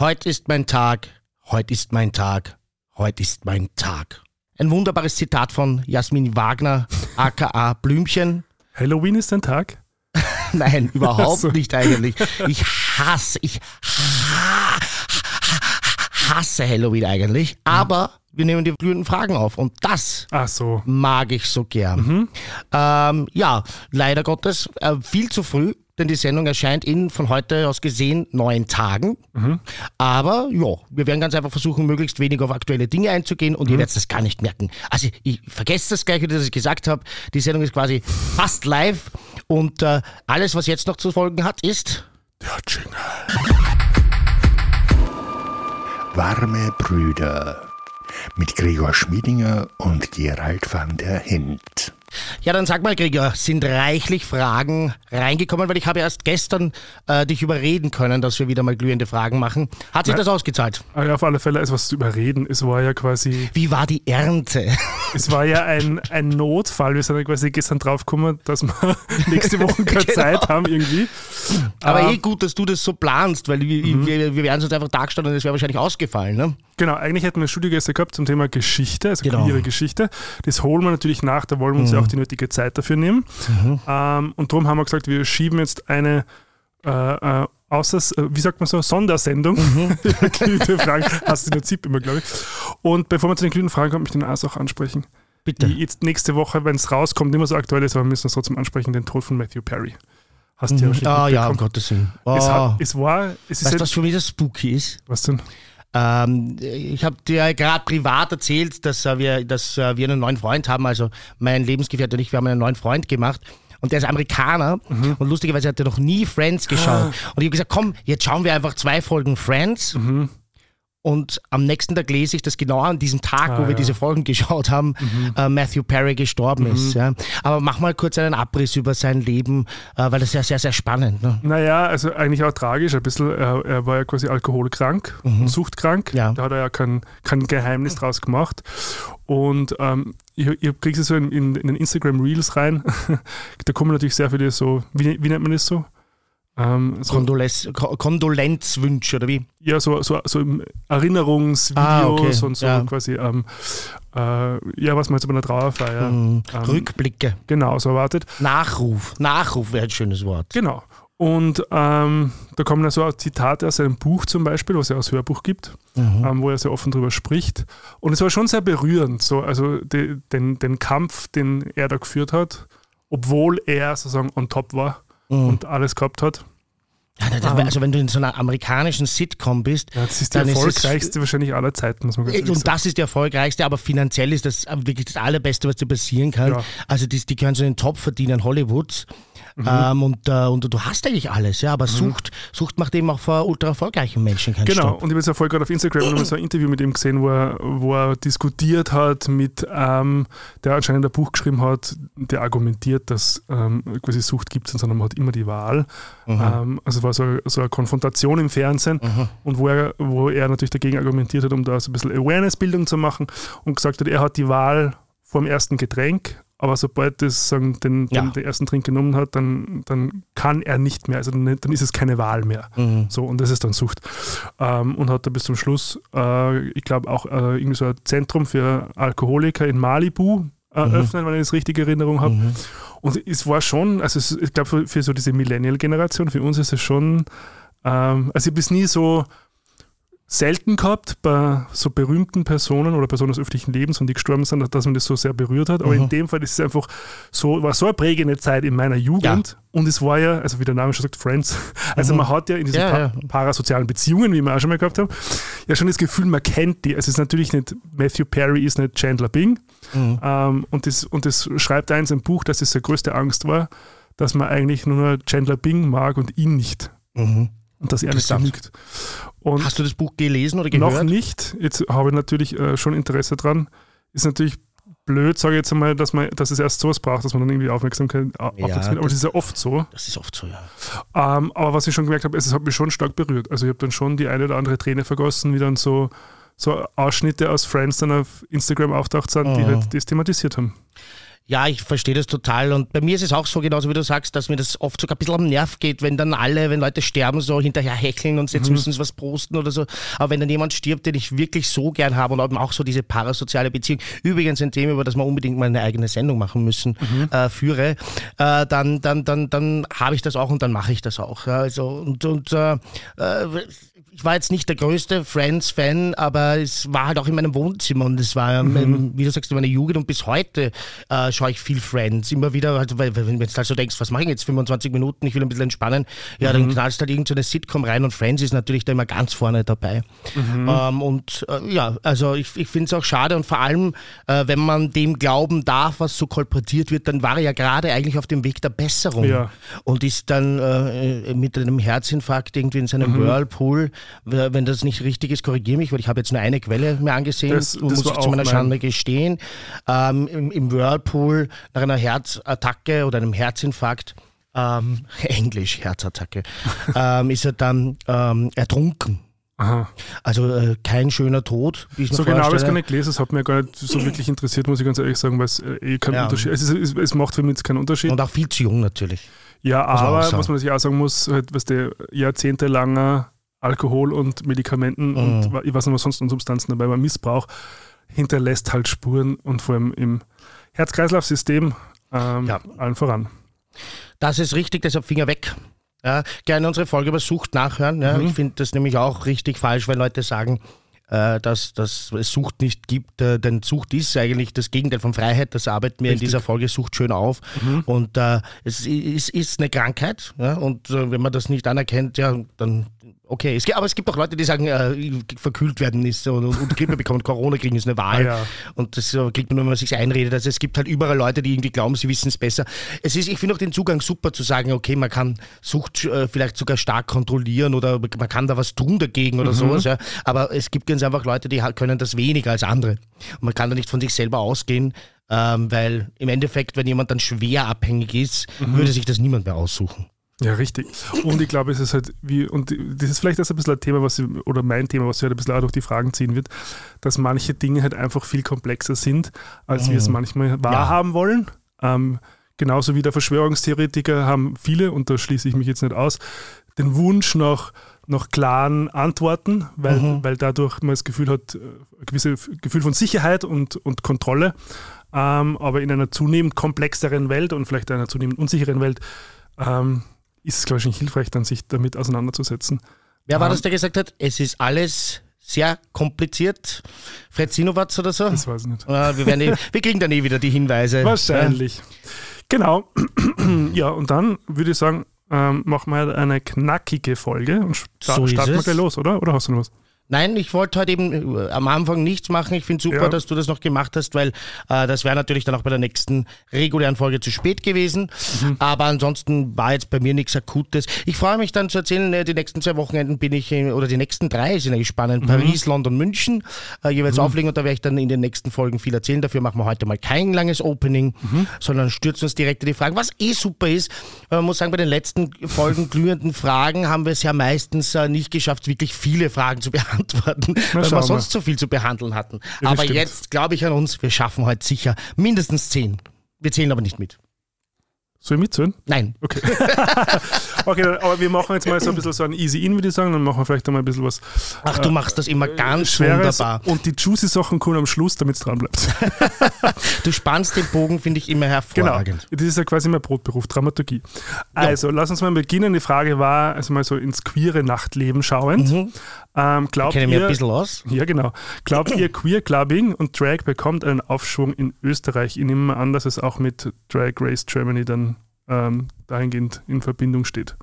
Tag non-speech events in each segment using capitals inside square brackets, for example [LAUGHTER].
Heute ist mein Tag, heute ist mein Tag, heute ist mein Tag. Ein wunderbares Zitat von Jasmin Wagner, [LAUGHS] aka Blümchen. Halloween ist ein Tag? [LAUGHS] Nein, überhaupt so. nicht eigentlich. Ich hasse, ich hasse Halloween eigentlich, aber wir nehmen die blühenden Fragen auf und das so. mag ich so gern. Mhm. Ähm, ja, leider Gottes äh, viel zu früh denn die Sendung erscheint in von heute aus gesehen neun Tagen. Mhm. Aber ja, wir werden ganz einfach versuchen, möglichst wenig auf aktuelle Dinge einzugehen und mhm. ihr werdet das gar nicht merken. Also ich vergesse das gleich, was ich gesagt habe. Die Sendung ist quasi fast live und äh, alles, was jetzt noch zu folgen hat, ist der Jingle. Warme Brüder mit Gregor Schmiedinger und Gerald van der Hint. Ja, dann sag mal, Gregor, sind reichlich Fragen reingekommen, weil ich habe erst gestern äh, dich überreden können, dass wir wieder mal glühende Fragen machen. Hat sich ja, das ausgezahlt? Ja, auf alle Fälle ist was zu überreden. Es war ja quasi. Wie war die Ernte? [LAUGHS] Es war ja ein, ein Notfall. Wir sind ja quasi gestern draufgekommen, dass wir [LAUGHS] nächste Woche keine [LAUGHS] genau. Zeit haben irgendwie. Aber äh, eh gut, dass du das so planst, weil wir, mhm. wir, wir wären sonst einfach da gestanden und es wäre wahrscheinlich ausgefallen. Ne? Genau, eigentlich hätten wir Studiogäste gehabt zum Thema Geschichte, also genau. ihre Geschichte. Das holen wir natürlich nach, da wollen wir uns mhm. ja auch die nötige Zeit dafür nehmen. Mhm. Ähm, und darum haben wir gesagt, wir schieben jetzt eine äh, äh, außer, äh, wie sagt man so, Sondersendung. Mhm. [LAUGHS] Fragen, hast du den ZIP immer, glaube ich. Und bevor wir zu den glühenden Fragen kommen, möchte ich den Ars auch ansprechen. Bitte. Die jetzt nächste Woche, wenn es rauskommt, mehr so aktuell ist, aber wir müssen es trotzdem ansprechen, den Tod von Matthew Perry. Hast du mhm. ja Ah ja, um Gottes Willen. Oh. Es, hat, es war... Es ist weißt du, was schon wieder spooky ist? Was denn? Ähm, ich habe dir gerade privat erzählt, dass, äh, wir, dass äh, wir einen neuen Freund haben. Also mein Lebensgefährte und ich, wir haben einen neuen Freund gemacht. Und der ist Amerikaner mhm. und lustigerweise hat er noch nie Friends geschaut. Ah. Und ich habe gesagt, komm, jetzt schauen wir einfach zwei Folgen Friends. Mhm. Und am nächsten Tag lese ich, dass genau an diesem Tag, ah, wo wir diese Folgen [LAUGHS] geschaut haben, mhm. äh, Matthew Perry gestorben mhm. ist. Ja. Aber mach mal kurz einen Abriss über sein Leben, äh, weil das ist ja sehr, sehr spannend. Ne? Naja, also eigentlich auch tragisch. Ein bisschen, er, er war ja quasi alkoholkrank, mhm. suchtkrank. Ja. Da hat er ja kein, kein Geheimnis draus gemacht. Und ähm, ich, ich kriege es so in, in, in, den Instagram Reels rein. [LAUGHS] da kommen natürlich sehr viele so, wie, wie nennt man das so? Ähm, so Kondolenz, Kondolenzwünsche oder wie? Ja, so, so, so Erinnerungsvideos ah, okay. und so ja. quasi, ähm, äh, ja, was man jetzt bei einer Trauerfeier. Mhm. Ähm, Rückblicke. Genau, so erwartet. Nachruf. Nachruf wäre ein schönes Wort. Genau. Und ähm, da kommen ja so Zitate aus seinem Buch zum Beispiel, was er als Hörbuch gibt, mhm. ähm, wo er sehr offen darüber spricht. Und es war schon sehr berührend, so, also die, den, den Kampf, den er da geführt hat, obwohl er sozusagen on top war mhm. und alles gehabt hat. Um, also wenn du in so einer amerikanischen Sitcom bist, ja, das ist die erfolgreichste es, wahrscheinlich aller Zeiten, muss man ganz ehrlich Und sagen. das ist die erfolgreichste, aber finanziell ist das wirklich das Allerbeste, was dir passieren kann. Ja. Also die, die können so den Top verdienen Hollywoods. Mhm. Ähm, und, äh, und du hast eigentlich alles, ja, aber mhm. Sucht, Sucht macht eben auch vor ultra erfolgreichen Menschen keinen Genau, Stopp. und ich habe jetzt Erfolg gerade auf Instagram und so ein Interview mit ihm gesehen, wo er, wo er diskutiert hat mit, ähm, der anscheinend ein Buch geschrieben hat, der argumentiert, dass ähm, quasi Sucht gibt es, sondern man hat immer die Wahl. Mhm. Ähm, also war so, so eine Konfrontation im Fernsehen mhm. und wo er, wo er natürlich dagegen argumentiert hat, um da so ein bisschen Awareness-Bildung zu machen und gesagt hat, er hat die Wahl vor dem ersten Getränk aber sobald das sagen, den, ja. den, den, ersten Trink genommen hat, dann, dann kann er nicht mehr. Also dann, dann ist es keine Wahl mehr. Mhm. So, und das ist dann Sucht. Ähm, und hat da bis zum Schluss, äh, ich glaube, auch äh, irgendwie so ein Zentrum für Alkoholiker in Malibu eröffnet, mhm. wenn ich das richtig Erinnerung habe. Mhm. Und es war schon, also es, ich glaube, für, für, so diese Millennial-Generation, für uns ist es schon, ähm, also ich habe es nie so selten gehabt bei so berühmten Personen oder Personen des öffentlichen Lebens und die gestorben sind, dass man das so sehr berührt hat. Aber mhm. in dem Fall ist es einfach so, war so eine prägende Zeit in meiner Jugend. Ja. Und es war ja, also wie der Name schon sagt, Friends. [LAUGHS] Also mhm. man hat ja in diesen ja, pa ja. parasozialen Beziehungen, wie wir auch schon mal gehabt haben, ja schon das Gefühl, man kennt die. Also es ist natürlich nicht, Matthew Perry ist nicht Chandler Bing. Mhm. Ähm, und, das, und das schreibt in seinem Buch, dass es seine größte Angst war, dass man eigentlich nur Chandler Bing mag und ihn nicht. Mhm dass er nicht genügt. Und Hast du das Buch gelesen oder gehört? Noch nicht. Jetzt habe ich natürlich äh, schon Interesse dran. Ist natürlich blöd, sage ich jetzt einmal, dass, man, dass es erst sowas braucht, dass man dann irgendwie Aufmerksamkeit, ja, aufmerksam Aber das ist ja oft so. Das ist oft so, ja. Ähm, aber was ich schon gemerkt habe, es hat mich schon stark berührt. Also ich habe dann schon die eine oder andere Träne vergossen, wie dann so, so Ausschnitte aus Friends dann auf Instagram auftaucht sind, mhm. die halt das thematisiert haben. Ja, ich verstehe das total. Und bei mir ist es auch so, genauso wie du sagst, dass mir das oft sogar ein bisschen am Nerv geht, wenn dann alle, wenn Leute sterben, so hinterher hecheln und jetzt mhm. müssen sie was posten oder so. Aber wenn dann jemand stirbt, den ich wirklich so gern habe und eben auch so diese parasoziale Beziehung, übrigens ein Thema, über das wir unbedingt mal eine eigene Sendung machen müssen, mhm. äh, führe, äh, dann, dann, dann, dann habe ich das auch und dann mache ich das auch. Ja. Also, und, und äh, äh ich war jetzt nicht der größte Friends-Fan, aber es war halt auch in meinem Wohnzimmer und es war, mhm. wie du sagst, in meiner Jugend und bis heute äh, schaue ich viel Friends. Immer wieder, also, weil, wenn du jetzt halt so denkst, was mache ich jetzt 25 Minuten, ich will ein bisschen entspannen, ja, mhm. dann knallst halt irgendeine so Sitcom rein und Friends ist natürlich da immer ganz vorne dabei. Mhm. Ähm, und äh, ja, also ich, ich finde es auch schade und vor allem, äh, wenn man dem glauben darf, was so kolportiert wird, dann war er ja gerade eigentlich auf dem Weg der Besserung ja. und ist dann äh, mit einem Herzinfarkt irgendwie in seinem mhm. Whirlpool wenn das nicht richtig ist, korrigiere mich, weil ich habe jetzt nur eine Quelle mir angesehen das, das muss ich zu meiner Schande gestehen. Ähm, im, im, Whirlpool nach einer Herzattacke oder einem Herzinfarkt, ähm, [LAUGHS] Englisch Herzattacke, [LAUGHS] ähm, ist er dann ähm, ertrunken. Aha. Also äh, kein schöner Tod. Wie ich so genau habe ich es gar nicht gelesen, es hat mir gar nicht so wirklich interessiert, muss ich ganz ehrlich sagen, weil es äh, eh keinen ja. Unterschied es, es, es, macht für mich jetzt keinen Unterschied. Und auch viel zu jung natürlich. Ja, aber was man sich auch sagen muss, halt, was der jahrzehntelanger Alkohol und Medikamenten mhm. und ich weiß nicht, was sonst an Substanzen dabei war, Missbrauch, hinterlässt halt Spuren und vor allem im Herz-Kreislauf-System ähm, ja. allen voran. Das ist richtig, deshalb Finger weg. Ja, gerne unsere Folge über Sucht nachhören. Ja. Mhm. Ich finde das nämlich auch richtig falsch, wenn Leute sagen, äh, dass, dass es Sucht nicht gibt. Äh, denn Sucht ist eigentlich das Gegenteil von Freiheit. Das arbeiten wir Richtig. in dieser Folge Sucht schön auf. Mhm. Und äh, es ist, ist, eine Krankheit. Ja? Und äh, wenn man das nicht anerkennt, ja, dann Okay, es gibt, aber es gibt auch Leute, die sagen, äh, verkühlt werden ist und, und Grippe bekommen, Corona kriegen ist eine Wahl. Ah, ja. Und das äh, kriegt man nur, wenn man sich einredet. Also es gibt halt überall Leute, die irgendwie glauben, sie wissen es besser. Es ist, ich finde auch den Zugang super zu sagen, okay, man kann Sucht äh, vielleicht sogar stark kontrollieren oder man kann da was tun dagegen oder mhm. sowas. Ja. Aber es gibt ganz einfach Leute, die können das weniger als andere. Und man kann da nicht von sich selber ausgehen. Ähm, weil im Endeffekt, wenn jemand dann schwer abhängig ist, mhm. würde sich das niemand mehr aussuchen. Ja, richtig. Und ich glaube, es ist halt wie, und das ist vielleicht das ein bisschen ein Thema, was ich, oder mein Thema, was sich halt ein bisschen auch durch die Fragen ziehen wird, dass manche Dinge halt einfach viel komplexer sind, als mhm. wir es mhm. manchmal wahrhaben ja. wollen. Ähm, genauso wie der Verschwörungstheoretiker haben viele, und da schließe ich mich jetzt nicht aus, den Wunsch nach, nach klaren Antworten, weil, mhm. weil dadurch man das Gefühl hat, äh, ein gewisses Gefühl von Sicherheit und, und Kontrolle. Ähm, aber in einer zunehmend komplexeren Welt und vielleicht einer zunehmend unsicheren Welt ähm, ist es, glaube ich, nicht hilfreich, dann sich damit auseinanderzusetzen. Wer war das, der gesagt hat, es ist alles sehr kompliziert? Fred Sinowatz oder so? Das weiß ich nicht. wir, werden eh, [LAUGHS] wir kriegen dann eh wieder die Hinweise. Wahrscheinlich. Ja. Genau. [CLEARS THROAT] ja, und dann würde ich sagen, ähm, machen wir eine knackige Folge und sta so starten wir gleich los, oder? Oder hast du noch was? Nein, ich wollte heute eben äh, am Anfang nichts machen. Ich finde super, ja. dass du das noch gemacht hast, weil äh, das wäre natürlich dann auch bei der nächsten regulären Folge zu spät gewesen. Mhm. Aber ansonsten war jetzt bei mir nichts Akutes. Ich freue mich dann zu erzählen, äh, die nächsten zwei Wochenenden bin ich, in, oder die nächsten drei sind eigentlich spannend. Mhm. Paris, London, München, äh, jeweils mhm. auflegen und da werde ich dann in den nächsten Folgen viel erzählen. Dafür machen wir heute mal kein langes Opening, mhm. sondern stürzen uns direkt in die Fragen. Was eh super ist, man muss sagen, bei den letzten Folgen glühenden Fragen haben wir es ja meistens äh, nicht geschafft, wirklich viele Fragen zu beantworten beantworten, Na, weil wir sonst zu viel zu behandeln hatten. Ja, aber stimmt. jetzt glaube ich an uns, wir schaffen heute sicher mindestens zehn. Wir zählen aber nicht mit. Soll ich mitzählen? Nein. Okay. [LAUGHS] okay, aber wir machen jetzt mal so ein bisschen so ein Easy-In, würde ich sagen. Dann machen wir vielleicht einmal ein bisschen was. Ach, du äh, machst das immer ganz Schweres wunderbar. Und die juicy Sachen kommen am Schluss, damit es dran bleibt. [LAUGHS] du spannst den Bogen, finde ich immer hervorragend. Genau. Das ist ja quasi mein Brotberuf, Dramaturgie. Also, ja. lass uns mal beginnen. Die Frage war, also mal so ins queere Nachtleben schauend. Mhm. Ähm, glaubt ich mir ein bisschen aus. Ja, genau. Glaubt ihr, Queer Clubbing und Drag bekommt einen Aufschwung in Österreich? Ich nehme an, dass es auch mit Drag Race Germany dann ähm, dahingehend in Verbindung steht.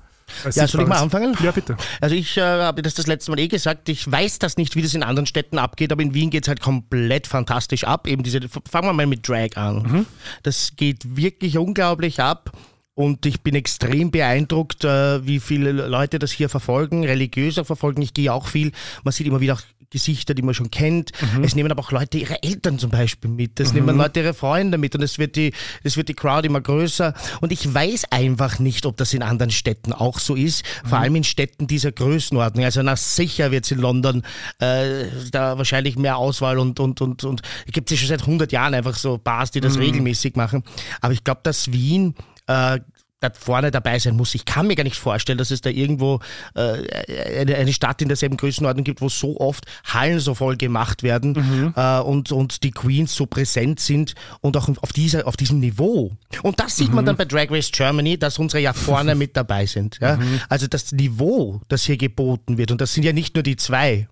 ja, soll ich mal anfangen? Ja, bitte. Also ich äh, habe das das letzte Mal eh gesagt, ich weiß das nicht, wie das in anderen Städten abgeht, aber in Wien geht es halt komplett fantastisch ab. Eben diese, fangen wir mal mit Drag an. Mhm. Das geht wirklich unglaublich ab. Und ich bin extrem beeindruckt, äh, wie viele Leute das hier verfolgen, religiöser verfolgen. Ich gehe auch viel. Man sieht immer wieder auch Gesichter, die man schon kennt. Mhm. Es nehmen aber auch Leute ihre Eltern zum Beispiel mit. Es nehmen Leute ihre Freunde mit und es wird die, es wird die Crowd immer größer. Und ich weiß einfach nicht, ob das in anderen Städten auch so ist. Mhm. Vor allem in Städten dieser Größenordnung. Also na sicher wird es in London äh, da wahrscheinlich mehr Auswahl und und und und gibt es schon seit 100 Jahren einfach so Bars, die das regelmäßig machen. Aber ich glaube, dass Wien äh, da vorne dabei sein muss. Ich kann mir gar nicht vorstellen, dass es da irgendwo äh, eine, eine Stadt in derselben Größenordnung gibt, wo so oft Hallen so voll gemacht werden äh, und, und die Queens so präsent sind und auch auf, dieser, auf diesem Niveau. Und das sieht man dann bei Drag Race Germany, dass unsere ja vorne [LAUGHS] mit dabei sind. Ja? Also das Niveau, das hier geboten wird, und das sind ja nicht nur die zwei,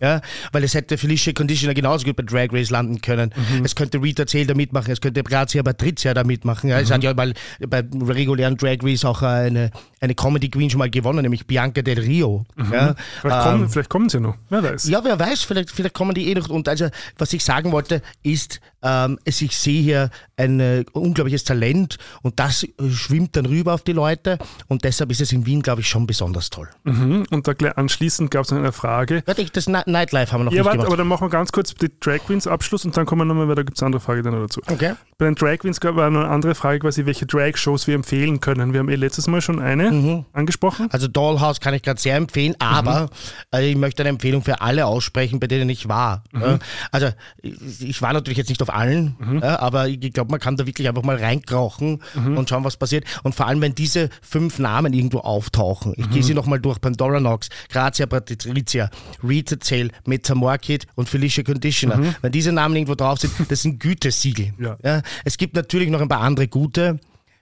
ja? weil es hätte Felicia Conditioner genauso gut bei Drag Race landen können. Es könnte Rita Zähl da mitmachen, es könnte Grazia Patrizia da mitmachen. Ja? Es hat ja mal bei regulären Drag Race auch eine, eine Comedy Queen schon mal gewonnen, nämlich Bianca Del Rio. Ja? Vielleicht, kommen, vielleicht kommen sie noch, wer weiß. Ja, wer weiß, vielleicht, vielleicht kommen die eh noch. Und also, was ich sagen wollte, ist, ähm, es, ich sehe hier ein äh, unglaubliches Talent und das äh, schwimmt dann rüber auf die Leute und deshalb ist es in Wien, glaube ich, schon besonders toll. Mhm. Und da gleich anschließend gab es noch eine Frage. Warte, ich, das Ni- Nightlife haben wir noch Ja, nicht warte, gemacht. aber dann machen wir ganz kurz die Drag Queens Abschluss und dann kommen wir nochmal, weil da gibt es eine andere Frage dann noch dazu. Okay. Bei den Drag Queens gab- noch eine andere Frage, quasi, welche Drag-Shows wir empfehlen können. Wir haben eh letztes Mal schon eine angesprochen. Also Dollhouse kann ich gerade sehr empfehlen, aber äh, ich möchte eine Empfehlung für alle aussprechen, bei denen ich war. Ja. Also ich war natürlich jetzt nicht auf allen, ja, aber ich glaube, man kann da wirklich einfach mal reinkrauchen und schauen, was passiert. Und vor allem, wenn diese fünf Namen irgendwo auftauchen, ich gehe sie nochmal durch, Pandora Nox, Grazia Patrizia, Rita Zell, Metamorkid und Felicia Conditioner. Wenn diese Namen irgendwo drauf sind, das sind Gütesiegel. Ja. Es gibt natürlich noch ein paar andere gute,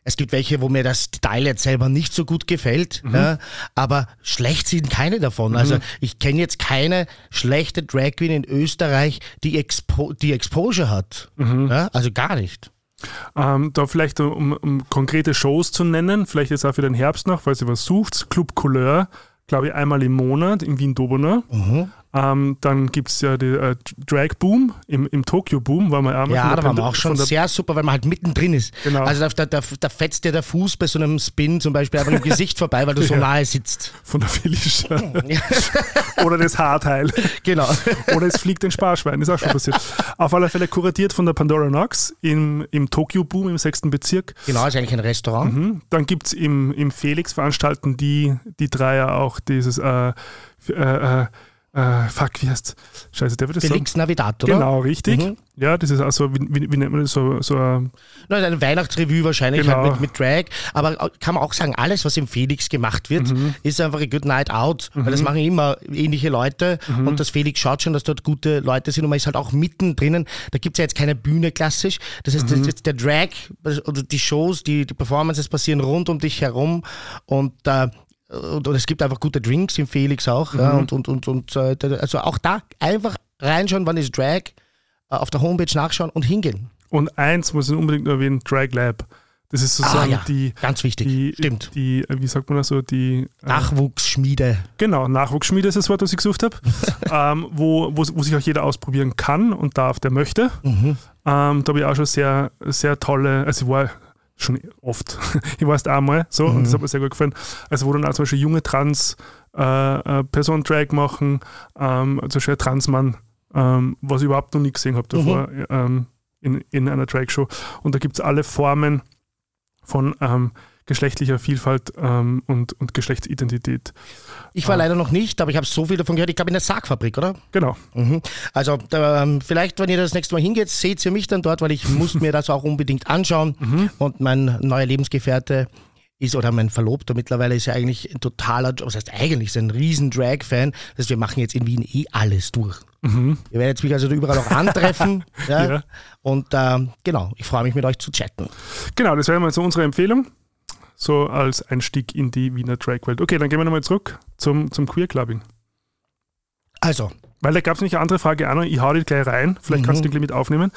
es gibt welche, wo mir das Teil jetzt selber nicht so gut gefällt, ja, aber schlecht sind keine davon. Also ich kenne jetzt keine schlechte Drag Queen in Österreich, die, Expo die Exposure hat. Ja, also gar nicht. Ähm, da vielleicht, um, um konkrete Shows zu nennen, vielleicht jetzt auch für den Herbst noch, falls ihr was sucht. Club Couleur, glaube ich, einmal im Monat in Wien-Dobona. Ähm, dann gibt es ja die äh, Drag Boom im, im Tokyo Boom, war mal einmal Ja, da waren wir auch schon sehr super, weil man halt mittendrin ist. Genau. Also da, da, da fetzt dir der Fuß bei so einem Spin zum Beispiel einfach im Gesicht vorbei, weil du so [LAUGHS] Ja. nahe sitzt. von der Felicia. [LAUGHS] Oder das Haarteil. Genau. Oder es fliegt ein Sparschwein, ist auch schon passiert. Auf alle Fälle kuratiert von der Pandora Nox im, im Tokyo Boom im sechsten Bezirk. Genau, ist eigentlich ein Restaurant. Mhm. Dann gibt es im, im Felix veranstalten die, die drei ja auch dieses, äh, f- äh, äh, fuck, wie heißt Scheiße, der wird das Felix Navidad, oder? sagen? Genau, richtig. Mhm. Ja, das ist auch so, wie, wie, wie nennt man das, so, so äh, Na, eine Weihnachtsrevue wahrscheinlich Genau. halt mit, mit Drag. Aber kann man auch sagen, alles, was im Felix gemacht wird, Mhm. ist einfach a good night out. Weil das machen immer ähnliche Leute Mhm. und das Felix schaut schon, dass dort gute Leute sind und man ist halt auch mittendrin. Da gibt es ja jetzt keine Bühne klassisch. Das heißt, Mhm. das ist jetzt der Drag oder die Shows, die, die Performances passieren rund um dich herum und äh, und, und es gibt einfach gute Drinks im Felix auch. Ja, Mhm. und und, und, und äh, also auch da einfach reinschauen, wann ist Drag, äh, auf der Homepage nachschauen und hingehen. und eins muss ich unbedingt erwähnen, Drag Lab. Das ist sozusagen Ah, ja. die, Ganz wichtig. die, Stimmt. die, wie sagt man das so, die äh, Nachwuchsschmiede. Genau, Nachwuchsschmiede ist das Wort, das ich gesucht habe, [LAUGHS] ähm, wo, wo, wo sich auch jeder ausprobieren kann und darf, der möchte. Mhm. Ähm, da habe ich auch schon sehr, sehr tolle, also ich war schon oft, [LAUGHS] ich war erst einmal so und das hat mir sehr gut gefallen. Also wo dann auch zum Beispiel junge Trans äh, äh, Drag machen, ähm, zum Beispiel ein Transmann, ähm, was ich überhaupt noch nie gesehen habe davor ähm, in, in einer Drag-Show. Und da gibt es alle Formen von ähm, geschlechtlicher Vielfalt ähm, und, und Geschlechtsidentität. Ich war Ah. leider noch nicht, aber ich habe so viel davon gehört. Ich glaube in der Sargfabrik, oder? Genau. Mhm. Also da, ähm, vielleicht, wenn ihr das nächste Mal hingeht, seht ihr mich dann dort, weil ich [LAUGHS] muss mir das auch unbedingt anschauen. Mhm. Und mein neuer Lebensgefährte ist, oder mein Verlobter mittlerweile ist ja eigentlich ein totaler, was heißt eigentlich, ist ein riesen Drag-Fan. Das heißt, wir machen jetzt in Wien eh alles durch. Mhm. Ihr werdet mich also überall auch antreffen. [LAUGHS] ja? Ja. Und ähm, genau, ich freue mich mit euch zu chatten. Genau, das wäre mal so unsere Empfehlung. So als Einstieg in die Wiener Drag-Welt. Okay, dann gehen wir nochmal zurück zum, zum Queer Clubbing. Also, Weil da gab es nämlich eine andere Frage noch, ich hau die gleich rein, vielleicht kannst du die gleich mit aufnehmen.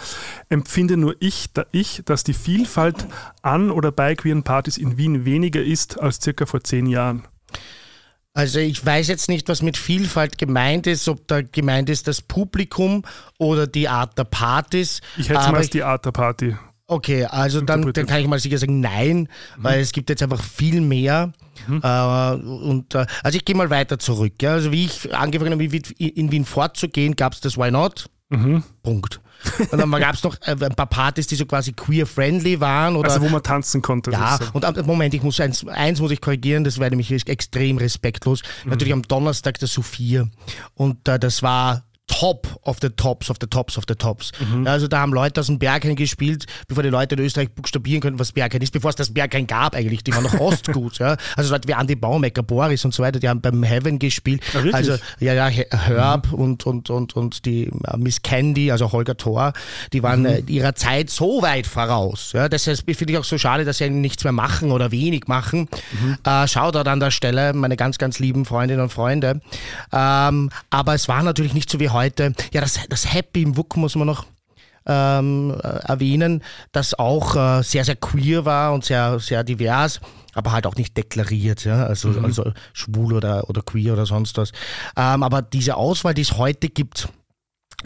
Empfinde nur ich, da ich, dass die Vielfalt an oder bei queeren Partys in Wien weniger ist als circa vor zehn Jahren. Also ich weiß jetzt nicht, was mit Vielfalt gemeint ist, ob da gemeint ist das Publikum oder die Art der Partys. Ich hätte aber mal ich- die Art der Party. Okay, also dann, dann kann ich mal sicher sagen, nein, mhm. weil es gibt jetzt einfach viel mehr. Mhm. Äh, und, äh, also ich gehe mal weiter zurück. Ja. Also wie ich angefangen habe, in Wien fortzugehen, gab es das Why Not? Mhm. Punkt. Und dann gab es noch äh, ein paar Partys, die so quasi queer-friendly waren. Oder, also wo man tanzen konnte. Ja, und am, Moment, ich muss eins, eins muss ich korrigieren, das wäre nämlich extrem respektlos. Mhm. Natürlich am Donnerstag der Sophia. Und äh, das war top of the tops of the tops of the tops. Mhm. Also da haben Leute aus dem Berghain gespielt, bevor die Leute in Österreich buchstabieren können, was Berghain ist, bevor es das Berghain gab eigentlich. Die waren noch [LAUGHS] Ostgut. ja. Also Leute wie Andy Baumecker, Boris und so weiter, die haben beim Heaven gespielt. Ja, also ja, ja, Herb mhm. und, und, und, und die Miss Candy, also Holger Thor, die waren mhm. Äh, ihrer Zeit so weit voraus. Ja. Deshalb finde ich auch so schade, dass sie nichts mehr machen oder wenig machen. Mhm. Äh, Shoutout an der Stelle, meine ganz, ganz lieben Freundinnen und Freunde. Ähm, aber es war natürlich nicht so wie heute heute. Ja, das, das Happy im WUK muss man noch ähm, äh, erwähnen, das auch äh, sehr, sehr queer war und sehr, sehr divers, aber halt auch nicht deklariert, ja? also, mhm. also schwul oder, oder queer oder sonst was. Ähm, aber diese Auswahl, die es heute gibt,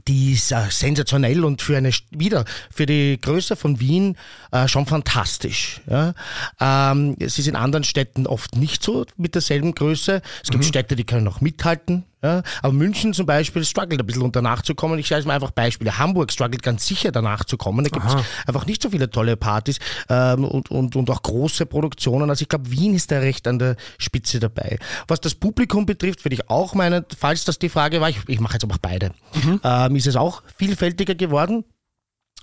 die ist äh, sensationell und für eine wieder für die Größe von Wien äh, schon fantastisch. Ja? Ähm, es ist in anderen Städten oft nicht so mit derselben Größe. Es gibt mhm. Städte, die können noch mithalten. Ja, aber München zum Beispiel struggelt ein bisschen unter nachzukommen. Ich sage mal einfach Beispiele. Hamburg struggelt ganz sicher danach zu kommen. Da gibt es einfach nicht so viele tolle Partys ähm, und, und, und auch große Produktionen. Also ich glaube, Wien ist da recht an der Spitze dabei. Was das Publikum betrifft, würde ich auch meinen, falls das die Frage war, ich, ich mache jetzt aber beide, mhm. ähm, ist es auch vielfältiger geworden.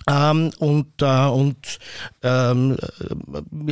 Ähm, und äh, und ähm,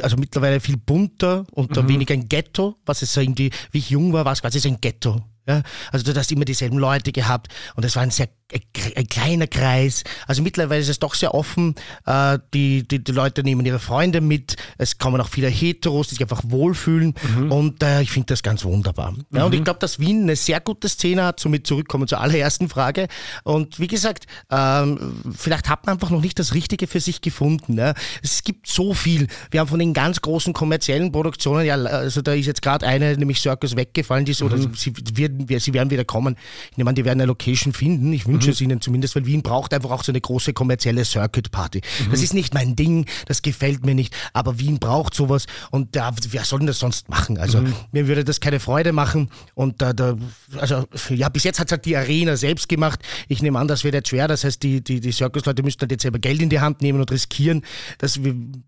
also mittlerweile viel bunter und mhm. weniger ein Ghetto, was es so irgendwie, wie ich jung war, war es quasi so ein Ghetto. Ja? Also du hast immer dieselben Leute gehabt und es war ein sehr ein kleiner Kreis. Also mittlerweile ist es doch sehr offen. Äh, die, die, die Leute nehmen ihre Freunde mit. Es kommen auch viele Heteros, die sich einfach wohlfühlen. Mhm. Und äh, ich finde das ganz wunderbar. Ja, mhm. Und ich glaube, dass Wien eine sehr gute Szene hat. Somit zurückkommen zur allerersten Frage. Und wie gesagt, ähm, vielleicht hat man einfach noch nicht das Richtige für sich gefunden. Ne? Es gibt so viel. Wir haben von den ganz großen kommerziellen Produktionen, ja, also da ist jetzt gerade eine, nämlich Circus weggefallen, die so, mhm. sie, werden, sie werden wieder kommen. Ich nehme an, die werden eine Location finden. Ich wünsche wünsche es ihnen zumindest, weil Wien braucht einfach auch so eine große kommerzielle Circuit-Party. Mhm. Das ist nicht mein Ding, das gefällt mir nicht, aber Wien braucht sowas und da, wer soll denn das sonst machen? Also mhm. mir würde das keine Freude machen und da, da also ja, bis jetzt hat es halt die Arena selbst gemacht. Ich nehme an, das wird jetzt schwer, das heißt, die, die, die Circus-Leute müssten halt jetzt selber Geld in die Hand nehmen und riskieren. Das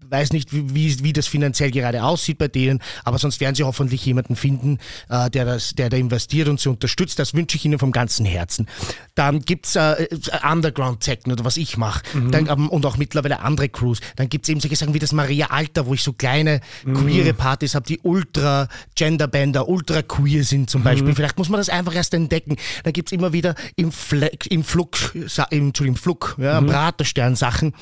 weiß nicht, wie, wie das finanziell gerade aussieht bei denen, aber sonst werden sie hoffentlich jemanden finden, äh, der, das, der da investiert und sie unterstützt. Das wünsche ich ihnen vom ganzen Herzen. Dann gibt gibt's äh, Underground-Techno oder was ich mache. Mhm. Ähm, und auch mittlerweile andere Crews. Dann gibt es eben solche Sachen wie das Maria Alter, wo ich so kleine mhm. queere Partys habe, die ultra Genderbänder, ultra queer sind zum Beispiel. Mhm. Vielleicht muss man das einfach erst entdecken. Dann gibt es immer wieder im, Fleck, im Flug, im, Entschuldigung, im Flug, ja, mhm. Praterstern Sachen,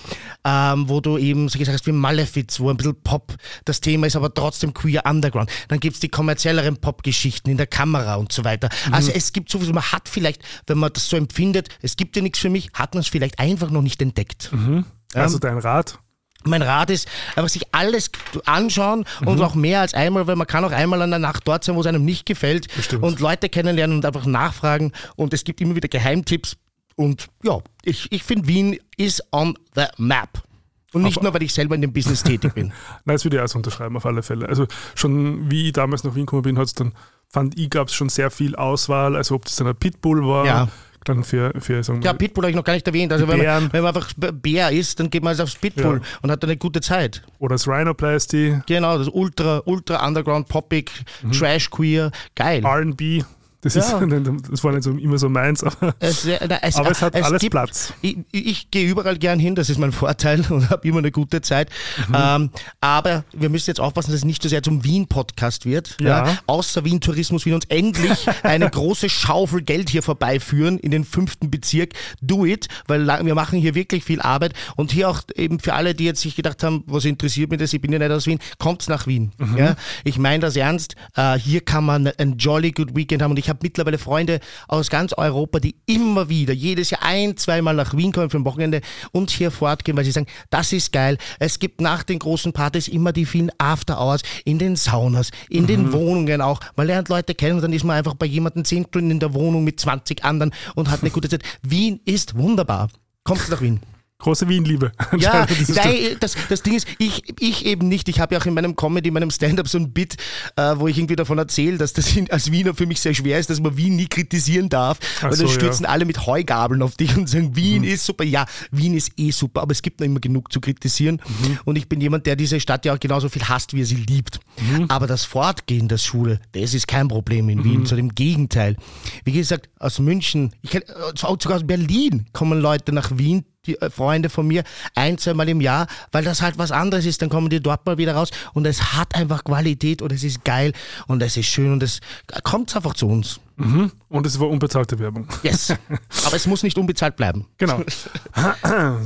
ähm, wo du eben solche Sachen hast wie Malefiz, wo ein bisschen Pop das Thema ist, aber trotzdem queer Underground. Dann gibt es die kommerzielleren Pop-Geschichten in der Kamera und so weiter. Mhm. Also es gibt so viel, man hat vielleicht, wenn man das so empfindet, es gibt ja nichts für mich, hat man es vielleicht einfach noch nicht entdeckt. Mhm. Also ähm, dein Rat? Mein Rat ist, einfach sich alles anschauen mhm. und auch mehr als einmal, weil man kann auch einmal an der Nacht dort sein, wo es einem nicht gefällt Bestimmt. und Leute kennenlernen und einfach nachfragen und es gibt immer wieder Geheimtipps und ja, ich, ich finde Wien ist on the map. Und nicht auf nur, weil ich selber in dem Business tätig bin. [LAUGHS] Nein, das würde ich auch so unterschreiben, auf alle Fälle. Also schon wie ich damals nach Wien gekommen bin, hat es dann, fand ich, gab es schon sehr viel Auswahl. Also ob das dann ein Pitbull war, ja dann für, für so Ja, Pitbull habe ich noch gar nicht erwähnt. Also wenn man, wenn man, einfach Bär ist, dann geht man also aufs Pitbull ja. und hat eine gute Zeit. Oder das Rhinoplasty. Genau, das Ultra, Ultra Underground, Poppig, mhm. Trash Queer, geil. RB. Das, ja. [LAUGHS] ist, das war nicht so, immer so meins, aber es, es, aber es hat es alles gibt, Platz. Ich, ich, gehe überall gern hin, das ist mein Vorteil [LAUGHS] und habe immer eine gute Zeit. Mhm. Ähm, aber wir müssen jetzt aufpassen, dass es nicht so sehr zum Wien-Podcast wird. Ja. ja. Außer Wien Tourismus will uns endlich [LAUGHS] eine große Schaufel Geld hier vorbeiführen in den fünften Bezirk. Do it, weil wir machen hier wirklich viel Arbeit. Und hier auch eben für alle, die jetzt sich gedacht haben, was interessiert mich das, ich bin ja nicht aus Wien, kommt nach Wien. Mhm. Ja? Ich meine das ernst. Äh, hier kann man ein jolly good Weekend haben und ich ich habe mittlerweile Freunde aus ganz Europa, die immer wieder, jedes Jahr ein, zweimal nach Wien kommen für ein Wochenende und hier fortgehen, weil sie sagen, das ist geil. Es gibt nach den großen Partys immer die vielen After-Hours in den Saunas, in mhm. den Wohnungen auch. Man lernt Leute kennen und dann ist man einfach bei jemandem zehn Stunden in der Wohnung mit 20 anderen und hat eine gute Zeit. Wien ist wunderbar. Kommst du nach Wien? Große Wien-Liebe. [LAUGHS] Ja, nein, das, das Ding ist, ich, ich eben nicht. Ich habe ja auch in meinem Comedy, in meinem Stand-up so ein Bit, äh, wo ich irgendwie davon erzähle, dass das als Wiener für mich sehr schwer ist, dass man Wien nie kritisieren darf. Ach weil so, dann stürzen ja. alle mit Heugabeln auf dich und sagen, Wien mhm. ist super. Ja, Wien ist eh super, aber es gibt noch immer genug zu kritisieren. Mhm. Und ich bin jemand, der diese Stadt ja auch genauso viel hasst, wie er sie liebt. Mhm. Aber das Fortgehen der Schule, das ist kein Problem in Wien, zu dem Gegenteil. Wie gesagt, aus München, ich, äh, sogar aus Berlin kommen Leute nach Wien, die äh, Freunde von mir ein, zweimal im Jahr, weil das halt was anderes ist. Dann kommen die dort mal wieder raus und es hat einfach Qualität und es ist geil und es ist schön und es kommt einfach zu uns. Mhm. Und es war unbezahlte Werbung. Yes. [LAUGHS] Aber es muss nicht unbezahlt bleiben. Genau. [LAUGHS]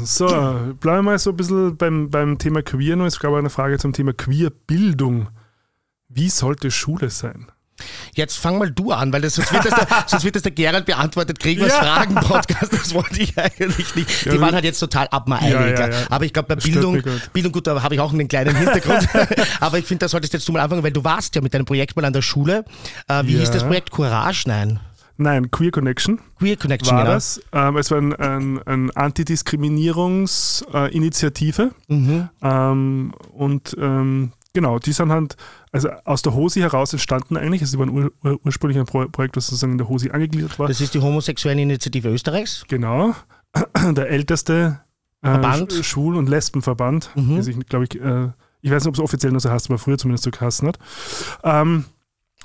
So, bleiben wir mal so ein bisschen beim, beim Thema Queer noch. Es gab eine Frage zum Thema Queerbildung. Wie sollte Schule sein? Jetzt fang mal du an, weil das, sonst, wird das der, [LAUGHS] sonst wird das der Gerald beantwortet, kriegen wir ja. Fragen-Podcast, das wollte ich eigentlich nicht. Die ja, waren halt jetzt total ab mal ja, Aber ich glaube, bei das Bildung, Bildung, gut, da habe ich auch einen kleinen Hintergrund. [LAUGHS] Aber ich finde, da solltest jetzt du mal anfangen, weil du warst ja mit deinem Projekt mal an der Schule. Äh, wie hieß das Projekt? Courage? Nein. Nein, Queer Connection. Queer Connection, war genau. das. Ähm, es war ein, ein, ein Antidiskriminierungsinitiative. Mhm. Ähm, und ähm, genau, die sind halt also aus der HOSI heraus entstanden eigentlich. Also, sie waren ur, ur, ursprünglich ein Projekt, das sozusagen in der HOSI angegliedert war. Das ist die Homosexuelle Initiative Österreichs? Genau. [CLEARS THROAT] Der älteste äh, Schwul- und Lesbenverband. Mhm. Also ich glaube, ich, äh, ich weiß nicht, ob es offiziell noch so heißt, aber früher zumindest so geheißen hat. Ähm,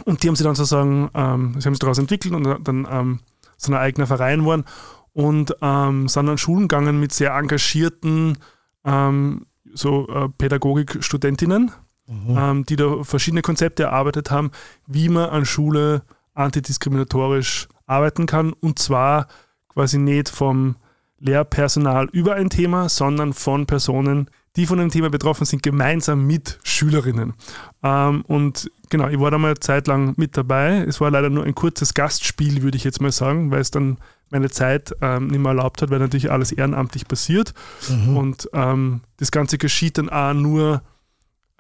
und die haben sie dann sozusagen, ähm, sie haben sich daraus entwickelt und dann ähm, so ein eigener Verein geworden und ähm, sind an Schulen gegangen mit sehr engagierten ähm, so äh, Pädagogikstudentinnen mhm. ähm, die da verschiedene Konzepte erarbeitet haben, wie man an Schule antidiskriminatorisch arbeiten kann. Und zwar quasi nicht vom Lehrpersonal über ein Thema, sondern von Personen, die von dem Thema betroffen sind, gemeinsam mit Schülerinnen. Ähm, und genau, ich war da mal eine Zeit lang mit dabei. Es war leider nur ein kurzes Gastspiel, würde ich jetzt mal sagen, weil es dann meine Zeit ähm, nicht mehr erlaubt hat, weil natürlich alles ehrenamtlich passiert. Mhm. Und ähm, das Ganze geschieht dann auch nur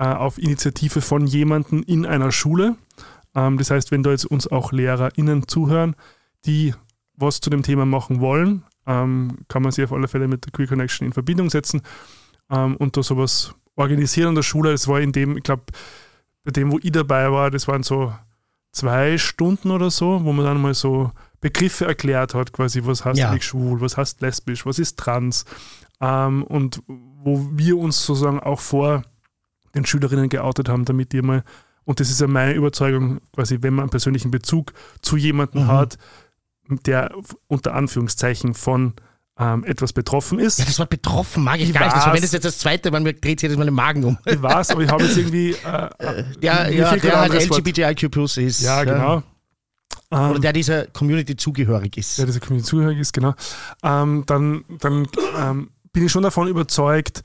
auf Initiative von jemandem in einer Schule. Ähm, das heißt, wenn da jetzt uns auch LehrerInnen zuhören, die was zu dem Thema machen wollen, ähm, kann man sich auf alle Fälle mit der Queer Connection in Verbindung setzen ähm, und da sowas organisieren an der Schule. Das war in dem, ich glaube, bei dem, wo ich dabei war, das waren so zwei Stunden oder so, wo man dann mal so Begriffe erklärt hat, quasi, was heißt ja. schwul, was heißt lesbisch, was ist trans. Und wo wir uns sozusagen auch vor den Schülerinnen geoutet haben, damit die mal, und das ist ja meine Überzeugung, quasi, wenn man einen persönlichen Bezug zu jemandem mhm. hat, der unter Anführungszeichen von ähm, etwas betroffen ist. Ja, das Wort betroffen mag ich, ich gar nicht. Also wenn das jetzt das zweite Mal, mir dreht sich das mal den Magen um. Ich weiß, aber ich habe jetzt [LAUGHS] irgendwie. Äh, äh ja, ja der halt LGBTIQ Plus ist. Ja, genau. Ja. Oder der dieser Community zugehörig ist. Der dieser Community zugehörig ist, genau. Ähm, dann dann ähm, bin ich schon davon überzeugt,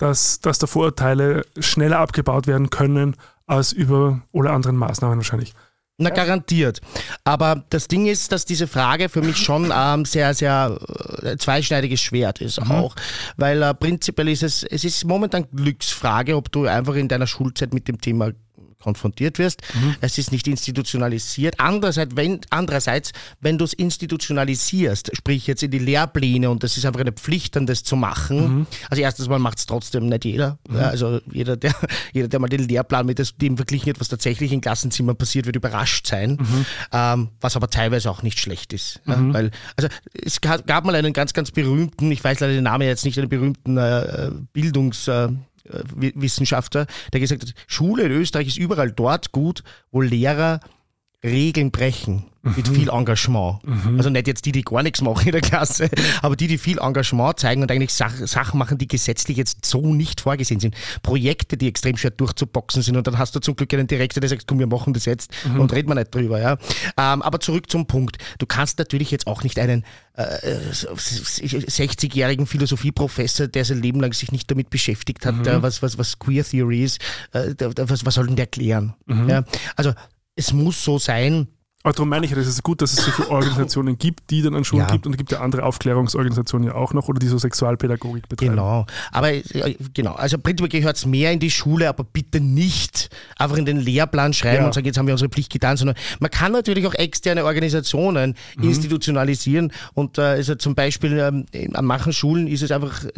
dass, dass da Vorurteile schneller abgebaut werden können als über alle anderen Maßnahmen wahrscheinlich. Na, garantiert. Aber das Ding ist, dass diese Frage für mich schon ähm, sehr, sehr äh, zweischneidiges Schwert ist mhm. auch. Weil äh, prinzipiell ist es, es ist momentan Glücksfrage, ob du einfach in deiner Schulzeit mit dem Thema konfrontiert wirst. Mhm. Es ist nicht institutionalisiert. Andererseits, wenn, andererseits, wenn du es institutionalisierst, sprich jetzt in die Lehrpläne und das ist einfach eine Pflicht, dann das zu machen. Mhm. Also erstens mal macht es trotzdem nicht jeder. Mhm. Also jeder der, [LAUGHS] jeder, der mal den Lehrplan mit dem verglichen hat, was tatsächlich in Klassenzimmern passiert, wird überrascht sein. Mhm. Ähm, was aber teilweise auch nicht schlecht ist. Ja, mhm. weil, also es gab, gab, mal einen ganz, ganz berühmten, ich weiß leider den Namen jetzt nicht, einen berühmten äh, Bildungs- äh, Wissenschaftler, der gesagt hat, Schule in Österreich ist überall dort gut, wo Lehrer Regeln brechen mit mhm. viel Engagement. Mhm. Also nicht jetzt die, die gar nichts machen in der Klasse, [LAUGHS] aber die, die viel Engagement zeigen und eigentlich Sach Sachen machen, die gesetzlich jetzt so nicht vorgesehen sind. Projekte, die extrem schwer durchzuboxen sind und dann hast du zum Glück einen Direktor, der sagt, komm, wir machen das jetzt mhm. und reden wir nicht drüber. Ja? Ähm, aber zurück zum Punkt. Du kannst natürlich jetzt auch nicht einen äh, 60-jährigen Philosophieprofessor, der sein Leben lang sich nicht damit beschäftigt hat, mhm. was, was, was Queer Theory ist, äh, was, was soll denn der klären? Mhm. Ja? Also es muss so sein, Aber darum meine ich, es ist gut, dass es solche [COUGHS] Organisationen gibt, die dann an Schulen Ja. gibt und es gibt ja andere Aufklärungsorganisationen ja auch noch oder die so Sexualpädagogik betreiben. Genau. Aber äh, genau, also prinzipiell gehört es mehr in die Schule, aber bitte nicht einfach in den Lehrplan schreiben Ja. und sagen, jetzt haben wir unsere Pflicht getan, sondern man kann natürlich auch externe Organisationen Mhm. institutionalisieren und äh, also zum Beispiel ähm, an manchen Schulen ist es einfach äh,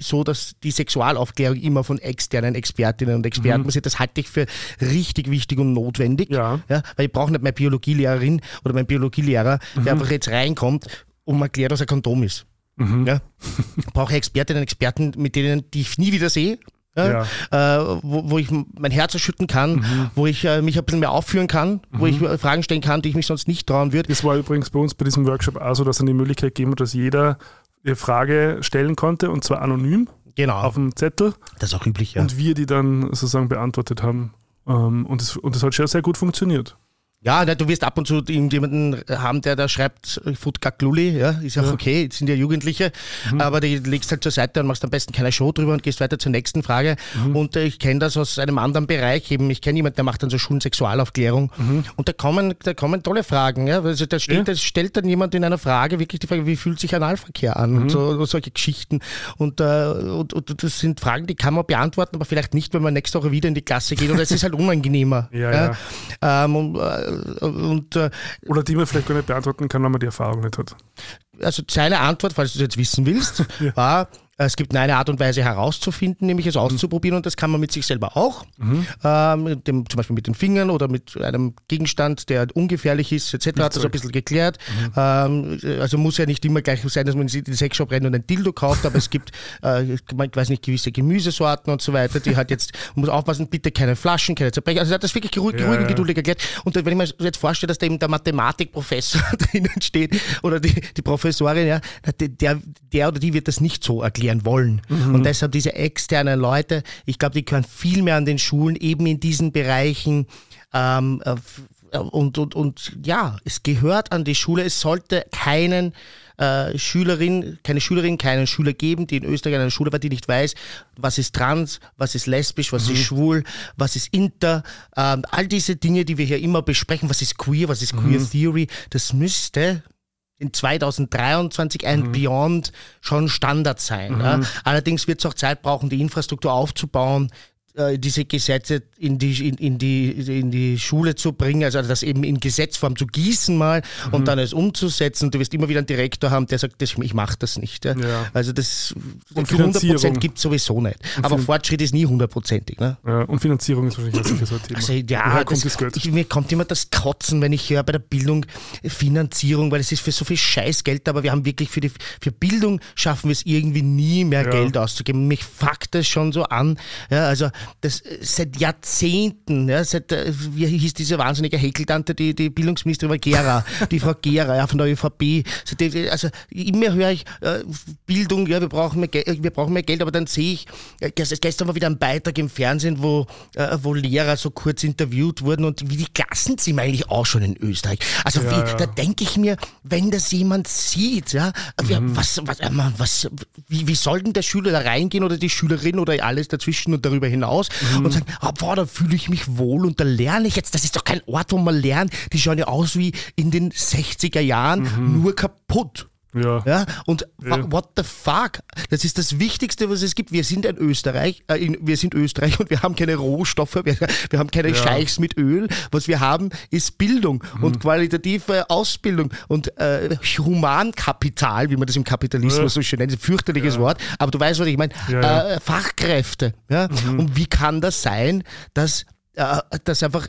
so, dass die Sexualaufklärung immer von externen Expertinnen und Experten passiert. Das halte ich für richtig wichtig und notwendig. Mhm. Ja. Ja, weil ich brauche nicht meine Biologielehrerin oder meinen Biologielehrer, Mhm. der einfach jetzt reinkommt und mir erklärt, was ein Kondom ist. Mhm. Ja? Ich brauche Expertinnen und Experten, mit denen die ich nie wieder sehe. Ja, äh, wo, wo ich mein Herz erschütten kann, Mhm. wo ich äh, mich ein bisschen mehr aufführen kann, wo ich äh, Fragen stellen kann, die ich mich sonst nicht trauen würde. Das war übrigens bei uns bei diesem Workshop auch so, dass es eine Möglichkeit gegeben hat, dass jeder eine Frage stellen konnte und zwar anonym Genau, auf dem Zettel das ist auch üblich, ja. und wir die dann sozusagen beantwortet haben. Ähm, Und es und das hat schon sehr gut funktioniert. Ja, na, du wirst ab und zu irgendjemanden haben, der da schreibt, äh, Futkakluli, ja, ist ja auch okay, jetzt sind ja Jugendliche, Mhm. aber die legst halt zur Seite und machst am besten keine Show drüber und gehst weiter zur nächsten Frage. Mhm. Und äh, ich kenne das aus einem anderen Bereich eben. Ich kenne jemanden, der macht dann so Schulensexualaufklärung und da kommen, da kommen tolle Fragen. Ja? Also da, steht, Mhm. Ja. da stellt dann jemand in einer Frage wirklich die Frage, wie fühlt sich Analverkehr an Mhm. und so, solche Geschichten. Und, äh, und, und das sind Fragen, die kann man beantworten, aber vielleicht nicht, wenn man nächste Woche wieder in die Klasse geht oder es ist halt [LAUGHS] unangenehmer. Ja, Ähm, und äh, und äh, Oder die man vielleicht gar nicht beantworten kann, wenn man die Erfahrung nicht hat. also seine Antwort, falls du es jetzt wissen willst, [LAUGHS] war, es gibt nur eine Art und Weise herauszufinden, nämlich es auszuprobieren und das kann man mit sich selber auch. Ähm, mit dem, zum Beispiel mit den Fingern oder mit einem Gegenstand, der ungefährlich ist, etc. hat das ein bisschen geklärt. Ähm, also muss ja nicht immer gleich sein, dass man in den Sexshop rennt und ein Dildo kauft, aber es gibt, [LAUGHS] äh, ich weiß nicht, gewisse Gemüsesorten und so weiter, die hat jetzt, man muss aufpassen, bitte keine Flaschen, keine Zerbrecher. Also er hat das wirklich ruhig, Ja, ruhig und geduldig erklärt. Und wenn ich mir jetzt vorstelle, dass da eben der Mathematikprofessor [LAUGHS] drinnen steht oder die, die Professorin, ja, der, der oder die wird das nicht so erklären wollen. Und deshalb diese externen Leute, ich glaube, die können viel mehr an den Schulen eben in diesen Bereichen. Ähm, äh, und, und, und ja, es gehört an die Schule. Es sollte keinen äh, Schülerin, keine Schülerin, keinen Schüler geben, die in Österreich an einer Schule war, die nicht weiß, was ist trans, was ist lesbisch, was ist schwul, was ist inter, ähm, all diese Dinge, die wir hier immer besprechen, was ist queer, was ist queer Theory, das müsste in 2023 and beyond schon Standard sein. Ja. Allerdings wird es auch Zeit brauchen, die Infrastruktur aufzubauen, diese Gesetze in die, in, in, die, in die Schule zu bringen, also das eben in Gesetzform zu gießen mal und dann es umzusetzen. Du wirst immer wieder einen Direktor haben, der sagt, ich mache das nicht. Ja. Ja. Also das Und 100% Finanzierung. gibt sowieso nicht. Aber Fortschritt ist nie hundertprozentig. Ne? Ja, und Finanzierung ist wahrscheinlich auch so ein Thema. Also ja, kommt das, das? Ich, mir kommt immer das Kotzen, wenn ich höre bei der Bildung äh, Finanzierung, weil es ist für so viel Scheißgeld, aber wir haben wirklich für die für Bildung schaffen wir es irgendwie nie mehr. Geld auszugeben. Mich fuckt das schon so an. Ja, also das äh, seit Jahrzehnten, ja, seit äh, wie hieß diese wahnsinnige Häkeltante, die, die Bildungsministerin war Gera, [LAUGHS] die Frau Gera, ja, von der ÖVP. Seitdem- Also immer höre ich äh, Bildung, ja, wir brauchen mehr Geld, wir brauchen mehr Geld, aber dann sehe ich, äh, gest- gestern war wieder ein Beitrag im Fernsehen, wo, äh, wo Lehrer so kurz interviewt wurden und wie die Klassenzimmer eigentlich auch schon in Österreich. Also Ja, wie, ja. da denke ich mir, wenn das jemand sieht, ja, ja, was, was, äh, was, wie, wie soll denn der Schüler da reingehen oder die Schülerin oder alles dazwischen und darüber hinaus und sagen, ah, boah, da fühle ich mich wohl und da lerne ich jetzt. Das ist doch kein Ort, wo man lernt. Die schauen ja aus wie in den 60er Jahren, nur kaputt. Ja. Ja, und Ja. what the fuck? Das ist das Wichtigste, was es gibt. Wir sind ein Österreich, äh, in, wir sind Österreich und wir haben keine Rohstoffe, wir, wir haben keine Ja. Scheichs mit Öl. Was wir haben, ist Bildung Mhm. und qualitative Ausbildung und äh, Humankapital, wie man das im Kapitalismus so schön nennt. Ein fürchterliches Wort, aber du weißt, was ich meine. Äh, Fachkräfte. Ja? Und wie kann das sein, dass, äh, dass einfach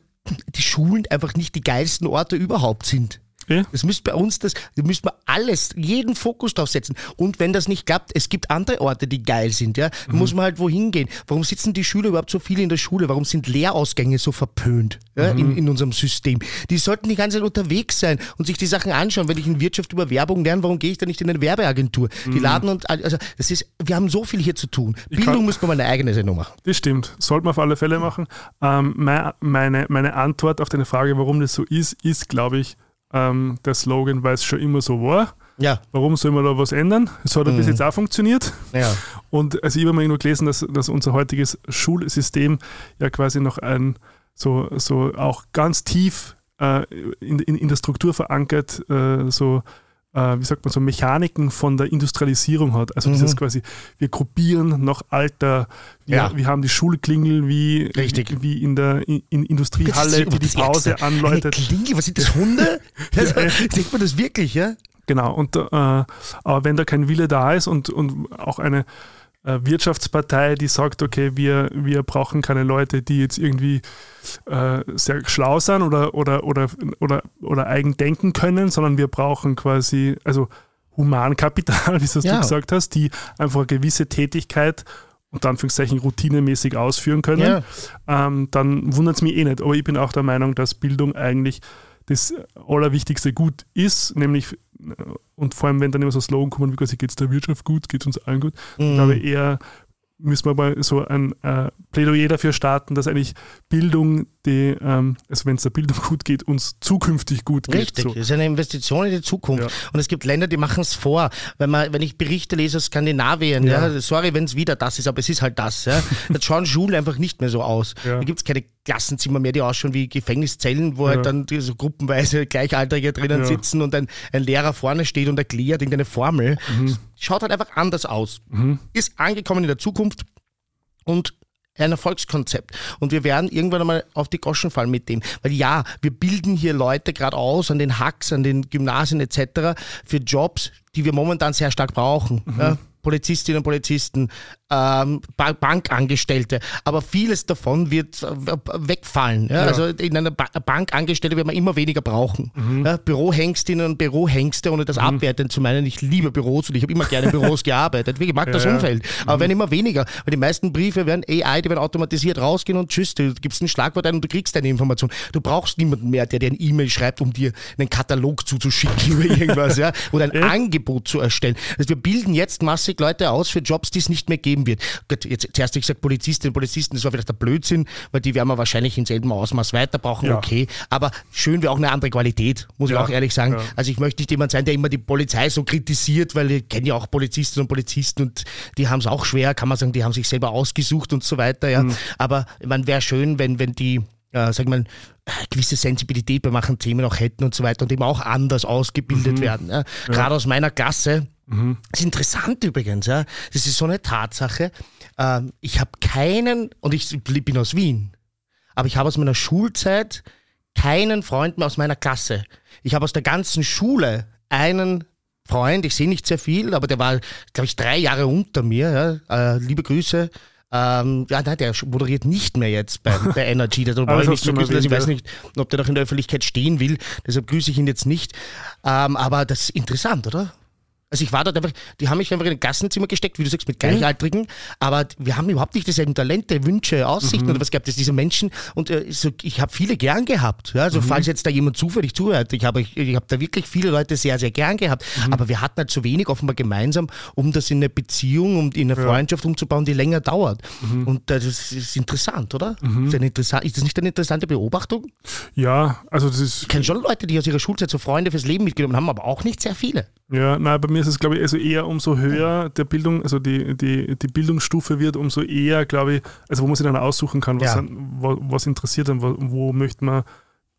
die Schulen einfach nicht die geilsten Orte überhaupt sind? Eh? Das müsste bei uns, das, da müsste man alles, jeden Fokus drauf setzen. Und wenn das nicht klappt, es gibt andere Orte, die geil sind, ja. Da muss man halt wohin gehen. Warum sitzen die Schüler überhaupt so viele in der Schule? Warum sind Lehrausgänge so verpönt ja, in, in unserem System? Die sollten die ganze Zeit unterwegs sein und sich die Sachen anschauen. Wenn ich in Wirtschaft über Werbung lerne, warum gehe ich dann nicht in eine Werbeagentur? Die laden und, also, das ist, wir haben so viel hier zu tun. Bildung kann- müsste man mal eine eigene Sendung machen. Das stimmt. Sollte man auf alle Fälle machen. Ähm, mein, meine, meine Antwort auf deine Frage, warum das so ist, ist, glaube ich, ähm, der Slogan, weil es schon immer so war. Ja, Warum soll man da was ändern? Es hat ja bis jetzt auch funktioniert. ja. Und also ich habe mal irgendwo gelesen, dass, dass unser heutiges Schulsystem ja quasi noch ein so, so auch ganz tief äh, in, in, in der Struktur verankert, äh, so wie sagt man so, Mechaniken von der Industrialisierung hat. Also mhm. dieses quasi, wir gruppieren nach Alter, wir, ja. wir haben die Schulklingel wie, Richtig. wie in der in, in Industriehalle, die die Pause anläutet. Eine Klingel, was sind das, Hunde? [LAUGHS] Also, Denkt [LAUGHS] man das wirklich, ja? Genau, und äh, aber wenn da kein Wille da ist und, und auch eine äh, Wirtschaftspartei, die sagt, okay, wir, wir brauchen keine Leute, die jetzt irgendwie äh, sehr schlau sind oder, oder, oder, oder, oder eigen denken können, sondern wir brauchen quasi, also Humankapital, [LAUGHS] wie du ja. gesagt hast, die einfach eine gewisse Tätigkeit unter Anführungszeichen routinemäßig ausführen können, ja. ähm, dann wundert es mich eh nicht. Aber ich bin auch der Meinung, dass Bildung eigentlich das allerwichtigste Gut ist, nämlich und vor allem, wenn dann immer so Slogan kommen, wie quasi geht es der Wirtschaft gut, geht es uns allen gut, mhm. glaube eher müssen wir mal so ein äh, Plädoyer dafür starten, dass eigentlich Bildung, die, ähm, also wenn es der Bildung gut geht, uns zukünftig gut geht. Richtig, so. das ist eine Investition in die Zukunft. Ja. Und es gibt Länder, die machen es vor. Wenn, man, wenn ich Berichte lese aus Skandinavien, ja. ja sorry, wenn es wieder das ist, aber es ist halt das. Ja. [LAUGHS] Jetzt schauen Schulen einfach nicht mehr so aus. Da gibt es keine Klassenzimmer mehr, die ausschauen wie Gefängniszellen, wo halt dann so gruppenweise Gleichaltrige drinnen sitzen und ein, ein Lehrer vorne steht und erklärt irgendeine Formel. Mhm. Schaut halt einfach anders aus. Mhm. Ist angekommen in der Zukunft und ein Erfolgskonzept. Und wir werden irgendwann einmal auf die Goschen fallen mit dem. Weil ja, wir bilden hier Leute gerade aus an den Hacks, an den Gymnasien etc. für Jobs, die wir momentan sehr stark brauchen. Mhm. Ja, Polizistinnen und Polizisten, ähm, Bankangestellte. Aber vieles davon wird äh, wegfallen. Ja? Ja. Also in einer ba Bankangestellte wird man immer weniger brauchen. Mhm. Ja? Bürohengstinnen und Bürohengste, ohne das mhm. abwertend zu meinen. Ich liebe Büros und ich habe immer gerne in Büros [LAUGHS] gearbeitet. Ich mag das Umfeld. Aber mhm. werden immer weniger. Weil die meisten Briefe werden AI, die werden automatisiert rausgehen und tschüss, du gibst ein Schlagwort ein und du kriegst deine Information. Du brauchst niemanden mehr, der dir ein E-Mail schreibt, um dir einen Katalog zuzuschicken oder irgendwas. ja? Oder ein Angebot zu erstellen. Also wir bilden jetzt massig Leute aus für Jobs, die es nicht mehr geben geben wird. Gut, jetzt zuerst ich gesagt Polizistinnen und Polizisten, das war vielleicht der Blödsinn, weil die werden wir wahrscheinlich in selben Ausmaß weiter brauchen, ja. okay. Aber schön wäre auch eine andere Qualität, muss ja. ich auch ehrlich sagen. Ja. Also ich möchte nicht jemand sein, der immer die Polizei so kritisiert, weil ich kenne ja auch Polizistinnen und Polizisten und die haben es auch schwer, kann man sagen, die haben sich selber ausgesucht und so weiter, ja. Mhm. Aber man wäre schön, wenn, wenn die äh, sag mal, gewisse Sensibilität bei manchen Themen auch hätten und so weiter und eben auch anders ausgebildet mhm. werden. Ja. Gerade aus meiner Klasse, Mhm. Das ist interessant übrigens, ja. Das ist so eine Tatsache. Ähm, ich habe keinen, und ich bin aus Wien, aber ich habe aus meiner Schulzeit keinen Freund mehr aus meiner Klasse. Ich habe aus der ganzen Schule einen Freund, ich sehe nicht sehr viel, aber der war, glaube ich, drei Jahre unter mir. Ja. Äh, liebe Grüße. Ähm, ja, nein, der moderiert nicht mehr jetzt bei, [LAUGHS] bei Energy. Brauche ich nicht grüßen, ich weiß nicht, ob der noch in der Öffentlichkeit stehen will. Deshalb grüße ich ihn jetzt nicht. Ähm, aber das ist interessant, oder? Also ich war dort einfach, die haben mich einfach in ein Klassenzimmer gesteckt, wie du sagst, mit Gleichaltrigen, mhm. aber wir haben überhaupt nicht dieselben Talente, Wünsche, Aussichten mhm. oder was gab es, diese Menschen und äh, so, ich habe viele gern gehabt. Ja? Also mhm. falls jetzt da jemand zufällig zuhört, ich habe ich, ich hab da wirklich viele Leute sehr, sehr gern gehabt, mhm. aber wir hatten halt zu wenig offenbar gemeinsam, um das in eine Beziehung, um in eine ja. Freundschaft umzubauen, die länger dauert. Mhm. Und äh, das ist interessant, oder? Mhm. Ist, interessant, ist das nicht eine interessante Beobachtung? Ja, also das ist... Ich kenne schon Leute, die aus ihrer Schulzeit so Freunde fürs Leben mitgenommen haben, aber auch nicht sehr viele. Ja, nein, bei mir ist es, glaube ich, also eher umso höher der Bildung, also die, die, die Bildungsstufe wird, umso eher, glaube ich, also wo man sich dann aussuchen kann, was, ja. was, was interessiert und wo, wo möchte man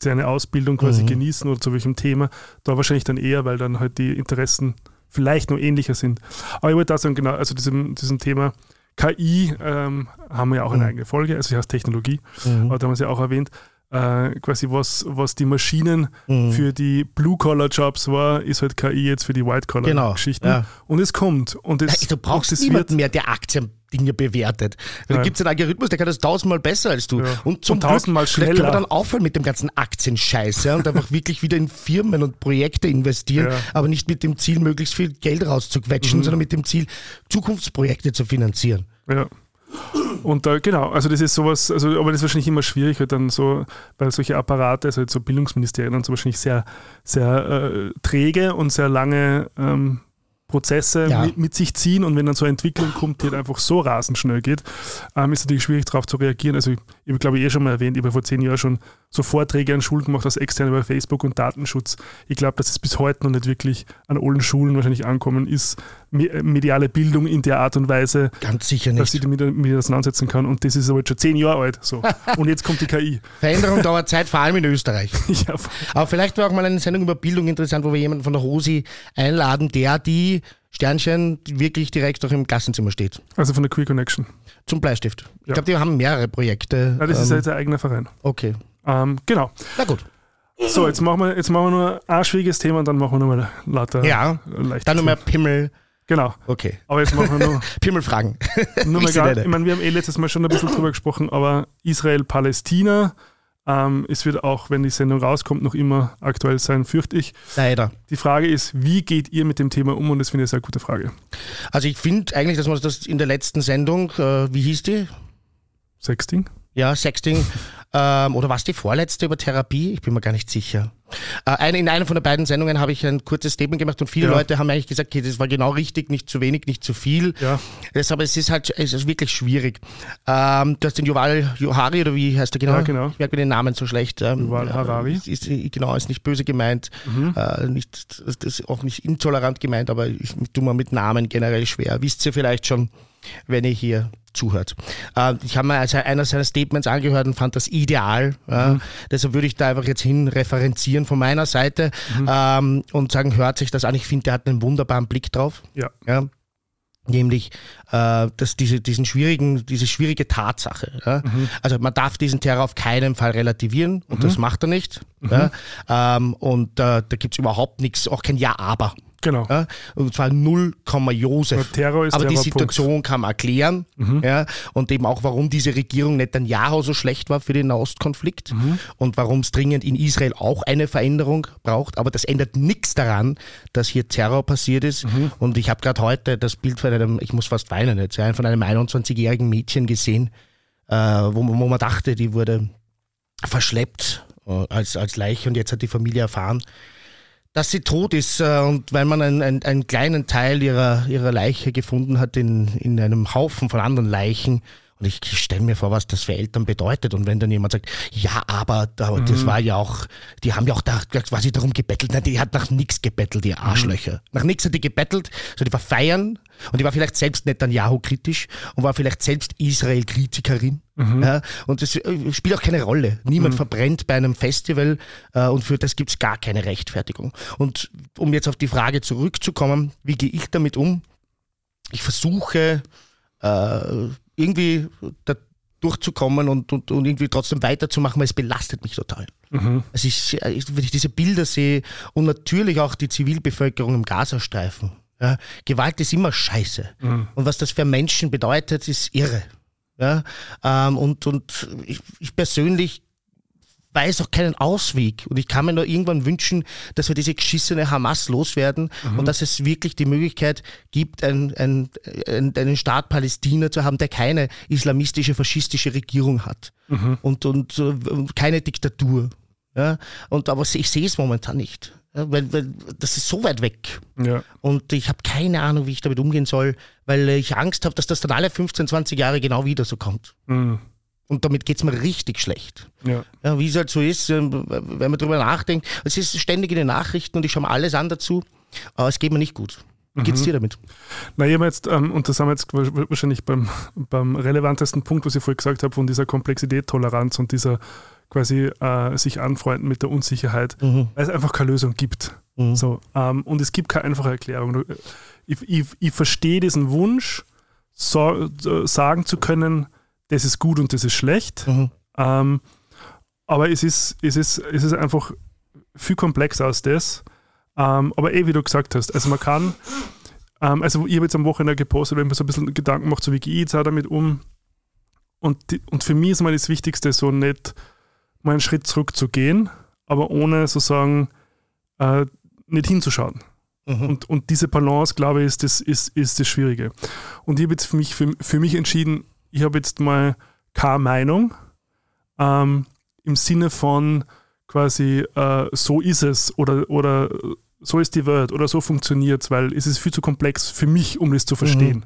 seine Ausbildung quasi mhm. genießen oder zu welchem Thema. Da wahrscheinlich dann eher, weil dann halt die Interessen vielleicht noch ähnlicher sind. Aber ich wollte da sagen, genau, also diesem, diesem Thema KI ähm, haben wir ja auch eine mhm. eigene Folge, also sie heißt Technologie, mhm. aber da haben wir sie auch erwähnt äh, quasi was, was die Maschinen mhm. für die Blue-Collar-Jobs war, ist halt KI jetzt für die White-Collar-Geschichten. Genau, ja. Und es kommt. Und es, du brauchst es niemanden mehr, der Aktien Dinge bewertet. Da gibt es einen Algorithmus, der kann das tausendmal besser als du. Ja. Und zum und tausendmal Glück, schneller. kann man dann aufhören mit dem ganzen Aktienscheiß ja, und einfach wirklich wieder in Firmen und Projekte investieren, ja. aber nicht mit dem Ziel, möglichst viel Geld rauszuquetschen, mhm. sondern mit dem Ziel, Zukunftsprojekte zu finanzieren. Ja. Und da, genau, also das ist sowas, also, aber das ist wahrscheinlich immer schwierig, halt dann so, weil solche Apparate, also jetzt so Bildungsministerien und so wahrscheinlich sehr, sehr äh, träge und sehr lange ähm, Prozesse Ja. mit, mit sich ziehen und wenn dann so eine Entwicklung kommt, die halt einfach so rasend schnell geht, ähm, ist natürlich schwierig darauf zu reagieren. Also ich, ich habe glaube ich eh schon mal erwähnt, ich habe vor zehn Jahren schon so Vorträge an Schulen gemacht als externe über Facebook und Datenschutz. Ich glaube, dass es bis heute noch nicht wirklich an allen Schulen wahrscheinlich ankommen ist, äh, mediale Bildung in der Art und Weise, Ganz sicher dass sie nicht. damit, damit auseinandersetzen kann. Und das ist aber jetzt schon zehn Jahre alt. So. [LAUGHS] Und jetzt kommt die KI. Veränderung dauert Zeit, vor allem in Österreich. [LAUGHS] ja, Aber vielleicht wäre auch mal eine Sendung über Bildung interessant, wo wir jemanden von der Rosi einladen, der die Sternchen wirklich direkt auch im Klassenzimmer steht. also von der Queer Connection. Zum Bleistift. Ich Ja. glaube, die haben mehrere Projekte. Ja, das ist Ähm, jetzt ein eigener Verein. okay. Ähm, genau. Na gut. So, jetzt machen wir, jetzt machen wir nur ein schwieriges Thema und dann machen wir nochmal lauter Ja. Dann nochmal Pimmel. Genau. Okay. Aber jetzt machen wir nur, [LAUGHS] Pimmelfragen. nur mal Ich nenne. ich meine, wir haben eh letztes Mal schon ein bisschen drüber gesprochen, aber Israel-Palästina, ähm, es wird auch, wenn die Sendung rauskommt, noch immer aktuell sein, fürchte ich. Leider. Die Frage ist, wie geht ihr mit dem Thema um? Und das finde ich eine sehr gute Frage. Also ich finde eigentlich, dass man das in der letzten Sendung, äh, wie hieß die? Sexting? Ja, Sexting. ähm, oder was die vorletzte über Therapie? Ich bin mir gar nicht sicher. Äh, eine, in einer von den beiden Sendungen habe ich ein kurzes Statement gemacht und viele Ja. Leute haben eigentlich gesagt, okay, das war genau richtig, nicht zu wenig, nicht zu viel. Ja. Das, aber es ist halt es ist wirklich schwierig. Ähm, du hast den Yuval Johari, oder wie heißt der genau? Ja, genau. Ich merke mir den Namen so schlecht. Ähm, Yuval Harari. Ist, ist, genau, ist nicht böse gemeint. Äh, nicht, das ist auch nicht intolerant gemeint, aber ich tue mir mit Namen generell schwer. Wisst ihr vielleicht schon, wenn ihr hier zuhört. Äh, ich habe mir also einer seiner Statements angehört und fand das ideal. Äh, deshalb würde ich da einfach jetzt hin referenzieren von meiner Seite ähm, und sagen, hört sich das an. Ich finde, der hat einen wunderbaren Blick drauf. Ja. Ja. Nämlich, äh, dass diese, diesen schwierigen, diese schwierige Tatsache. Ja? Also man darf diesen Terror auf keinen Fall relativieren und das macht er nicht. Ja? Ähm, und äh, da gibt's überhaupt nichts, auch kein Ja, aber. Genau. Ja? Und zwar 0, Josef. Terror ist Aber die Terror, Situation kann man erklären. Ja? Und eben auch, warum diese Regierung Netanyahu so schlecht war für den Nahostkonflikt und warum es dringend in Israel auch eine Veränderung braucht. Aber das ändert nichts daran, dass hier Terror passiert ist. Und ich habe gerade heute das Bild von einem, ich muss fast weinen jetzt, ja, von einem 21-jährigen Mädchen gesehen, äh, wo, man- wo man dachte, die wurde verschleppt äh, als, als Leiche und jetzt hat die Familie erfahren, dass sie tot ist äh, und weil man einen, einen, einen kleinen Teil ihrer, ihrer Leiche gefunden hat in, in einem Haufen von anderen Leichen. Und ich stelle mir vor, was das für Eltern bedeutet. Und wenn dann jemand sagt, ja, aber da, das war ja auch, die haben ja auch da quasi darum gebettelt. Nein, die hat nach nichts gebettelt, die Arschlöcher. Nach nichts hat die gebettelt, so die war feiern und die war vielleicht selbst Netanyahu kritisch und war vielleicht selbst Israel-Kritikerin. Ja, und das äh, spielt auch keine Rolle. Niemand verbrennt bei einem Festival äh, und für das gibt's gar keine Rechtfertigung. Und um jetzt auf die Frage zurückzukommen, wie gehe ich damit um? Ich versuche äh, irgendwie da durchzukommen und, und, und irgendwie trotzdem weiterzumachen, weil es belastet mich total. Es ist, äh, wenn ich diese Bilder sehe und natürlich auch die Zivilbevölkerung im Gazastreifen. Ja, Gewalt ist immer scheiße. Und was das für Menschen bedeutet, ist irre. Ja, ähm, und und ich, ich persönlich weiß auch keinen Ausweg. Und ich kann mir nur irgendwann wünschen, dass wir diese geschissene Hamas loswerden und dass es wirklich die Möglichkeit gibt, ein, ein, ein, einen Staat Palästina zu haben, der keine islamistische, faschistische Regierung hat und, und, äh, und keine Diktatur. Ja? Und, aber ich sehe es momentan nicht. Ja, weil, weil das ist so weit weg. Ja. Und ich habe keine Ahnung, wie ich damit umgehen soll, weil ich Angst habe, dass das dann alle 15, 20 Jahre genau wieder so kommt. Mhm. Und damit geht's mir richtig schlecht. Ja. Ja, wie es halt so ist, ähm, wenn man drüber nachdenkt. Es ist ständig in den Nachrichten und ich schaue mir alles an dazu, aber es geht mir nicht gut. Wie geht's dir damit? Na, ich habe jetzt, ähm, und das haben wir jetzt wahrscheinlich beim, beim relevantesten Punkt, was ich vorhin gesagt habe, von dieser Komplexität, Toleranz und dieser quasi äh, sich anfreunden mit der Unsicherheit, weil es einfach keine Lösung gibt. So, ähm, und es gibt keine einfache Erklärung. Ich, ich, ich verstehe diesen Wunsch, so, äh, sagen zu können, das ist gut und das ist schlecht. Mhm. Ähm, aber es ist, es, ist, es ist einfach viel komplexer als das. Ähm, aber eh, wie du gesagt hast, also man kann, ähm, also ich habe jetzt am Wochenende gepostet, wenn man so ein bisschen Gedanken macht, so wie gehe ich jetzt auch damit um. Und, die, und für mich ist mal das Wichtigste, so nicht mal einen Schritt zurück zu gehen, aber ohne sozusagen äh, nicht hinzuschauen. Und, und diese Balance, glaube ich, ist das, ist, ist das Schwierige. Und ich habe jetzt für mich, für, für mich entschieden, ich habe jetzt mal keine Meinung ähm, im Sinne von quasi äh, so ist es oder, oder so ist die Welt oder so funktioniert es, weil es ist viel zu komplex für mich, um das zu verstehen. Mhm.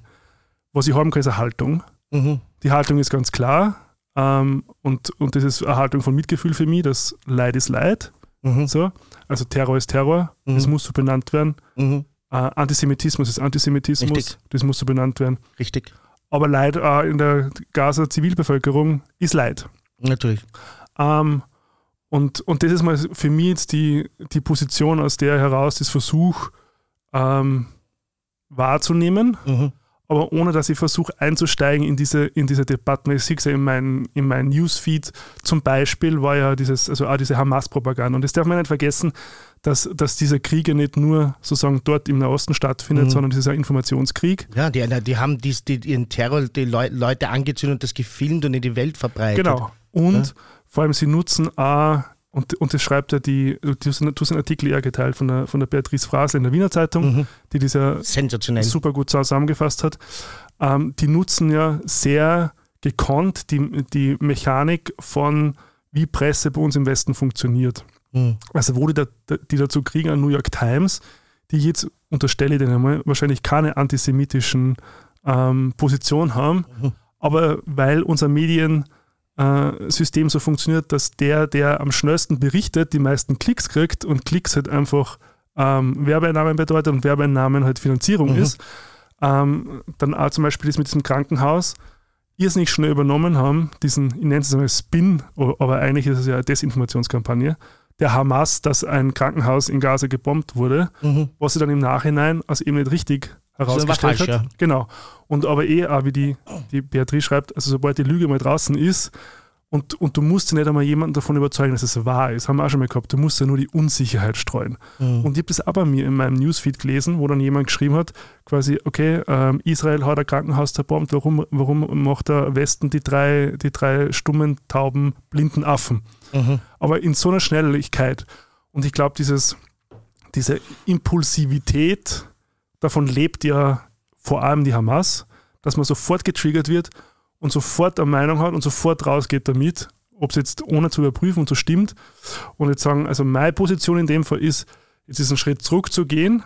Was ich haben kann, ist eine Haltung. Mhm. Die Haltung ist ganz klar ähm, und, und das ist eine Haltung von Mitgefühl für mich, dass Leid ist Leid. Mhm. So. Also Terror ist Terror, das mhm. muss so benannt werden. Mhm. Äh, Antisemitismus ist Antisemitismus, Richtig. das muss so benannt werden. Richtig. Aber Leid äh, in der Gaza-Zivilbevölkerung ist Leid. Natürlich. Ähm, und, und das ist mal für mich jetzt die, die Position, aus der heraus das Versuch ähm, wahrzunehmen. Mhm aber ohne dass ich versuche einzusteigen in diese, in diese Debatten. Ich sehe es ja in meinem in mein Newsfeed zum Beispiel war ja dieses, also auch diese Hamas-Propaganda. Und das darf man nicht vergessen, dass, dass dieser Krieg ja nicht nur sozusagen dort im Nahosten stattfindet, mhm. sondern das ist ein Informationskrieg. Ja, die, die haben die, die, ihren Terror, die Leute angezündet und das gefilmt und in die Welt verbreitet. Genau. Und ja. vor allem sie nutzen auch und, und das schreibt ja die, du hast einen Artikel eher geteilt von der, von der Beatrice Frasel in der Wiener Zeitung, mhm. die das ja super gut zusammengefasst hat. Ähm, die nutzen ja sehr gekonnt die, die Mechanik von, wie Presse bei uns im Westen funktioniert. Mhm. Also wo die, da, die dazu kriegen, an New York Times, die jetzt, unterstelle ich denen einmal, wahrscheinlich keine antisemitischen ähm, Position haben, mhm. aber weil unser Medien System so funktioniert, dass der, der am schnellsten berichtet, die meisten Klicks kriegt und Klicks halt einfach ähm, Werbeeinnahmen bedeutet und Werbeeinnahmen halt Finanzierung mhm. ist. Ähm, dann auch zum Beispiel das mit diesem Krankenhaus irrsinnig schnell übernommen haben, diesen, ich nenne es mal Spin, aber eigentlich ist es ja eine Desinformationskampagne, der Hamas, dass ein Krankenhaus in Gaza gebombt wurde, mhm. was sie dann im Nachhinein als eben nicht richtig herausgestellt falsch, hat. Ja. Genau. Und aber eh, auch wie die, die Beatrice schreibt, also sobald die Lüge mal draußen ist und, und du musst ja nicht einmal jemanden davon überzeugen, dass es wahr ist, haben wir auch schon mal gehabt, du musst ja nur die Unsicherheit streuen. Mhm. Und ich habe das aber mir in meinem Newsfeed gelesen, wo dann jemand geschrieben hat, quasi, okay, ähm, Israel hat ein Krankenhaus zerbombt, warum, warum macht der Westen die drei, die drei stummen, tauben, blinden Affen? Mhm. Aber in so einer Schnelligkeit. Und ich glaube, dieses, diese Impulsivität, davon lebt ja vor allem die Hamas, dass man sofort getriggert wird und sofort eine Meinung hat und sofort rausgeht damit, ob es jetzt ohne zu überprüfen und so stimmt. Und jetzt sagen, also meine Position in dem Fall ist, jetzt ist ein Schritt zurück zu gehen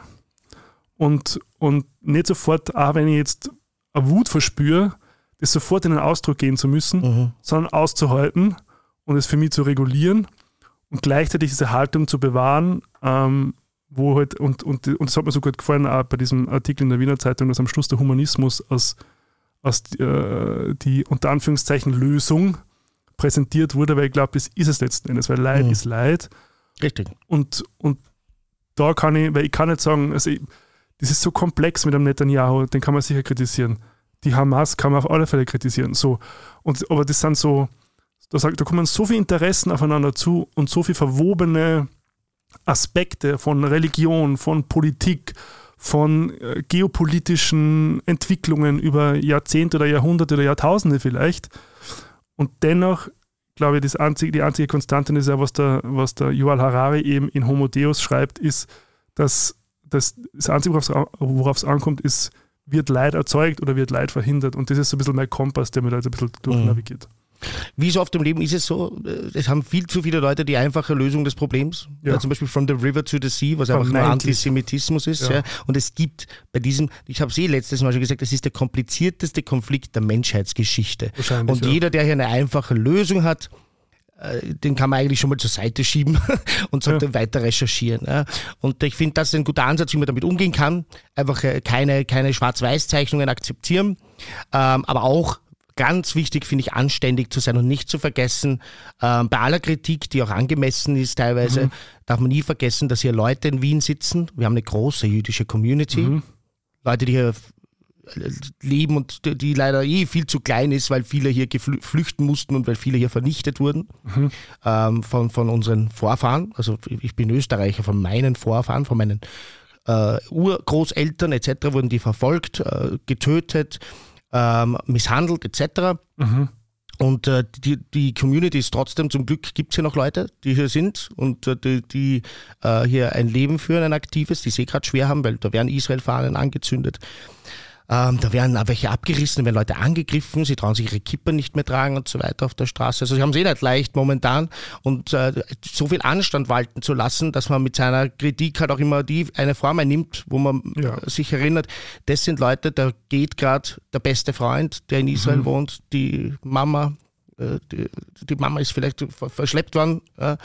und, und nicht sofort, auch wenn ich jetzt eine Wut verspüre, das sofort in den Ausdruck gehen zu müssen, mhm. sondern auszuhalten und es für mich zu regulieren und gleichzeitig diese Haltung zu bewahren, ähm, wo halt, und, und, und das hat mir so gut gefallen, auch bei diesem Artikel in der Wiener Zeitung, dass am Schluss der Humanismus als, als äh, die unter Anführungszeichen Lösung präsentiert wurde, weil ich glaube, das ist es letzten Endes, weil Leid mhm. ist Leid. Richtig. Und, und da kann ich, weil ich kann nicht sagen, also ich, das ist so komplex mit dem Netanyahu, den kann man sicher kritisieren. Die Hamas kann man auf alle Fälle kritisieren. So. Und, aber das sind so, da, da kommen so viele Interessen aufeinander zu und so viele verwobene Aspekte von Religion, von Politik, von äh, geopolitischen Entwicklungen über Jahrzehnte oder Jahrhunderte oder Jahrtausende vielleicht. Und dennoch, glaube ich, das einzige, die einzige Konstante ist ja, was der, was der Yuval Harari eben in Homo Deus schreibt, ist, dass, dass das Einzige, worauf es ankommt, ist, wird Leid erzeugt oder wird Leid verhindert. Und das ist so ein bisschen mein Kompass, der mir da jetzt ein bisschen durchnavigiert. Mhm. Wie so oft im Leben ist es so, äh, es haben viel zu viele Leute die einfache Lösung des Problems. Ja. Ja, zum Beispiel From the River to the Sea, was einfach nur Antisemitismus ist. Ja. Und es gibt bei diesem, ich habe es eh letztes Mal schon gesagt, es ist der komplizierteste Konflikt der Menschheitsgeschichte. Und jeder, der hier eine einfache Lösung hat, äh, den kann man eigentlich schon mal zur Seite schieben [LAUGHS] und sollte ja. weiter recherchieren. Und ich finde, das ist ein guter Ansatz, wie man damit umgehen kann. Einfach äh, keine, keine Schwarz-Weiß-Zeichnungen akzeptieren, ähm, aber auch ganz wichtig, finde ich, anständig zu sein und nicht zu vergessen, äh, bei aller Kritik, die auch angemessen ist teilweise, mhm. darf man nie vergessen, dass hier Leute in Wien sitzen. Wir haben eine große jüdische Community. Mhm. Leute, die hier leben und die leider eh viel zu klein ist, weil viele hier flüchten mussten und weil viele hier vernichtet wurden mhm. ähm, von, von unseren Vorfahren. Also ich bin Österreicher, von meinen Vorfahren, von meinen äh, Urgroßeltern etc. wurden die verfolgt, äh, getötet, ähm, misshandelt etc. Mhm. Und äh, die, die Community ist trotzdem, zum Glück gibt es hier noch Leute, die hier sind und äh, die, die äh, hier ein Leben führen, ein aktives, die es eh gerade schwer haben, weil da werden Israel-Fahnen angezündet. Ähm, da werden auch welche abgerissen, werden Leute angegriffen, sie trauen sich ihre Kippen nicht mehr tragen und so weiter auf der Straße. Also sie haben es eh nicht leicht momentan und äh, so viel Anstand walten zu lassen, dass man mit seiner Kritik halt auch immer die eine Form einnimmt, wo man Ja. sich erinnert, das sind Leute, da geht gerade der beste Freund, der in Israel Mhm. wohnt, die Mama, äh, die, die Mama ist vielleicht ver- verschleppt worden, ja.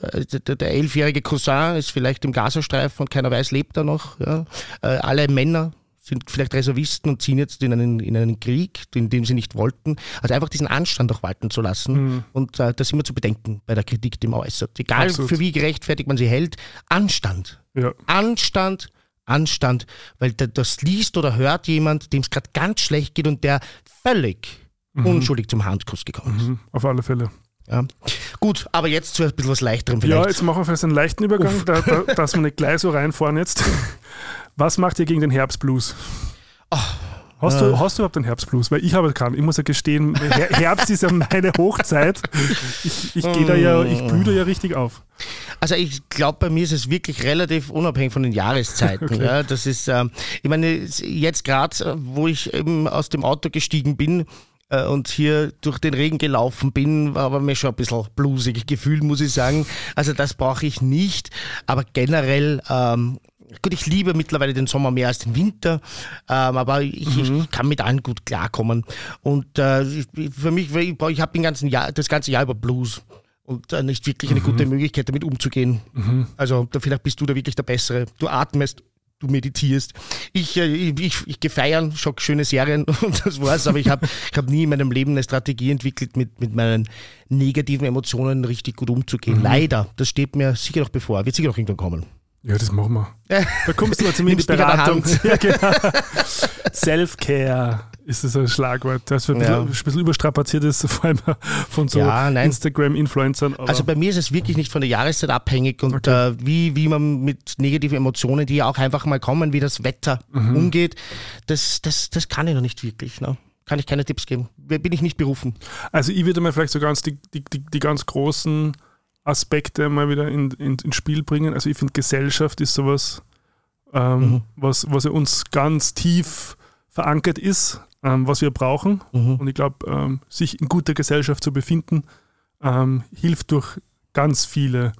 Äh, der, der elfjährige Cousin ist vielleicht im Gazastreifen und keiner weiß, lebt er noch. Ja. Äh, Alle Männer sind vielleicht Reservisten und ziehen jetzt in einen, in einen Krieg, in dem sie nicht wollten. Also einfach diesen Anstand auch walten zu lassen Mhm. und äh, das immer zu bedenken bei der Kritik, die man äußert. Egal Absolut. für wie gerechtfertigt man sie hält, Anstand. Ja. Anstand, Anstand, weil da- das liest oder hört jemand, dem es gerade ganz schlecht geht und der völlig unschuldig zum Handkuss gekommen ist. Mhm, auf alle Fälle. Ja. Gut, aber jetzt zu ein bisschen was Leichterem Ja, vielleicht. jetzt machen wir vielleicht einen leichten Übergang, da, da, dass wir nicht gleich so reinfahren jetzt. [LAUGHS] Was macht ihr gegen den Herbstblues? Hast, du, äh. hast du überhaupt den Herbstblues? Weil ich habe keinen. Ich muss ja gestehen, Her Herbst ist ja meine Hochzeit. Ich, ich gehe da ja, ich blühe da ja richtig auf. Also ich glaube, bei mir ist es wirklich relativ unabhängig von den Jahreszeiten. [LAUGHS] Okay. Ja, das ist, ähm, ich meine, jetzt gerade, wo ich eben aus dem Auto gestiegen bin äh, und hier durch den Regen gelaufen bin, war aber mir schon ein bisschen blusig gefühlt, muss ich sagen. Also das brauche ich nicht. Aber generell, ähm, gut, ich liebe mittlerweile den Sommer mehr als den Winter, ähm, aber ich, ich kann mit allen gut klarkommen. Und äh, für mich, ich, ich habe das ganze Jahr über Blues. Und äh, nicht wirklich eine gute Möglichkeit, damit umzugehen. Also da, vielleicht bist du da wirklich der Bessere. Du atmest, du meditierst. Ich, äh, ich, ich, gehe feiern, schaue schöne Serien [LAUGHS] und das war's. Aber ich habe ich hab nie in meinem Leben eine Strategie entwickelt, mit, mit meinen negativen Emotionen richtig gut umzugehen. Leider. Das steht mir sicher noch bevor. Wird sicher noch irgendwann kommen. Ja, das machen wir. Da kommst du mal zum Nimmst mich an der Beratung. Ja, genau. Self-Care ist das ein Schlagwort, das ein Ja. ein bisschen überstrapaziert ist, vor allem von so Ja. Instagram-Influencern. Also bei mir ist es wirklich nicht von der Jahreszeit abhängig und äh, wie, wie man mit negativen Emotionen, die ja auch einfach mal kommen, wie das Wetter umgeht, das, das, das kann ich noch nicht wirklich. Ne? Kann ich keine Tipps geben. Bin ich nicht berufen. Also ich würde mal vielleicht so ganz die, die, die, die ganz großen Aspekte mal wieder in, in, ins Spiel bringen. Also ich finde Gesellschaft ist sowas, ähm, Mhm. was, was ja uns ganz tief verankert ist, ähm, was wir brauchen. Mhm. Und ich glaube, ähm, sich in guter Gesellschaft zu befinden, ähm, hilft durch ganz viele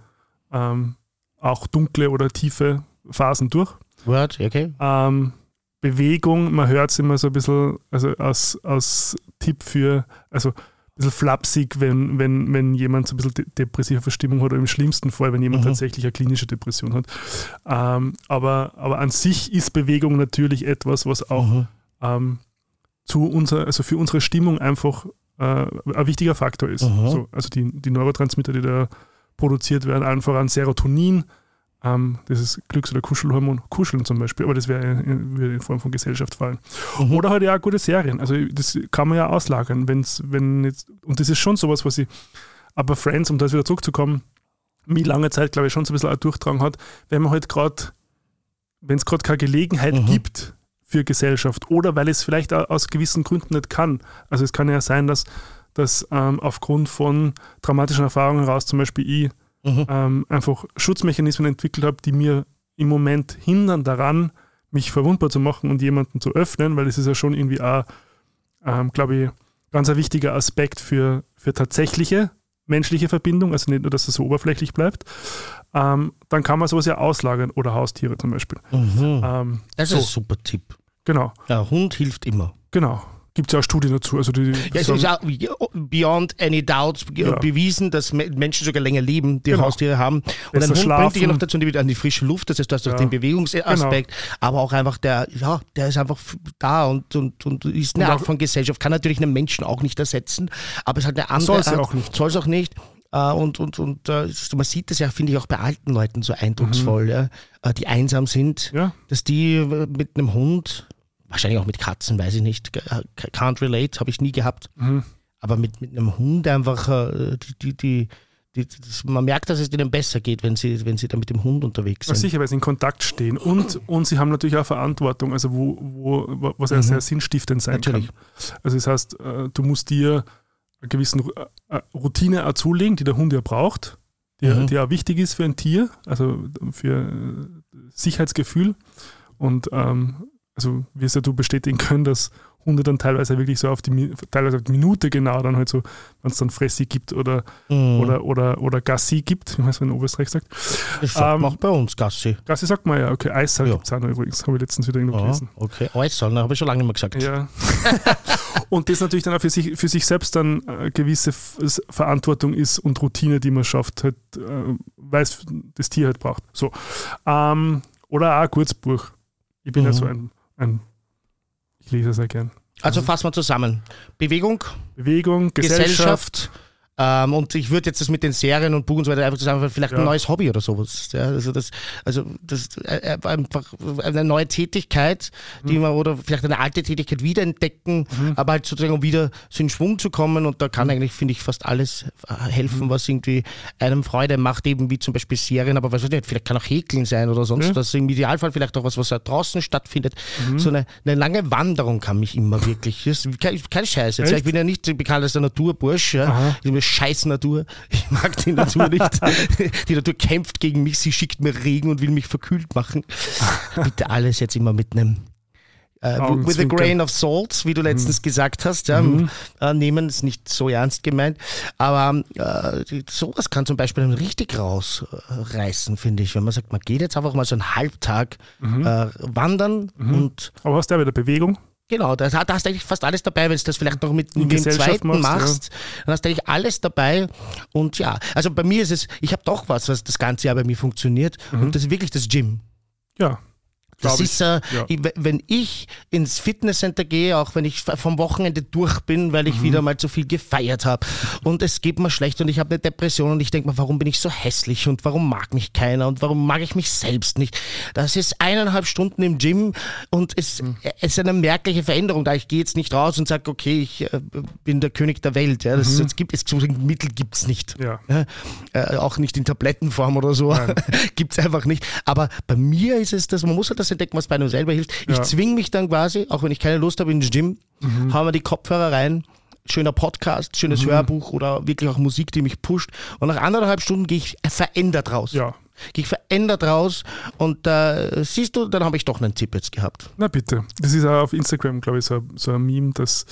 ähm, auch dunkle oder tiefe Phasen durch. Word, okay. Ähm, Bewegung, man hört es immer so ein bisschen, also als, als Tipp für, also bisschen flapsig, wenn, wenn, wenn jemand so ein bisschen de depressive Verstimmung hat oder im schlimmsten Fall, wenn jemand Mhm. tatsächlich eine klinische Depression hat. Ähm, aber, aber an sich ist Bewegung natürlich etwas, was auch Mhm. ähm, zu unser, also für unsere Stimmung einfach äh, ein wichtiger Faktor ist. Mhm. So, also die, die Neurotransmitter, die da produziert werden, allen voran Serotonin, ähm, das ist Glücks- oder Kuschelhormon, Kuscheln zum Beispiel, aber das wäre in, in Form von Gesellschaft fallen. Mhm. Oder halt ja auch gute Serien. Also das kann man ja auslagern, wenn's, wenn jetzt, und das ist schon sowas, was ich, aber Friends, um das wieder zurückzukommen, mich lange Zeit, glaube ich, schon so ein bisschen auch durchtragen hat, wenn man halt gerade, wenn es gerade keine Gelegenheit Mhm. gibt für Gesellschaft oder weil es vielleicht aus gewissen Gründen nicht kann. Also es kann ja sein, dass, dass ähm, aufgrund von traumatischen Erfahrungen heraus zum Beispiel ich Mhm. ähm, einfach Schutzmechanismen entwickelt habe, die mir im Moment hindern daran, mich verwundbar zu machen und jemanden zu öffnen, weil das ist ja schon irgendwie auch, ähm, glaube ich, ganz ein wichtiger Aspekt für, für tatsächliche menschliche Verbindung, also nicht nur, dass es so oberflächlich bleibt. Ähm, dann kann man sowas ja auslagern oder Haustiere zum Beispiel. Mhm. Ähm, Das so, ist ein super Tipp. genau, Ja, Hund hilft immer. genau. Gibt es ja auch Studien dazu. Also die, Ja, es ist auch beyond any doubt Ja. bewiesen, dass Me- Menschen sogar länger leben, die Genau. Haustiere haben. Und Besser ein Hund schlafen. bringt dich ja noch dazu die- an die frische Luft, das heißt, du hast auch Ja. Genau. den Bewegungsaspekt, aber auch einfach der, ja, der ist einfach da und, und, und ist eine Und Art von Gesellschaft, kann natürlich einen Menschen auch nicht ersetzen, aber es hat eine andere Soll sie Art. auch nicht. Soll es auch nicht. Äh, Und, und, und äh, man sieht das ja, finde ich, auch bei alten Leuten so eindrucksvoll, ja, äh, die einsam sind, Mhm. ja, dass die mit einem Hund, wahrscheinlich auch mit Katzen, weiß ich nicht, äh, can't relate, habe ich nie gehabt, mhm. aber mit, mit einem Hund einfach, äh, die, die, die, das, man merkt, dass es denen besser geht, wenn sie, wenn sie da mit dem Hund unterwegs Ja, sind. sicher, weil sie in Kontakt stehen. Und, und sie haben natürlich auch Verantwortung, also wo, wo, was ja Mhm. sehr sinnstiftend sein Natürlich. kann. Also das heißt, äh, du musst dir eine gewisse Routine auch zulegen, die der Hund ja braucht, die, Mhm. die auch wichtig ist für ein Tier, also für Sicherheitsgefühl. Und ähm, also wirst ja du bestätigen können, dass Hunde dann teilweise wirklich so auf die, teilweise auf die Minute genau dann halt so, wenn es dann Fressi gibt oder, Mhm. oder, oder, oder Gassi gibt, wie man es in Oberösterreich sagt. Das sagt Ähm, auch bei uns, Gassi. Gassi sagt man ja, okay, Eissaal Ja. gibt es auch noch übrigens, habe ich letztens wieder irgendwo Ja, gelesen. okay. Äußern, habe ich schon lange nicht mehr gesagt. Ja. [LAUGHS] und das natürlich dann auch für sich, für sich selbst dann äh, gewisse Verantwortung ist und Routine, die man schafft, halt, äh, weil es das Tier halt braucht. So. Ähm, oder auch ein Kurzbuch. Ich bin ja Mhm. so ein, ein, ich lese sehr gern. Also fassen wir zusammen. Bewegung, Bewegung, Gesellschaft. Gesellschaft. Ähm, und ich würde jetzt das mit den Serien und Buch und so weiter einfach zusammen, vielleicht Ja. ein neues Hobby oder sowas. Ja, also das, also das äh, äh, einfach eine neue Tätigkeit, Mhm. die man oder vielleicht eine alte Tätigkeit wiederentdecken, aber halt sozusagen um wieder so in Schwung zu kommen und da Mhm. kann eigentlich, finde ich, fast alles äh, helfen, was irgendwie einem Freude macht, eben wie zum Beispiel Serien, aber was weiß ich nicht, vielleicht kann auch Häkeln sein oder sonst was, im Idealfall vielleicht auch was, was da draußen stattfindet. Mhm. So eine, eine lange Wanderung kann mich immer wirklich, das ist kein, kein Scheiß jetzt, ich bin ja nicht bekannt als der Naturbursch, ja. Scheiß Natur. Ich mag die Natur nicht. Die Natur kämpft gegen mich, sie schickt mir Regen und will mich verkühlt machen. Bitte alles jetzt immer mitnehmen. Äh, with a grain of salt, wie du letztens gesagt hast, ja, äh, nehmen ist nicht so ernst gemeint, aber äh, sowas kann zum Beispiel richtig rausreißen, finde ich, wenn man sagt, man geht jetzt einfach mal so einen Halbtag äh, wandern und Aber hast du ja wieder Bewegung? Genau, da, hast du eigentlich fast alles dabei, wenn du das vielleicht noch mit, mit dem zweiten machst, machst, dann hast du eigentlich alles dabei. Und ja, also bei mir ist es, ich habe doch was, was das ganze Jahr bei mir funktioniert. Und das ist wirklich das Gym. Ja. Das Glaub ist, äh, ja. ich, wenn ich ins Fitnesscenter gehe, auch wenn ich vom Wochenende durch bin, weil Mhm. ich wieder mal zu viel gefeiert habe und es geht mir schlecht und ich habe eine Depression und ich denke mir, warum bin ich so hässlich und warum mag mich keiner und warum mag ich mich selbst nicht? Das ist eineinhalb Stunden im Gym und es, Mhm. es ist eine merkliche Veränderung, da ich gehe jetzt nicht raus und sage, okay, ich äh, bin der König der Welt. Ja, das, es gibt, es, so ein Mittel gibt es nicht. Mhm. Ja. Äh, auch nicht in Tablettenform oder so. [LAUGHS] Gibt es einfach nicht. Aber bei mir ist es das, man muss halt das entdecken, was bei einem selber hilft. Ich Ja. zwinge mich dann quasi, auch wenn ich keine Lust habe, ins Gym, Mhm. hauen wir die Kopfhörer rein. Schöner Podcast, schönes Hörbuch oder wirklich auch Musik, die mich pusht. Und nach anderthalb Stunden gehe ich verändert raus. Ja. Gehe ich verändert raus und äh, siehst du, dann habe ich doch einen Tipp jetzt gehabt. Na bitte. Das ist auch auf Instagram, glaube ich, so, so ein Meme, das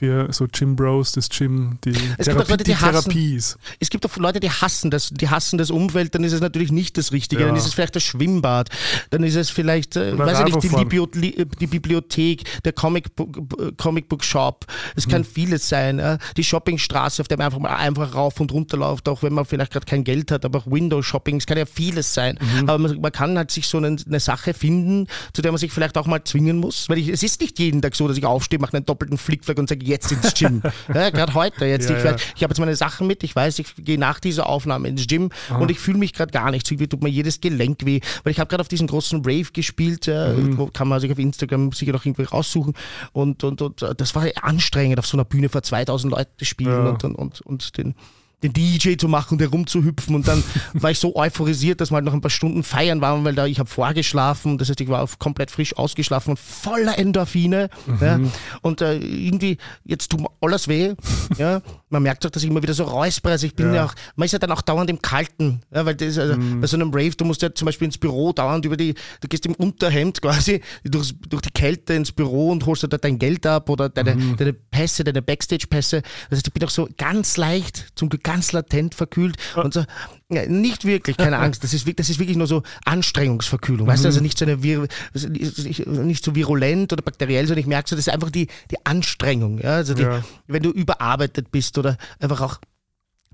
für so Gym Bros, das Gym, die Es Therapie, Leute, die die hassen- Therapie ist. Es gibt auch Leute, die hassen das, die hassen das Umfeld, dann ist es natürlich nicht das Richtige, Ja. dann ist es vielleicht das Schwimmbad, dann ist es vielleicht, äh, Oder weiß ich nicht, die. Libio Li- die Bibliothek, der Comic Book, Comic Book Shop, es Mhm. kann vieles sein, äh, die Shoppingstraße, auf der man einfach mal einfach rauf und runter läuft, auch wenn man vielleicht gerade kein Geld hat, aber auch Window Shopping, es kann ja vieles sein, Mhm. aber man, man kann halt sich so eine, eine Sache finden, zu der man sich vielleicht auch mal zwingen muss, weil ich, es ist nicht jeden Tag so, dass ich aufstehe, mache einen doppelten Flickflack und sage, jetzt ins Gym. [LAUGHS] ja, gerade heute, jetzt Ja, ich, ja. ich habe jetzt meine Sachen mit, ich weiß, ich gehe nach dieser Aufnahme ins Gym und ich fühle mich gerade gar nicht. Irgendwie tut mir jedes Gelenk weh, weil ich habe gerade auf diesen großen Rave gespielt, Mhm. kann man sich auf Instagram sicher noch irgendwie raussuchen und, und, und äh, das war anstrengend, auf so einer Bühne vor 2000 Leuten zu spielen und, und, und, und den den DJ zu machen und herumzuhüpfen und dann [LAUGHS] war ich so euphorisiert, dass wir halt noch ein paar Stunden feiern waren, weil da ich habe vorgeschlafen, das heißt, ich war auf komplett frisch ausgeschlafen und voller Endorphine ja, und äh, irgendwie, jetzt tut mir alles weh, ja, man merkt auch, dass ich immer wieder so räuspere, also ich bin ja. Ja. auch, man ist ja dann auch dauernd im Kalten, ja, weil das also, bei so einem Rave, du musst ja zum Beispiel ins Büro dauernd über die, du gehst im Unterhemd quasi durchs, durch die Kälte ins Büro und holst dort dein Geld ab oder deine, deine Pässe, deine Backstage-Pässe, das heißt, ich bin auch so ganz leicht, zum Glück ganz latent verkühlt und so, ja, nicht wirklich, keine [LAUGHS] Angst, das ist, das ist wirklich nur so Anstrengungsverkühlung, weißt du, also nicht so eine, vir, nicht so virulent oder bakteriell, sondern ich merke so, das ist einfach die, die Anstrengung, ja, also die, Ja. wenn du überarbeitet bist oder einfach auch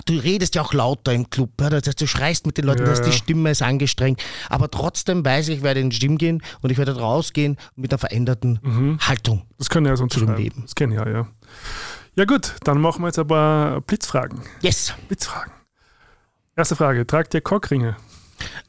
Du redest ja auch lauter im Club, ja? das heißt, du schreist mit den Leuten, Ja, dass die. Stimme ist angestrengt. Aber trotzdem weiß ich, ich werde ins Gym gehen und ich werde rausgehen mit einer veränderten Mhm. Haltung. Das kann ja so unterschreiben. Leben. Das ich ja, ja. Ja gut, dann machen wir jetzt ein paar Blitzfragen. Yes. Blitzfragen. Erste Frage, tragt ihr Cockringe?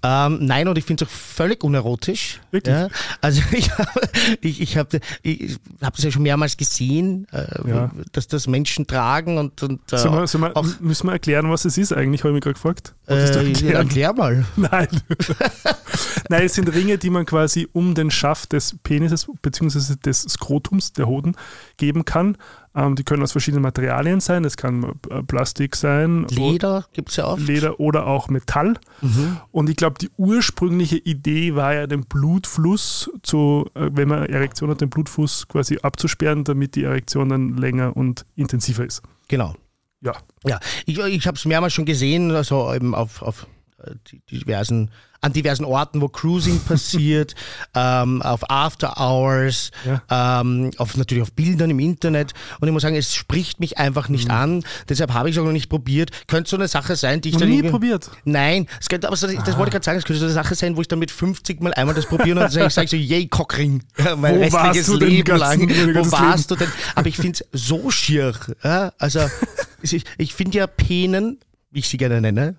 Ähm, nein, und ich finde es auch völlig unerotisch. Wirklich? Ja? Also [LAUGHS] ich habe ich, ich hab, ich hab das ja schon mehrmals gesehen, äh, Ja. dass das Menschen tragen und, und äh, Sollen wir, sollen wir, auch, müssen wir erklären, was es ist eigentlich, habe ich mich gerade gefragt. Äh, erklären? erklär mal. [LAUGHS] Nein. [LAUGHS] Nein, es sind Ringe, die man quasi um den Schaft des Penises bzw. des Skrotums, der Hoden, geben kann. Ähm, die können aus verschiedenen Materialien sein. Es kann äh, Plastik sein. Leder gibt es ja oft. Leder oder auch Metall. Mhm. Und ich glaube, die ursprüngliche Idee war ja, den Blutfluss zu, äh, wenn man Erektion hat, den Blutfluss quasi abzusperren, damit die Erektion dann länger und intensiver ist. Genau. Ja. Ja, ich, ich habe es mehrmals schon gesehen, also eben auf, auf äh, diversen, an diversen Orten, wo Cruising passiert, [LAUGHS] ähm, auf After Hours, ähm, auf, natürlich auf Bildern im Internet. Und ich muss sagen, es spricht mich einfach nicht an. Deshalb habe ich es auch noch nicht probiert. Könnte so eine Sache sein, die ich Noch dann nie probiert. Nein, es könnte, aber so, das wollte ich gerade sagen, es könnte so eine Sache sein, wo ich dann mit 50 Mal einmal das probiere und dann sage ich, so, yay, Cockring, [LAUGHS] ja, mein Wo restliches warst du denn Leben ganzen- lang. Wo warst du denn? Aber ich finde es so schier. Ja? Also, [LAUGHS] ich, ich finde ja Penen, wie ich sie gerne nenne,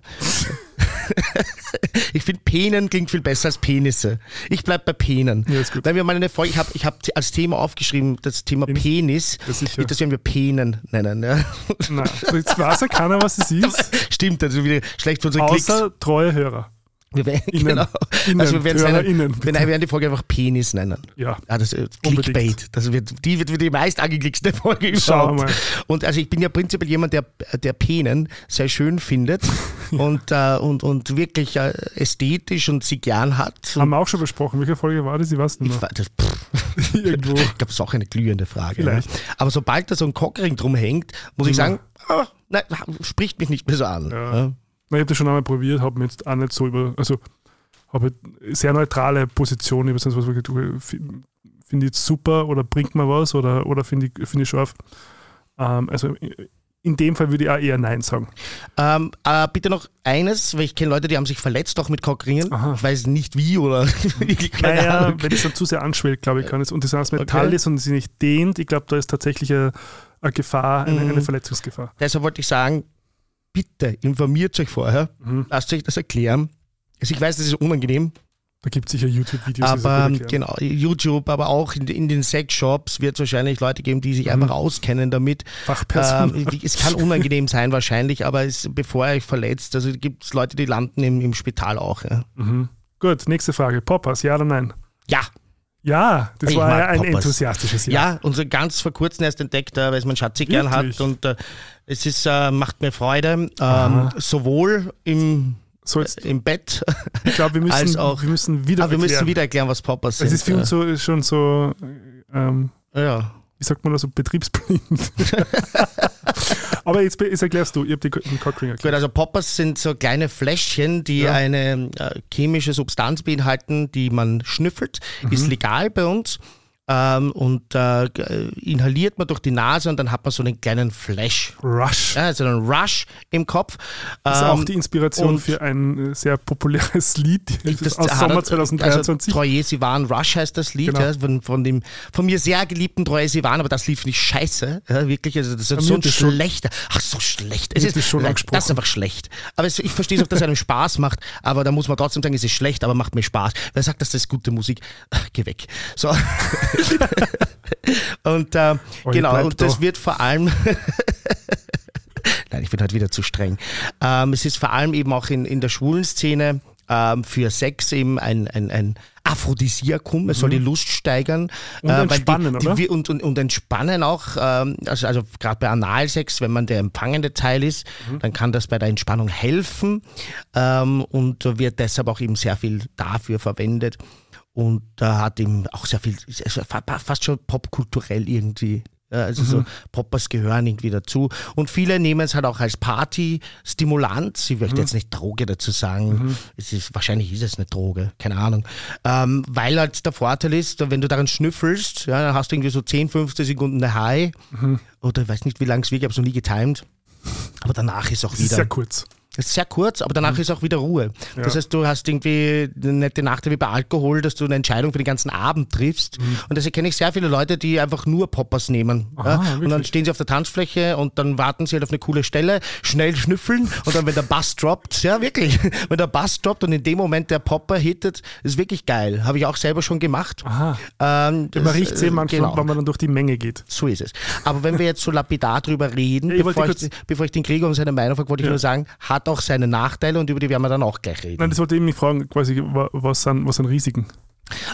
[LAUGHS] ich finde Penen klingt viel besser als Penisse. Ich bleib bei Penen. Ja, ist gut. Wir mal eine Folge, ich habe ich hab als Thema aufgeschrieben, das Thema Penis, Ja, sicher. das werden wir Penen nennen. Ja. Nein, jetzt weiß ja keiner, was es [LAUGHS] ist, Stimmt, also wieder schlecht für unsere Klicks. außer treue Hörer. Wir werden, Innen. genau. Innen. Also wir werden, es nennen, bitte. wir werden die Folge einfach Penis nennen. Ja. Ja, das ist Unbedingt. Clickbait. Das wird, die wird die meist angeklickste Folge überhaupt. mal. Und also ich bin ja prinzipiell jemand, der, der Penen sehr schön findet [LAUGHS] und, äh, und, und wirklich äh, ästhetisch und sie gern hat. Haben wir auch schon besprochen. Welche Folge war das? Ich weiß nicht ich, mehr. wa- das, pff, [LAUGHS] Irgendwo. ich glaube, das ist auch eine glühende Frage. Vielleicht. Ja. Aber sobald da so ein Cockring drum hängt, muss ich Ja. sagen, ah, nein, spricht mich nicht mehr so an. Ja. Ich habe das schon einmal probiert, habe mir jetzt auch nicht so über, also habe sehr neutrale Position, weiß nicht, was finde ich jetzt super oder bringt mir was oder, oder finde ich, finde ich scharf. Ähm, also in dem Fall würde ich auch eher Nein sagen. Ähm, äh, bitte noch eines, weil ich kenne Leute, die haben sich verletzt auch mit Cockringen. Aha. Ich weiß nicht wie oder [LAUGHS] keine Naja, Ahnung. wenn es dann zu sehr anschwellt, glaube ich, kann es. Und das aus Metall Okay. ist und sie nicht dehnt, ich glaube, da ist tatsächlich eine, eine Gefahr, eine, Mhm. eine Verletzungsgefahr. Deshalb wollte ich sagen, bitte informiert euch vorher, Mhm. lasst euch das erklären. Also ich weiß, das ist unangenehm, Da gibt es sicher YouTube-Videos, aber genau, YouTube, aber auch in, in den Sexshops wird es wahrscheinlich Leute geben, die sich einfach auskennen damit. Fachperson. Ähm, es kann unangenehm [LAUGHS] sein wahrscheinlich, aber es, bevor ihr euch verletzt, also gibt es Leute, die landen im, im Spital auch. Ja, Mhm. Gut, nächste Frage. Poppers, ja oder nein? ja, Ja, das Ich war ein Poppers. enthusiastisches Ja. Ja, und so ganz vor kurzem erst entdeckt, äh, weil es mein Schatzi gern hat und äh, es ist, äh, macht mir Freude, ähm, sowohl im, So, jetzt, im Bett, ich glaube, wir müssen, als auch- wir müssen wieder aber wir müssen erklären. wieder erklären, was Poppers sind. Es ist für uns so, ist schon so, ähm, ja. wie sagt man da so, betriebsblind. [LAUGHS] Aber jetzt, jetzt erklärst du, ihr habt die- den Cockring Gut, erklärt. also Poppers sind so kleine Fläschchen, die Ja. eine äh, chemische Substanz beinhalten, die man schnüffelt. Ist Mhm. legal bei uns. Ähm, und äh, g- inhaliert man durch die Nase und dann hat man so einen kleinen Flash. Rush. Ja, also einen Rush im Kopf. Das ist Ähm, auch die Inspiration für ein äh, sehr populäres Lied Das aus Sommer er- 2023. Also, Troye Sivan, Rush heißt das Lied, Genau. ja, von, von dem von mir sehr geliebten Troye Sivan, aber das Lied finde ich scheiße. Ja, wirklich, also das ist so ein schlechter. Ach, so schlecht. Es ist, schon das ist einfach schlecht. Aber es, ich verstehe es auch, dass es einem Spaß macht, aber da muss man trotzdem sagen, es ist schlecht, aber macht mir Spaß. Wer sagt, dass das ist gute Musik? Ach, Geh weg. So. [LAUGHS] und äh, Oh, genau, und das da. wird vor allem [LAUGHS] Nein, ich bin heute wieder zu streng. Ähm, es ist vor allem eben auch in, in der schwulen Szene ähm, für Sex eben ein, ein, ein Aphrodisiakum. Es soll die Lust steigern. Und äh, entspannen, die, oder? Die, und, und, und entspannen auch. Ähm, also also gerade bei Analsex, wenn man der empfangende Teil ist, Mhm. dann kann das bei der Entspannung helfen ähm, und wird deshalb auch eben sehr viel dafür verwendet. Und da hat eben auch sehr viel, also fa- fast schon popkulturell irgendwie. Ja, also so Poppers gehören irgendwie dazu. Und viele nehmen es halt auch als Party-Stimulanz. Ich möchte jetzt nicht Droge dazu sagen. Es ist, wahrscheinlich ist es eine Droge, keine Ahnung. Ähm, weil halt der Vorteil ist, wenn du daran schnüffelst, ja, dann hast du irgendwie so 10, 15 Sekunden eine High. Oder ich weiß nicht, wie lange es wirklich, ich habe es noch nie getimed. Aber danach ist auch wieder. sehr kurz. Ist sehr kurz, aber danach ist auch wieder Ruhe. Das heißt, du hast irgendwie eine nette Nacht wie bei Alkohol, dass du eine Entscheidung für den ganzen Abend triffst. Und deswegen kenne ich sehr viele Leute, die einfach nur Poppers nehmen. ja? Und dann stehen sie auf der Tanzfläche und dann warten sie halt auf eine coole Stelle, schnell schnüffeln und dann, wenn der Bass droppt, ja wirklich, [LAUGHS] wenn der Bass droppt und in dem Moment der Popper hittet, ist wirklich geil. Habe ich auch selber schon gemacht. Aha. Ähm, Man das, riecht es manchmal, genau. wenn man dann durch die Menge geht. So ist es. Aber wenn wir jetzt so lapidar drüber reden, Ja, [LAUGHS] ich bevor, ich, bevor ich den Gregor um seine Meinung frage, wollte ich Ja. nur sagen, hat auch seine Nachteile und über die werden wir dann auch gleich reden. Nein, das wollte ich mich fragen, quasi, wa- was sind, was sind Risiken?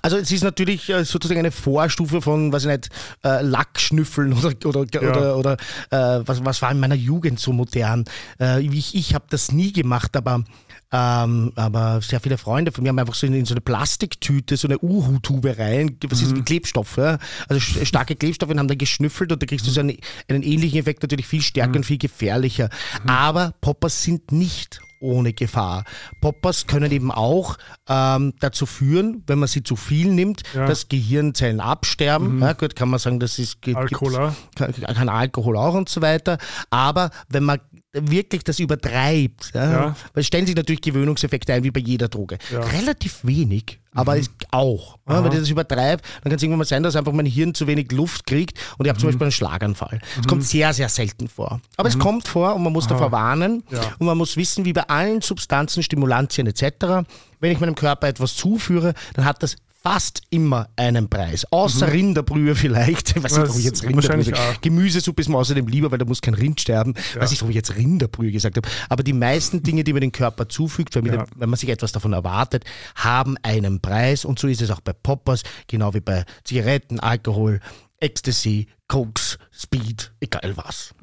Also es ist natürlich äh, sozusagen eine Vorstufe von, was ich nicht, äh, Lackschnüffeln [LAUGHS] oder, oder, Ja. oder, oder äh, was, was war in meiner Jugend so modern. Äh, ich ich habe das nie gemacht, aber, ähm, aber sehr viele Freunde von mir haben einfach so in, in so eine Plastiktüte, so eine Uhu-Tube rein, was ist mit Klebstoff, ja? also sch- starke Klebstoffe und haben dann geschnüffelt und da kriegst du so einen, einen ähnlichen Effekt, natürlich viel stärker und viel gefährlicher. Aber Poppers sind nicht ohne Gefahr. Poppers können eben auch ähm, dazu führen, wenn man sie zu viel nimmt, Ja. dass Gehirnzellen absterben. Ja, gut, kann man sagen, das ist kann Alkohol auch und so weiter. Aber wenn man wirklich das übertreibt, ja, Ja. weil es stellen sich natürlich Gewöhnungseffekte ein, wie bei jeder Droge. Ja. Mhm. Relativ wenig, aber es auch. Ja, wenn ich das übertreibe, dann kann es irgendwann mal sein, dass einfach mein Hirn zu wenig Luft kriegt und ich habe Mhm. zum Beispiel einen Schlaganfall. Es kommt sehr, sehr selten vor. Aber es kommt vor und man muss davor warnen Mhm. Und man muss wissen, wie bei allen Substanzen, Stimulantien etc., wenn ich meinem Körper etwas zuführe, dann hat das fast immer einen Preis. Außer Rinderbrühe vielleicht. [LAUGHS] Ich weiß nicht, warum ich jetzt Mhm. Rinderbrühe. Gemüsesuppe ist mir außerdem lieber, weil da muss kein Rind sterben. Weiß nicht, warum ich jetzt Rinderbrühe gesagt habe. Aber die meisten Dinge, die man dem Körper zufügt, wenn, man Ja. dem- wenn man sich etwas davon erwartet, haben einen Preis. Und so ist es auch bei Poppers, genau wie bei Zigaretten, Alkohol, Ecstasy, Cokes, Speed, egal was.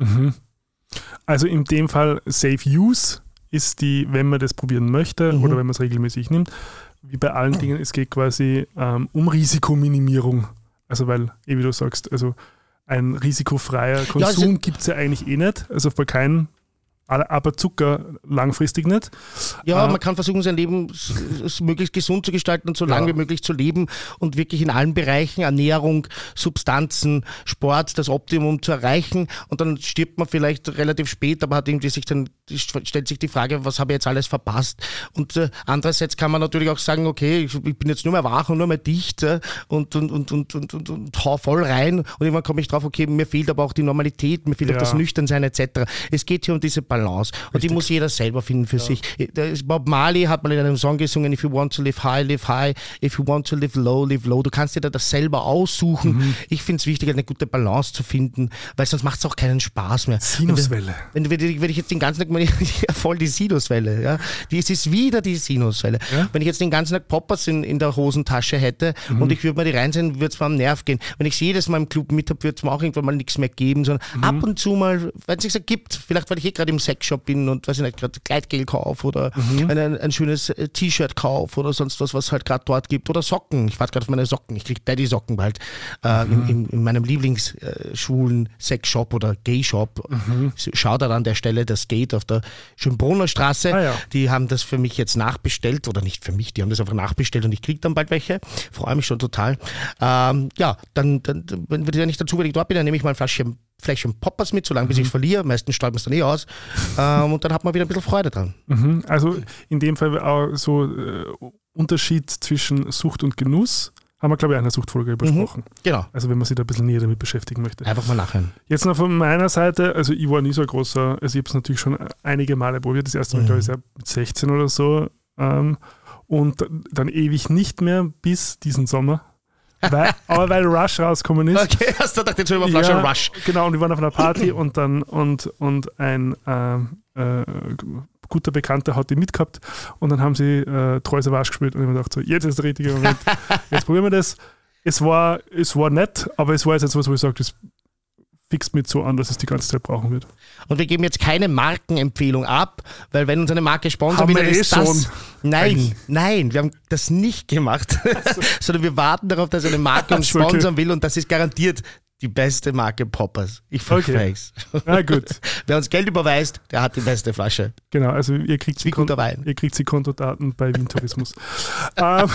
Also in dem Fall Safe Use ist die, wenn man das probieren möchte Mhm. oder wenn man es regelmäßig nimmt, wie bei allen Dingen, es geht quasi ähm, um Risikominimierung. Also weil, eh wie du sagst, also ein risikofreier Konsum also- gibt es ja eigentlich eh nicht. Also bei keinem, aber Zucker langfristig nicht. Ja, Ah. man kann versuchen, sein Leben möglichst gesund zu gestalten und so lange Ja. wie möglich zu leben und wirklich in allen Bereichen, Ernährung, Substanzen, Sport, das Optimum zu erreichen. Und dann stirbt man vielleicht relativ spät, aber hat irgendwie sich dann, stellt sich die Frage, was habe ich jetzt alles verpasst? Und äh, andererseits kann man natürlich auch sagen, okay, ich, ich bin jetzt nur mehr wach und nur mehr dicht äh, und, und, und, und, und, und, und hau voll rein. Und irgendwann komme ich drauf, okay, mir fehlt aber auch die Normalität, mir fehlt Ja. auch das Nüchternsein etc. Es geht hier um diese Balance und die muss jeder selber finden für sich. Da ist Bob Marley hat mal in einem Song gesungen, if you want to live high, live high, if you want to live low, live low. Du kannst dir da das selber aussuchen. Mhm. Ich finde es wichtig, eine gute Balance zu finden, weil sonst macht es auch keinen Spaß mehr. Sinuswelle. Wenn, wenn, wenn ich jetzt den ganzen Tag, meine, [LAUGHS] ja, voll die Sinuswelle, ja. Die, es ist wieder die Sinuswelle. Ja. Wenn ich jetzt den ganzen Tag Poppers in, in der Hosentasche hätte Mhm. und ich würde mir die reinsehen, würde es mir am Nerv gehen. Wenn ich jedes Mal im Club mit habe, würde es mir auch irgendwann mal nichts mehr geben, sondern Mhm. ab und zu mal, wenn es sich ergibt, vielleicht weil ich eh gerade im Sexshop bin und weiß ich nicht, gerade Kleidgel kaufe oder Mhm. ein, ein, schönes äh, T-Shirt kaufe oder sonst was, was halt gerade dort gibt oder Socken. Ich warte gerade auf meine Socken. Ich krieg Daddy-Socken bald äh, Mhm. in, in, in meinem Lieblingsschwulen Sexshop oder Gay-Shop. Mhm. Schau da an der Stelle das Gate auf der Schönbrunner Straße. Ah ja. Die haben das für mich jetzt nachbestellt oder nicht für mich, die haben das einfach nachbestellt und ich krieg dann bald welche. Freue mich schon total. Ähm, ja, dann, dann wenn, ich dazu, wenn ich dort bin, dann nehme ich mal ein Fläschchen, Fläschchen Poppers mit, solange bis Mhm. ich verliere. Meistens sträubt man es dann eh aus. Ähm, und dann hat man wieder ein bisschen Freude dran. Mhm. Also in dem Fall auch so äh, Unterschied zwischen Sucht und Genuss. Haben wir, glaube ich, in einer Suchtfolge besprochen. Genau. Also wenn man sich da ein bisschen näher damit beschäftigen möchte. Einfach mal nachhören. Jetzt noch von meiner Seite, also ich war nie so ein großer, also ich habe es natürlich schon einige Male probiert, das erste Mal, Mhm. glaube ich, mit 16 oder so. Ähm, und dann ewig nicht mehr bis diesen Sommer. Weil, aber weil Rush rausgekommen ist. Okay, [LAUGHS] hast du gedacht, jetzt wir Flasche Ja, Rush. Genau, und wir waren auf einer Party und dann und, und ein ähm, äh, guter Bekannter hat die mitgehabt und dann haben sie äh, Treu Savage gespielt und ich habe gedacht, so, jetzt ist der richtige Moment, [LAUGHS] jetzt probieren wir das. Es war, es war nett, aber es war jetzt etwas, wo ich sage, das fixt mit so an, dass es die ganze Zeit brauchen wird. Und wir geben jetzt keine Markenempfehlung ab, weil wenn uns eine Marke sponsern will, wir dann eh ist das. schon. Nein, nein, wir haben das nicht gemacht, [LAUGHS] [LAUGHS] sondern wir warten darauf, dass eine Marke uns so, okay. sponsern will und das ist garantiert die beste Marke Poppers. Ich verspreche es. Na gut, [LAUGHS] Wer uns Geld überweist, der hat die beste Flasche. genau, also ihr kriegt Wie sie, guter Wein. ihr kriegt sie Kontodaten bei Wien Tourismus. ähm,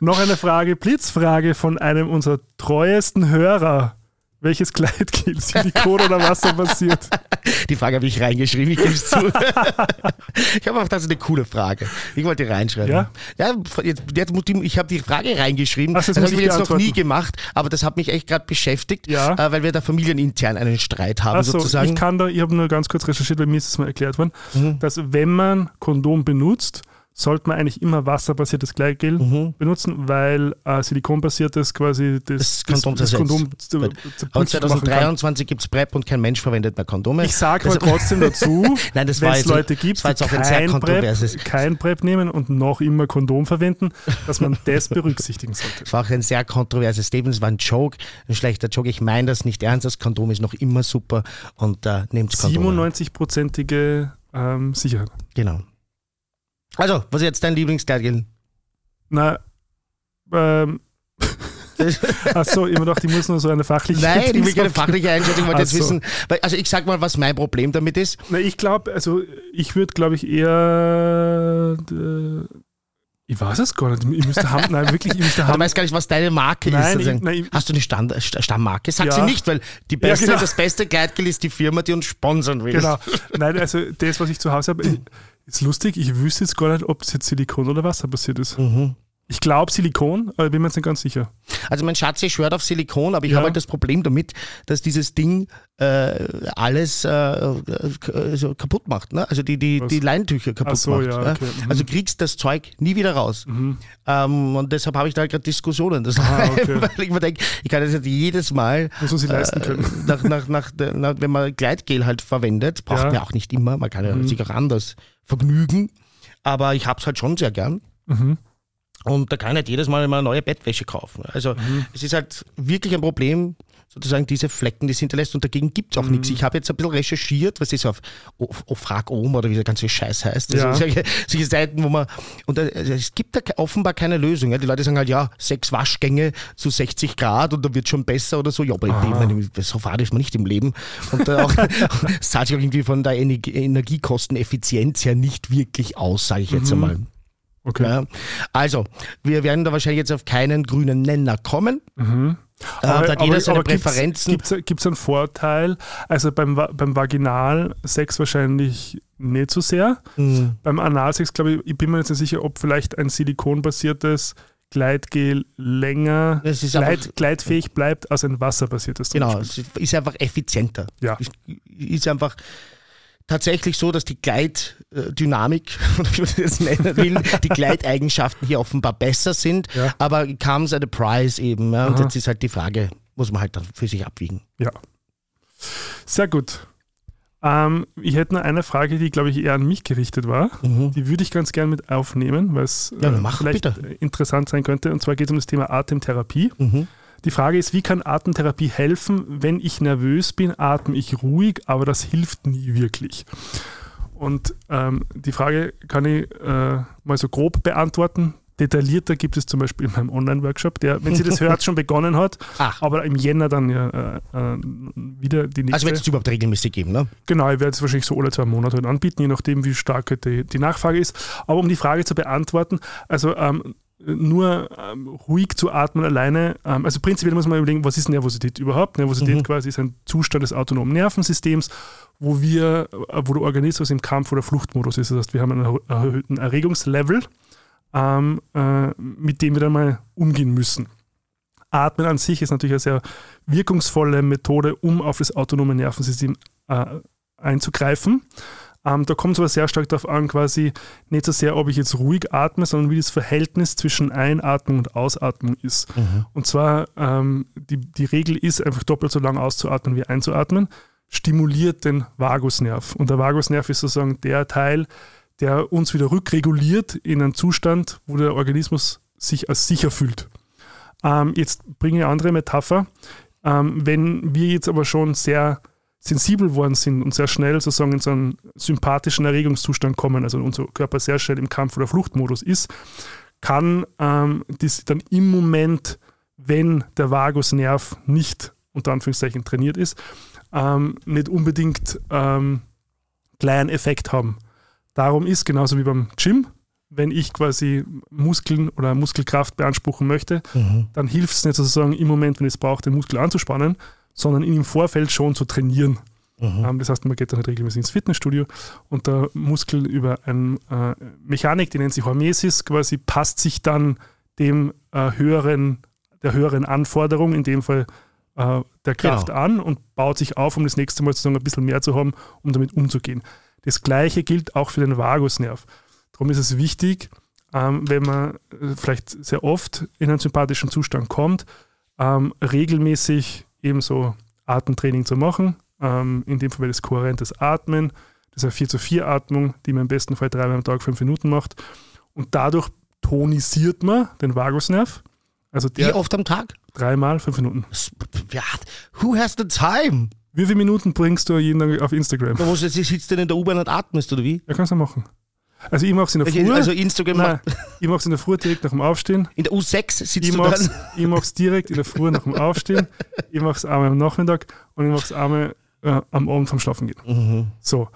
noch eine Frage, Blitzfrage von einem unserer treuesten Hörer. Welches Kleid gilt? Silikon oder Wasser passiert? Die Frage habe ich reingeschrieben, ich gebe es zu. [LAUGHS] ich habe auch das ist eine coole Frage. Ich wollte reinschreiben. Ja? ja jetzt, jetzt ich habe die Frage reingeschrieben. Ach, das das habe ich jetzt noch nie gemacht, aber das hat mich echt gerade beschäftigt, Ja. äh, weil wir da familienintern einen Streit haben Achso, sozusagen. ich kann da, ich habe nur ganz kurz recherchiert, weil mir ist es mal erklärt worden, Mhm. dass wenn man Kondom benutzt, sollte man eigentlich immer wasserbasiertes Gleitgel Mhm. benutzen, weil äh, silikonbasiertes quasi das, Das Kondom das, das. Kondom Aber putzig machen kann. 2023 gibt es PrEP und kein Mensch verwendet mehr Kondome. Ich sage aber trotzdem dazu, [LAUGHS] wenn es Leute gibt, die kein PrEP, kein PrEP nehmen und noch immer Kondom verwenden, dass man das berücksichtigen sollte. Das war auch ein sehr kontroverses Statement, es war ein Joke, ein schlechter Joke. Ich meine das nicht ernst, das Kondom ist noch immer super und äh, nehmt Kondom. 97-prozentige ähm, Sicherheit. Genau. Also, was ist jetzt dein Lieblingsgleitgel? Na, ähm, achso, ich mir gedacht, ich muss nur so eine fachliche Nein, ich will keine fachliche Einschätzung, wollte jetzt so. wissen, weil, also ich sag mal, was mein Problem damit ist. Na, ich glaube, also ich würde, glaube ich, eher. Äh, ich weiß es gar nicht. Ich müsste haben, nein, wirklich, ich müsste Du [LAUGHS] haben. weißt gar nicht, was deine Marke Nein, ist. ich- nein, ich- Hast du eine Stand, St- Stammmarke? Sag Ja. sie nicht, weil die beste, genau. das beste Gleitgel ist die Firma, die uns sponsern will. Genau. Nein, also das, was ich zu Hause habe, ist lustig. Ich wüsste jetzt gar nicht, ob das jetzt Silikon oder Wasser passiert ist. Mhm. Ich glaube Silikon, aber bin mir jetzt nicht ganz sicher. Also mein Schatz schwört auf Silikon, aber ich Ja. habe halt das Problem damit, dass dieses Ding äh, alles äh, äh, so kaputt macht. Ne? Also die, die, Was? die Leintücher kaputt so, macht. ja, ne? okay. Mhm. Also kriegst das Zeug nie wieder raus. Ähm, und deshalb habe ich da gerade Diskussionen. Das Ah, [LAUGHS] okay. weil ich mir denke, ich kann das jetzt jedes Mal, Muss man sich leisten können. äh, [LAUGHS] nach, nach, nach, nach, wenn man Gleitgel halt verwendet, braucht Ja. Mhm. man auch nicht immer, man kann ja sich auch anders vergnügen. Aber ich habe es halt schon sehr gern. Mhm. Und da kann ich nicht jedes Mal immer eine neue Bettwäsche kaufen. Also Mhm. es ist halt wirklich ein Problem, sozusagen diese Flecken, die es hinterlässt. Und dagegen gibt es auch Mhm. nichts. Ich habe jetzt ein bisschen recherchiert, was ist auf o, Frag Oma oder wie der ganze Scheiß heißt. Also Ja. solche, solche Seiten, wo man. Und äh, es gibt da offenbar keine Lösung. Ja. Die Leute sagen halt, ja, sechs Waschgänge zu 60 Grad und dann wird schon besser oder so. Ja, aber ich meine, so fad ist man nicht im Leben. Und äh, auch, [LAUGHS] es zahlt sich auch irgendwie von der Ener- Energiekosteneffizienz her nicht wirklich aus, sage ich Mhm. jetzt einmal. Okay. Ja. Also, wir werden da wahrscheinlich jetzt auf keinen grünen Nenner kommen. Äh, da hat jeder seine Präferenzen. Gibt es einen Vorteil? Also beim, beim Vaginalsex wahrscheinlich nicht so sehr. Mhm. Beim Analsex, glaube ich, ich bin mir jetzt nicht sicher, ob vielleicht ein silikonbasiertes Gleitgel länger ist einfach- gleit, gleitfähig bleibt als ein wasserbasiertes. Genau, es ist einfach effizienter. Ja. Ist, ist einfach tatsächlich so, dass die Gleitdynamik, [LAUGHS] oder wie man das nennen will, die Gleiteigenschaften hier offenbar besser sind, Ja. aber comes at a price eben. Ja, und Aha. jetzt ist halt die Frage, muss man halt dann für sich abwiegen. Ja. Sehr gut. Ähm, ich hätte noch eine Frage, die, glaube ich, eher an mich gerichtet war. Die würde ich ganz gern mit aufnehmen, weil es Ja, äh, vielleicht bitte. interessant sein könnte. Und zwar geht es um das Thema Atemtherapie. Mhm. Die Frage ist, wie kann Atemtherapie helfen, wenn ich nervös bin, atme ich ruhig, aber das hilft nie wirklich. Und ähm, die Frage kann ich äh, mal so grob beantworten. Detaillierter gibt es zum Beispiel in meinem Online-Workshop, der, wenn Sie das [LAUGHS] hört, schon begonnen hat, Ach. aber im Jänner dann ja äh, äh, wieder die nächste. Also wird es überhaupt regelmäßig geben, ne? Genau, ich werde es wahrscheinlich so alle zwei Monate halt anbieten, je nachdem, wie stark die, die Nachfrage ist. Aber um die Frage zu beantworten, also ähm, nur ähm, ruhig zu atmen alleine, ähm, also prinzipiell muss man überlegen, was ist Nervosität überhaupt? Nervosität quasi ist ein Zustand des autonomen Nervensystems, wo wir, äh, wo der Organismus im Kampf- oder Fluchtmodus ist. Das heißt, wir haben einen erhö- erhöhten Erregungslevel, ähm, äh, mit dem wir dann mal umgehen müssen. Atmen an sich ist natürlich eine sehr wirkungsvolle Methode, um auf das autonome Nervensystem äh, einzugreifen. Ähm, da kommt es aber sehr stark darauf an, quasi nicht so sehr, ob ich jetzt ruhig atme, sondern wie das Verhältnis zwischen Einatmung und Ausatmung ist. Und zwar, ähm, die, die Regel ist, einfach doppelt so lang auszuatmen wie einzuatmen, stimuliert den Vagusnerv. Und der Vagusnerv ist sozusagen der Teil, der uns wieder rückreguliert in einen Zustand, wo der Organismus sich als sicher fühlt. Ähm, jetzt bringe ich eine andere Metapher. Ähm, wenn wir jetzt aber schon sehr sensibel worden sind und sehr schnell sozusagen in so einen sympathischen Erregungszustand kommen, also unser Körper sehr schnell im Kampf- oder Fluchtmodus ist, kann ähm, das dann im Moment, wenn der Vagusnerv nicht unter Anführungszeichen trainiert ist, ähm, nicht unbedingt ähm, gleich einen Effekt haben. Darum ist genauso wie beim Gym, wenn ich quasi Muskeln oder Muskelkraft beanspruchen möchte, dann hilft es nicht sozusagen im Moment, wenn ich es brauche, den Muskel anzuspannen, sondern ihn im Vorfeld schon zu trainieren. Ähm, das heißt, man geht dann halt regelmäßig ins Fitnessstudio und der Muskel über eine äh, Mechanik, die nennt sich Hormesis, quasi passt sich dann dem äh, höheren, der höheren Anforderung, in dem Fall äh, der Kraft Genau. an und baut sich auf, um das nächste Mal sozusagen ein bisschen mehr zu haben, um damit umzugehen. Das gleiche gilt auch für den Vagusnerv. Darum ist es wichtig, ähm, wenn man vielleicht sehr oft in einen sympathischen Zustand kommt, ähm, regelmäßig ebenso Atemtraining zu machen. Ähm, in dem Fall wäre das kohärentes Atmen. Das ist eine 4 zu 4 Atmung, die man im besten Fall dreimal am Tag fünf Minuten macht. Und dadurch tonisiert man den Vagusnerv. Also der Wie oft am Tag? dreimal fünf Minuten. Ja, who has the time? Wie viele Minuten bringst du jeden Tag auf Instagram? Da du, sitzt denn in der U-Bahn und atmest, oder wie? Ja, kannst du machen. Also ich mache es in der Früh. Also Instagram Nein, [LAUGHS] ich mache es in der Früh direkt nach dem Aufstehen. in der U6 sitzt Ich du mache es dann. direkt in der Früh nach dem Aufstehen. Ich mache es einmal am Nachmittag und ich mache es einmal äh, am Abend vom Schlafen gehen. Mhm. So.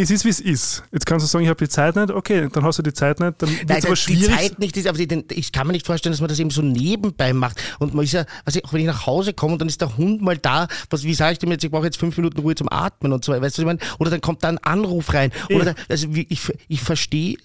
Es ist, wie es ist. Jetzt kannst du sagen, ich habe die Zeit nicht. Okay, dann hast du die Zeit nicht. Dann wird Nein, aber die schwierig. Zeit nicht ist, aber die, ich kann mir nicht vorstellen, dass man das eben so nebenbei macht. Und man ist ja, also auch wenn ich nach Hause komme und dann ist der Hund mal da, was, wie sage ich dem jetzt, ich brauche jetzt fünf Minuten Ruhe zum Atmen und so, weißt du, was ich meine? Oder dann kommt da ein Anruf rein. Oder da, also wie, ich, ich verstehe,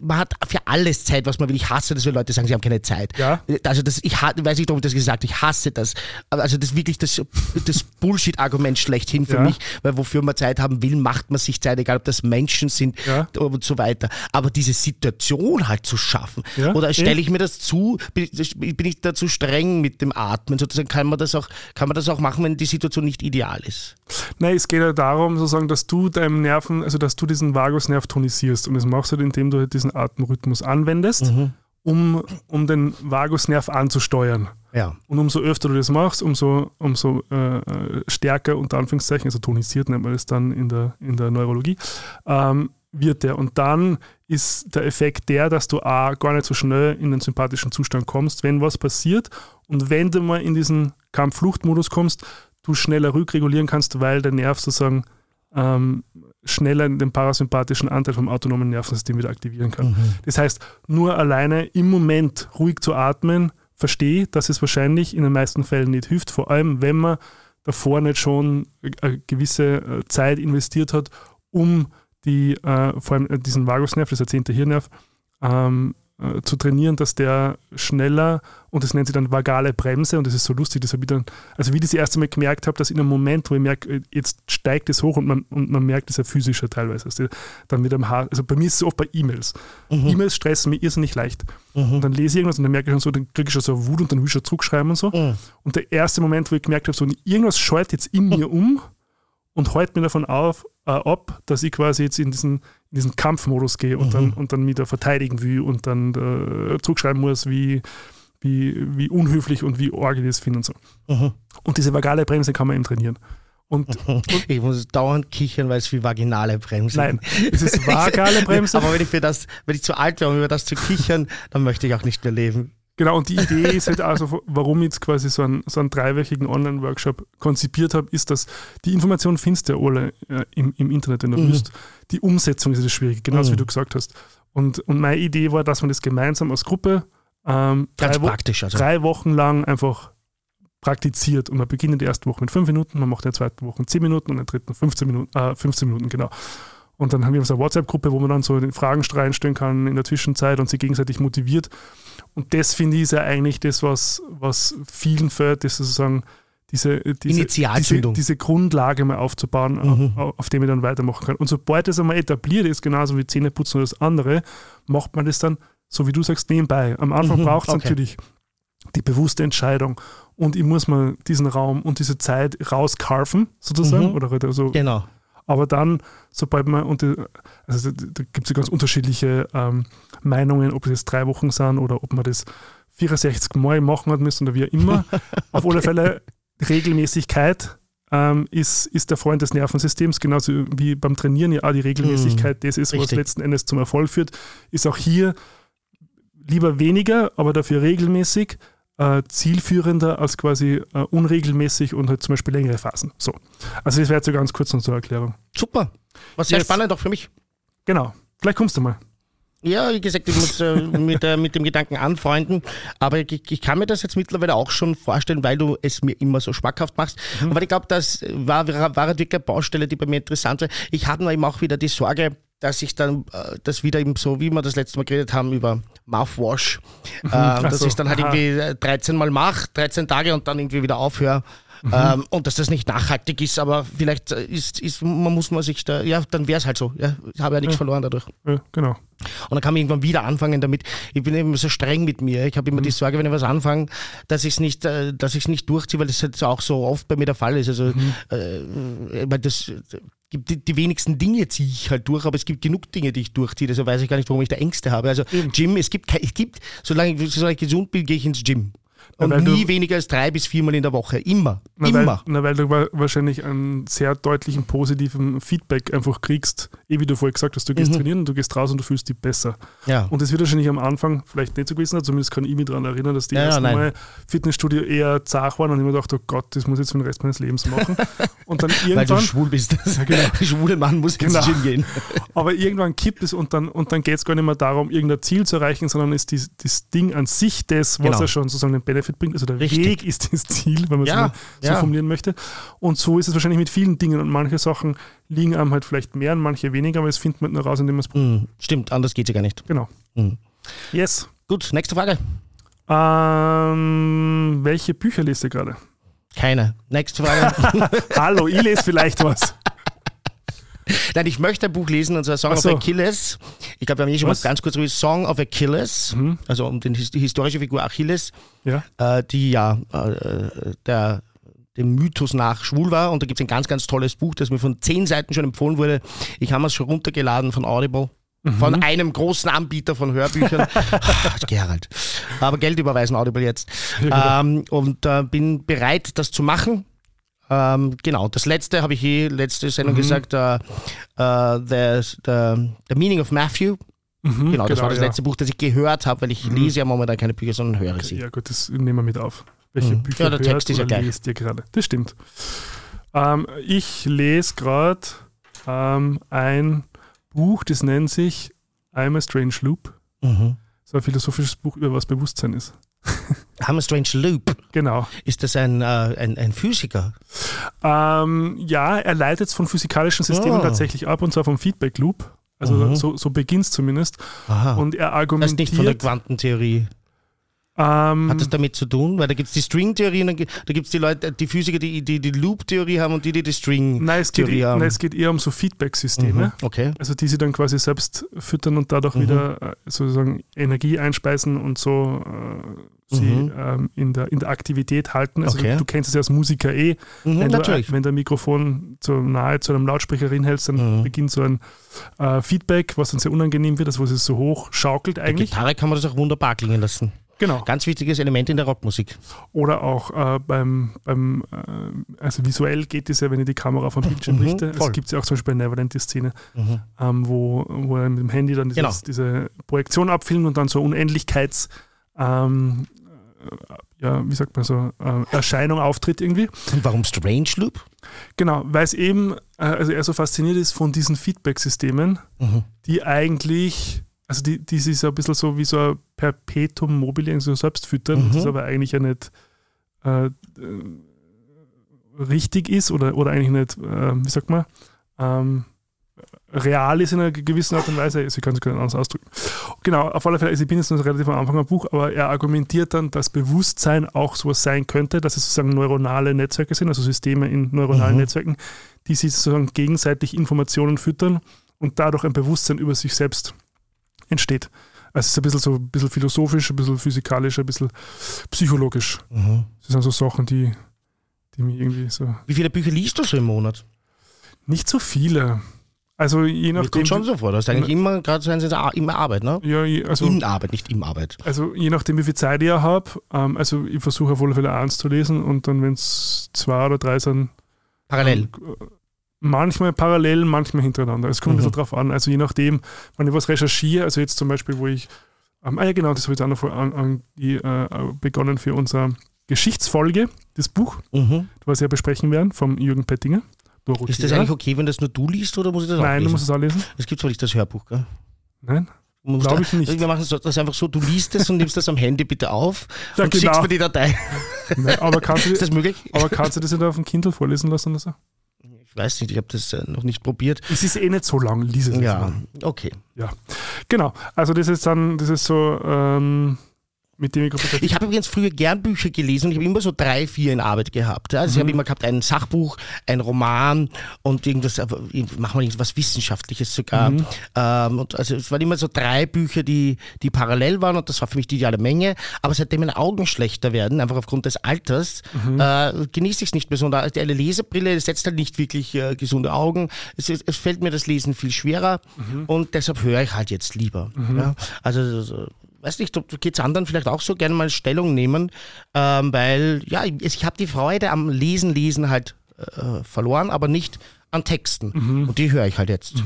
man hat für alles Zeit, was man will. Ich hasse das, wenn Leute sagen, sie haben keine Zeit. Ja. Also das, ich weiß nicht, ob ich das gesagt habe, ich hasse das. Also das ist wirklich das, das [LAUGHS] Bullshit-Argument schlechthin für Ja. mich, weil wofür man Zeit haben will, macht man sich Zeit, egal ob das Menschen sind Ja. und so weiter. Aber diese Situation halt zu schaffen, Ja, oder stelle ich mir das zu, bin ich, bin ich da zu streng mit dem Atmen? Sozusagen kann man das auch, kann man das auch machen, wenn die Situation nicht ideal ist. Nein, es geht ja darum, sozusagen, dass du deinem Nerven, also dass du diesen Vagusnerv tonisierst. Und das machst du, indem du halt diesen Atemrhythmus anwendest, um, um den Vagusnerv anzusteuern. Ja. Und umso öfter du das machst, umso, umso äh, äh, stärker, unter Anführungszeichen, also tonisiert nennt man das dann in der, in der Neurologie, ähm, wird der. Und dann ist der Effekt der, dass du A, gar nicht so schnell in den sympathischen Zustand kommst, wenn was passiert. Und wenn du mal in diesen Kampf-Flucht-Modus kommst, du schneller rückregulieren kannst, weil der Nerv sozusagen ähm, schneller den parasympathischen Anteil vom autonomen Nervensystem wieder aktivieren kann. Das heißt, nur alleine im Moment ruhig zu atmen, verstehe, dass es wahrscheinlich in den meisten Fällen nicht hilft, vor allem wenn man davor nicht schon eine gewisse äh, Zeit investiert hat, um die, äh, vor allem äh, diesen Vagusnerv, das ist der zehnte Hirnnerv, ähm, äh, zu trainieren, dass der schneller, und das nennt sich dann vagale Bremse, und das ist so lustig, das habe ich dann, also wie ich das erste Mal gemerkt habe, dass in einem Moment, wo ich merke, äh, jetzt steigt es hoch und man, und man merkt, das ist ja physischer teilweise, also dann mit einem Haar, also bei mir ist es oft bei E-Mails. E-Mails stressen mich irrsinnig leicht. Und dann lese ich irgendwas und dann merke ich schon so, dann kriege ich schon so eine Wut und dann will ich schon zurückschreiben und so. Und der erste Moment, wo ich gemerkt habe, so irgendwas scheut jetzt in mir um und hält mir davon auf, äh, ab, dass ich quasi jetzt in diesen, in diesen Kampfmodus gehe und, dann, und dann mich da verteidigen will und dann äh, zurückschreiben muss, wie, wie, wie unhöflich und wie arg ich das finde und so. Und diese vagale Bremse kann man eben trainieren. Und, Ich muss dauernd kichern, weil es wie vaginale Bremse nein, es ist vagale [LAUGHS] Bremse. Aber wenn ich für das, wenn ich zu alt wäre, um über das zu kichern, dann möchte ich auch nicht mehr leben. Genau, und die Idee ist halt also, warum ich jetzt quasi so einen, so einen dreiwöchigen Online-Workshop konzipiert habe, ist, dass die Informationen findest du ja alle äh, im, im Internet, wenn du Mhm. willst. Die Umsetzung ist das Schwierige, genauso wie du gesagt hast. Und, und meine Idee war, dass man das gemeinsam als Gruppe ähm, Ganz drei, praktisch. Also. drei Wochen lang einfach praktiziert. Und man beginnt in der ersten Woche mit fünf Minuten, man macht in der zweiten Woche zehn Minuten und in der dritten 15 Minuten, äh, 15 Minuten, genau. Und dann haben wir so eine WhatsApp-Gruppe, wo man dann so den Fragen reinstellen kann in der Zwischenzeit und sich gegenseitig motiviert. Und das finde ich ist ja eigentlich das, was, was vielen fällt, das sozusagen diese, diese, diese, diese Grundlage mal aufzubauen, auf, auf dem ich dann weitermachen kann. Und sobald das einmal etabliert ist, genauso wie Zähneputzen oder das andere, macht man das dann, so wie du sagst, nebenbei. Am Anfang Mhm, braucht es okay. natürlich die bewusste Entscheidung. Und ich muss mal diesen Raum und diese Zeit rauskarfen, sozusagen. Mhm. Oder halt also Genau. aber dann, sobald man, und die- also da, gibt es ja ganz unterschiedliche ähm, Meinungen, ob das jetzt drei Wochen sind oder ob man das 64 Mal machen hat müssen oder wie auch immer. [LAUGHS] Auf alle Fälle Regelmäßigkeit ähm, ist, ist der Freund des Nervensystems, genauso wie beim Trainieren ja auch die Regelmäßigkeit, das ist, was richtig. letzten Endes zum Erfolg führt, ist auch hier lieber weniger, aber dafür regelmäßig. Äh, zielführender als quasi äh, unregelmäßig und halt zum Beispiel längere Phasen. So. Also das wäre jetzt so ganz kurz noch zur Erklärung. Super. Was sehr Yes. spannend auch für mich. Genau. Vielleicht kommst du mal. Ja, wie gesagt, ich muss äh, mit, äh, mit dem Gedanken anfreunden, aber ich, ich kann mir das jetzt mittlerweile auch schon vorstellen, weil du es mir immer so schmackhaft machst. Aber ich glaube, das war, war war wirklich eine Baustelle, die bei mir interessant war. Ich hatte nur eben auch wieder die Sorge, dass ich dann äh, das wieder eben so, wie wir das letzte Mal geredet haben, über Mouthwash, äh, dass so, ich dann halt irgendwie 13 Mal mache, 13 Tage und dann irgendwie wieder aufhöre. Ähm, und dass das nicht nachhaltig ist, aber vielleicht äh, ist, ist man muss man sich da, ja, dann wäre es halt so. Ja, ich habe ja nichts verloren dadurch. Ja, genau. Und dann kann man irgendwann wieder anfangen damit. Ich bin eben so streng mit mir. Ich habe immer die Sorge, wenn ich was anfange, dass ich es nicht, äh, dass ich nicht durchziehe, weil das jetzt auch so oft bei mir der Fall ist. Also, äh, weil das äh, gibt die, die wenigsten Dinge ziehe ich halt durch, aber es gibt genug Dinge, die ich durchziehe. Also weiß ich gar nicht, warum ich da Ängste habe. Also Gym, es gibt, es gibt, solange, solange ich gesund bin, gehe ich ins Gym. Und weil du- nie weniger als drei bis viermal in der Woche. Immer. Na, Immer. Weil, na, weil du wa- wahrscheinlich einen sehr deutlichen positiven Feedback einfach kriegst, eh wie du vorher gesagt hast, du Mhm. gehst trainieren und du gehst raus und du fühlst dich besser. ja. Und das wird wahrscheinlich am Anfang vielleicht nicht so gewesen, zumindest kann ich mich daran erinnern, dass die Ja, ja, ersten nein. Mal Fitnessstudio eher zart waren und ich mir dachte, oh Gott, das muss ich jetzt für den Rest meines Lebens machen. [LAUGHS] Und dann weil du irgendwann, schwul bist. [LAUGHS] Der [LAUGHS] schwule Mann muss ins Genau. Gym gehen. aber irgendwann kippt es und dann, und dann geht es gar nicht mehr darum, irgendein Ziel zu erreichen, sondern ist das Ding an sich das, was Genau. ja schon sozusagen den Benefit bringt. Also der Richtig. Weg ist das Ziel, wenn man es Ja, so ja. formulieren möchte. Und so ist es wahrscheinlich mit vielen Dingen und manche Sachen liegen einem halt vielleicht mehr und manche weniger, aber das findet man nur raus, indem man es probiert. Hm, stimmt, anders geht's ja gar nicht. Genau. Hm. Yes. Gut, nächste Frage. Ähm, welche Bücher liest ihr gerade? Keine. Nächste Frage. [LAUGHS] Hallo, ich lese vielleicht was. [LAUGHS] [LAUGHS] Nein, ich möchte ein Buch lesen, und zwar Song so. of Achilles. Ich glaube, wir haben hier schon Was? mal ganz kurz darüber Song of Achilles, Mhm. also um den, die historische Figur Achilles, Ja. äh, die ja äh, der, dem Mythos nach schwul war. Und da gibt es ein ganz, ganz tolles Buch, das mir von zehn Seiten schon empfohlen wurde. Ich habe es schon runtergeladen von Audible. Von einem großen Anbieter von Hörbüchern. [LAUGHS] Gerald. Aber Geld überweisen Audible jetzt. Ähm, und äh, bin bereit, das zu machen. Ähm, genau, das letzte habe ich eh letzte Sendung gesagt, äh, äh, the, the, the Meaning of Matthew. Mhm, Genau, das war das ja. letzte Buch, das ich gehört habe, weil ich lese ja momentan keine Bücher, sondern höre sie. Ja, gut, das nehmen wir mit auf. Welche Mhm. Bücher Ja, der Text ist ja gleich. lest ihr gerade? Das stimmt. Ähm, ich lese gerade ähm, ein Buch, das nennt sich I'm a Strange Loop. Mhm. So ein philosophisches Buch über was Bewusstsein ist. A Strange Loop. Genau. Ist das ein, äh, ein, ein Physiker? Ähm, ja, er leitet es von physikalischen Systemen Ah. tatsächlich ab und zwar vom Feedback Loop. Also Mhm. so, so beginnt es zumindest. Aha. Und er das ist argumentiert. nicht von der Quantentheorie. Ähm, Hat das damit zu tun? Weil da gibt es die String-Theorie und dann da gibt es die Leute, die Physiker, die die, die Loop-Theorie haben und die, die die String-Theorie haben. nein, es geht eher um so Feedback-Systeme. Mhm. Okay. Also die sie dann quasi selbst füttern und dadurch Mhm. wieder äh, sozusagen Energie einspeisen und so äh, sie Mhm. ähm, in, der, in der Aktivität halten. Also Okay. du, du kennst es ja als Musiker eh, Mhm, wenn, du, natürlich. äh, wenn du ein Mikrofon zu nahe zu einem Lautsprecher hinhältst, dann Mhm. beginnt so ein äh, Feedback, was dann sehr unangenehm wird, also wo es so hoch schaukelt Bei eigentlich. Gitarre kann man das auch wunderbar klingen lassen. Genau. Ganz wichtiges Element in der Rockmusik. Oder auch äh, beim, beim äh, also visuell geht es ja, wenn ich die Kamera vom Bildschirm Mhm, richte. Es gibt ja auch zum Beispiel bei Neverland die Szene, Mhm. ähm, wo, wo er mit dem Handy dann dieses, Genau. diese Projektion abfilmt und dann so Unendlichkeits, ähm, äh, ja, wie sagt man so, äh, Erscheinung auftritt irgendwie. Und warum Strange Loop? Genau, weil es eben, äh, also er so fasziniert ist von diesen Feedback-Systemen, Mhm. die eigentlich, also die, die so ein bisschen so wie so ein Perpetuum mobile irgendwie so selbst füttern, Mhm. das aber eigentlich ja nicht äh, äh, richtig ist oder, oder eigentlich nicht, äh, wie sagt man, ähm, real ist in einer gewissen Art und Weise. Also ich kann es gar nicht anders ausdrücken. Genau, auf alle Fälle, also ich bin jetzt noch relativ am Anfang am Buch, aber er argumentiert dann, dass Bewusstsein auch sowas sein könnte, dass es sozusagen neuronale Netzwerke sind, also Systeme in neuronalen Mhm. Netzwerken, die sich sozusagen gegenseitig Informationen füttern und dadurch ein Bewusstsein über sich selbst entsteht. Also es ist ein bisschen so ein bisschen philosophisch, ein bisschen physikalisch, ein bisschen psychologisch. Mhm. Das sind so Sachen, die, die mich irgendwie so. Wie viele Bücher liest du so im Monat? Nicht so viele. Also je Mir nachdem. kommt schon so vor. Du hast eigentlich immer, gerade so immer Arbeit, ne? Ja, also, in Arbeit, nicht im Arbeit. also je nachdem, wie viel Zeit ich habe. Ähm, also ich versuche auf alle Fälle eins zu lesen und dann, wenn es zwei oder drei sind, Parallel. äh, manchmal parallel, manchmal hintereinander. Es kommt ein Mhm. bisschen drauf an. Also je nachdem, wenn ich was recherchiere, also jetzt zum Beispiel, wo ich, ähm, ah ja genau, das habe ich jetzt auch noch an, an, die, äh, begonnen für unsere Geschichtsfolge, das Buch, Mhm. was wir ja besprechen werden, vom Jürgen Pettinger. Dorothea. Ist das eigentlich okay, wenn das nur du liest oder muss ich das auch Nein, du lesen? musst es auch lesen. Es gibt zwar nicht das Hörbuch, gell? Nein? Du musst Glaub da- ich nicht. Wir machen das einfach so, du liest es und nimmst das am Handy bitte auf Ja, und genau. schickst mir die Datei. Nein, aber, kannst du, [LAUGHS] Ist das möglich? aber kannst du das nicht auf dem Kindle vorlesen lassen oder so? Weiß nicht, ich habe das äh, noch nicht probiert. Es ist eh nicht so lang, lies es Ja, mal. okay. Ja, genau. Also das ist dann, das ist so, ähm, mit dem ich Ich habe übrigens früher gern Bücher gelesen und ich habe immer so drei, vier in Arbeit gehabt. Also ich habe immer gehabt ein Sachbuch, ein Roman und irgendwas, machen wir irgendwas Wissenschaftliches sogar. Ähm, und also es waren immer so drei Bücher, die, die parallel waren und das war für mich die ideale Menge. Aber seitdem meine Augen schlechter werden, einfach aufgrund des Alters, äh, genieße ich es nicht mehr so. Und eine Lesebrille setzt halt nicht wirklich äh, gesunde Augen. Es, es fällt mir das Lesen viel schwerer und deshalb höre ich halt jetzt lieber. Ja? Also so- weiß nicht, geht es anderen vielleicht auch so gerne mal Stellung nehmen, ähm, weil ja, ich, ich habe die Freude am Lesen, Lesen halt äh, verloren, aber nicht an Texten. Und die höre ich halt jetzt.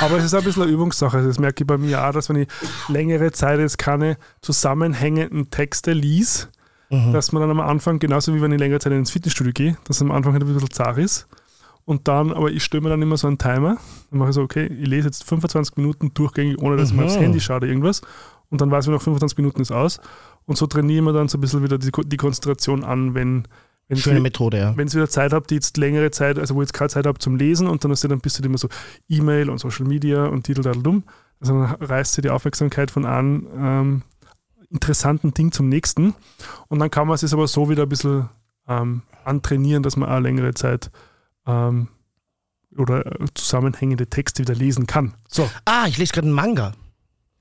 Aber es ist ein bisschen eine Übungssache. Das merke ich bei mir auch, dass wenn ich längere Zeit jetzt keine zusammenhängenden Texte lies, dass man dann am Anfang, genauso wie wenn ich längere Zeit ins Fitnessstudio gehe, dass am Anfang halt ein bisschen zart ist. Und dann, aber ich stelle mir dann immer so einen Timer. Dann mache ich so, okay, ich lese jetzt 25 Minuten durchgängig, ohne dass ich mal aufs Mhm. Handy schaue oder irgendwas. Und dann weiß ich, nach 25 Minuten ist aus. Und so trainieren wir dann so ein bisschen wieder die, die Konzentration an, wenn, wenn Schöne viel- Methode, ja. wenn ihr wieder Zeit habt, die jetzt längere Zeit, also wo ihr jetzt keine Zeit habt zum Lesen und dann hast du dann bist du immer so E-Mail und Social Media und Titel Also dann reißt sie die Aufmerksamkeit von einem ähm, interessanten Ding zum nächsten. Und dann kann man es jetzt aber so wieder ein bisschen ähm, antrainieren, dass man auch längere Zeit ähm, oder äh, zusammenhängende Texte wieder lesen kann. So. Ah, ich lese gerade einen Manga.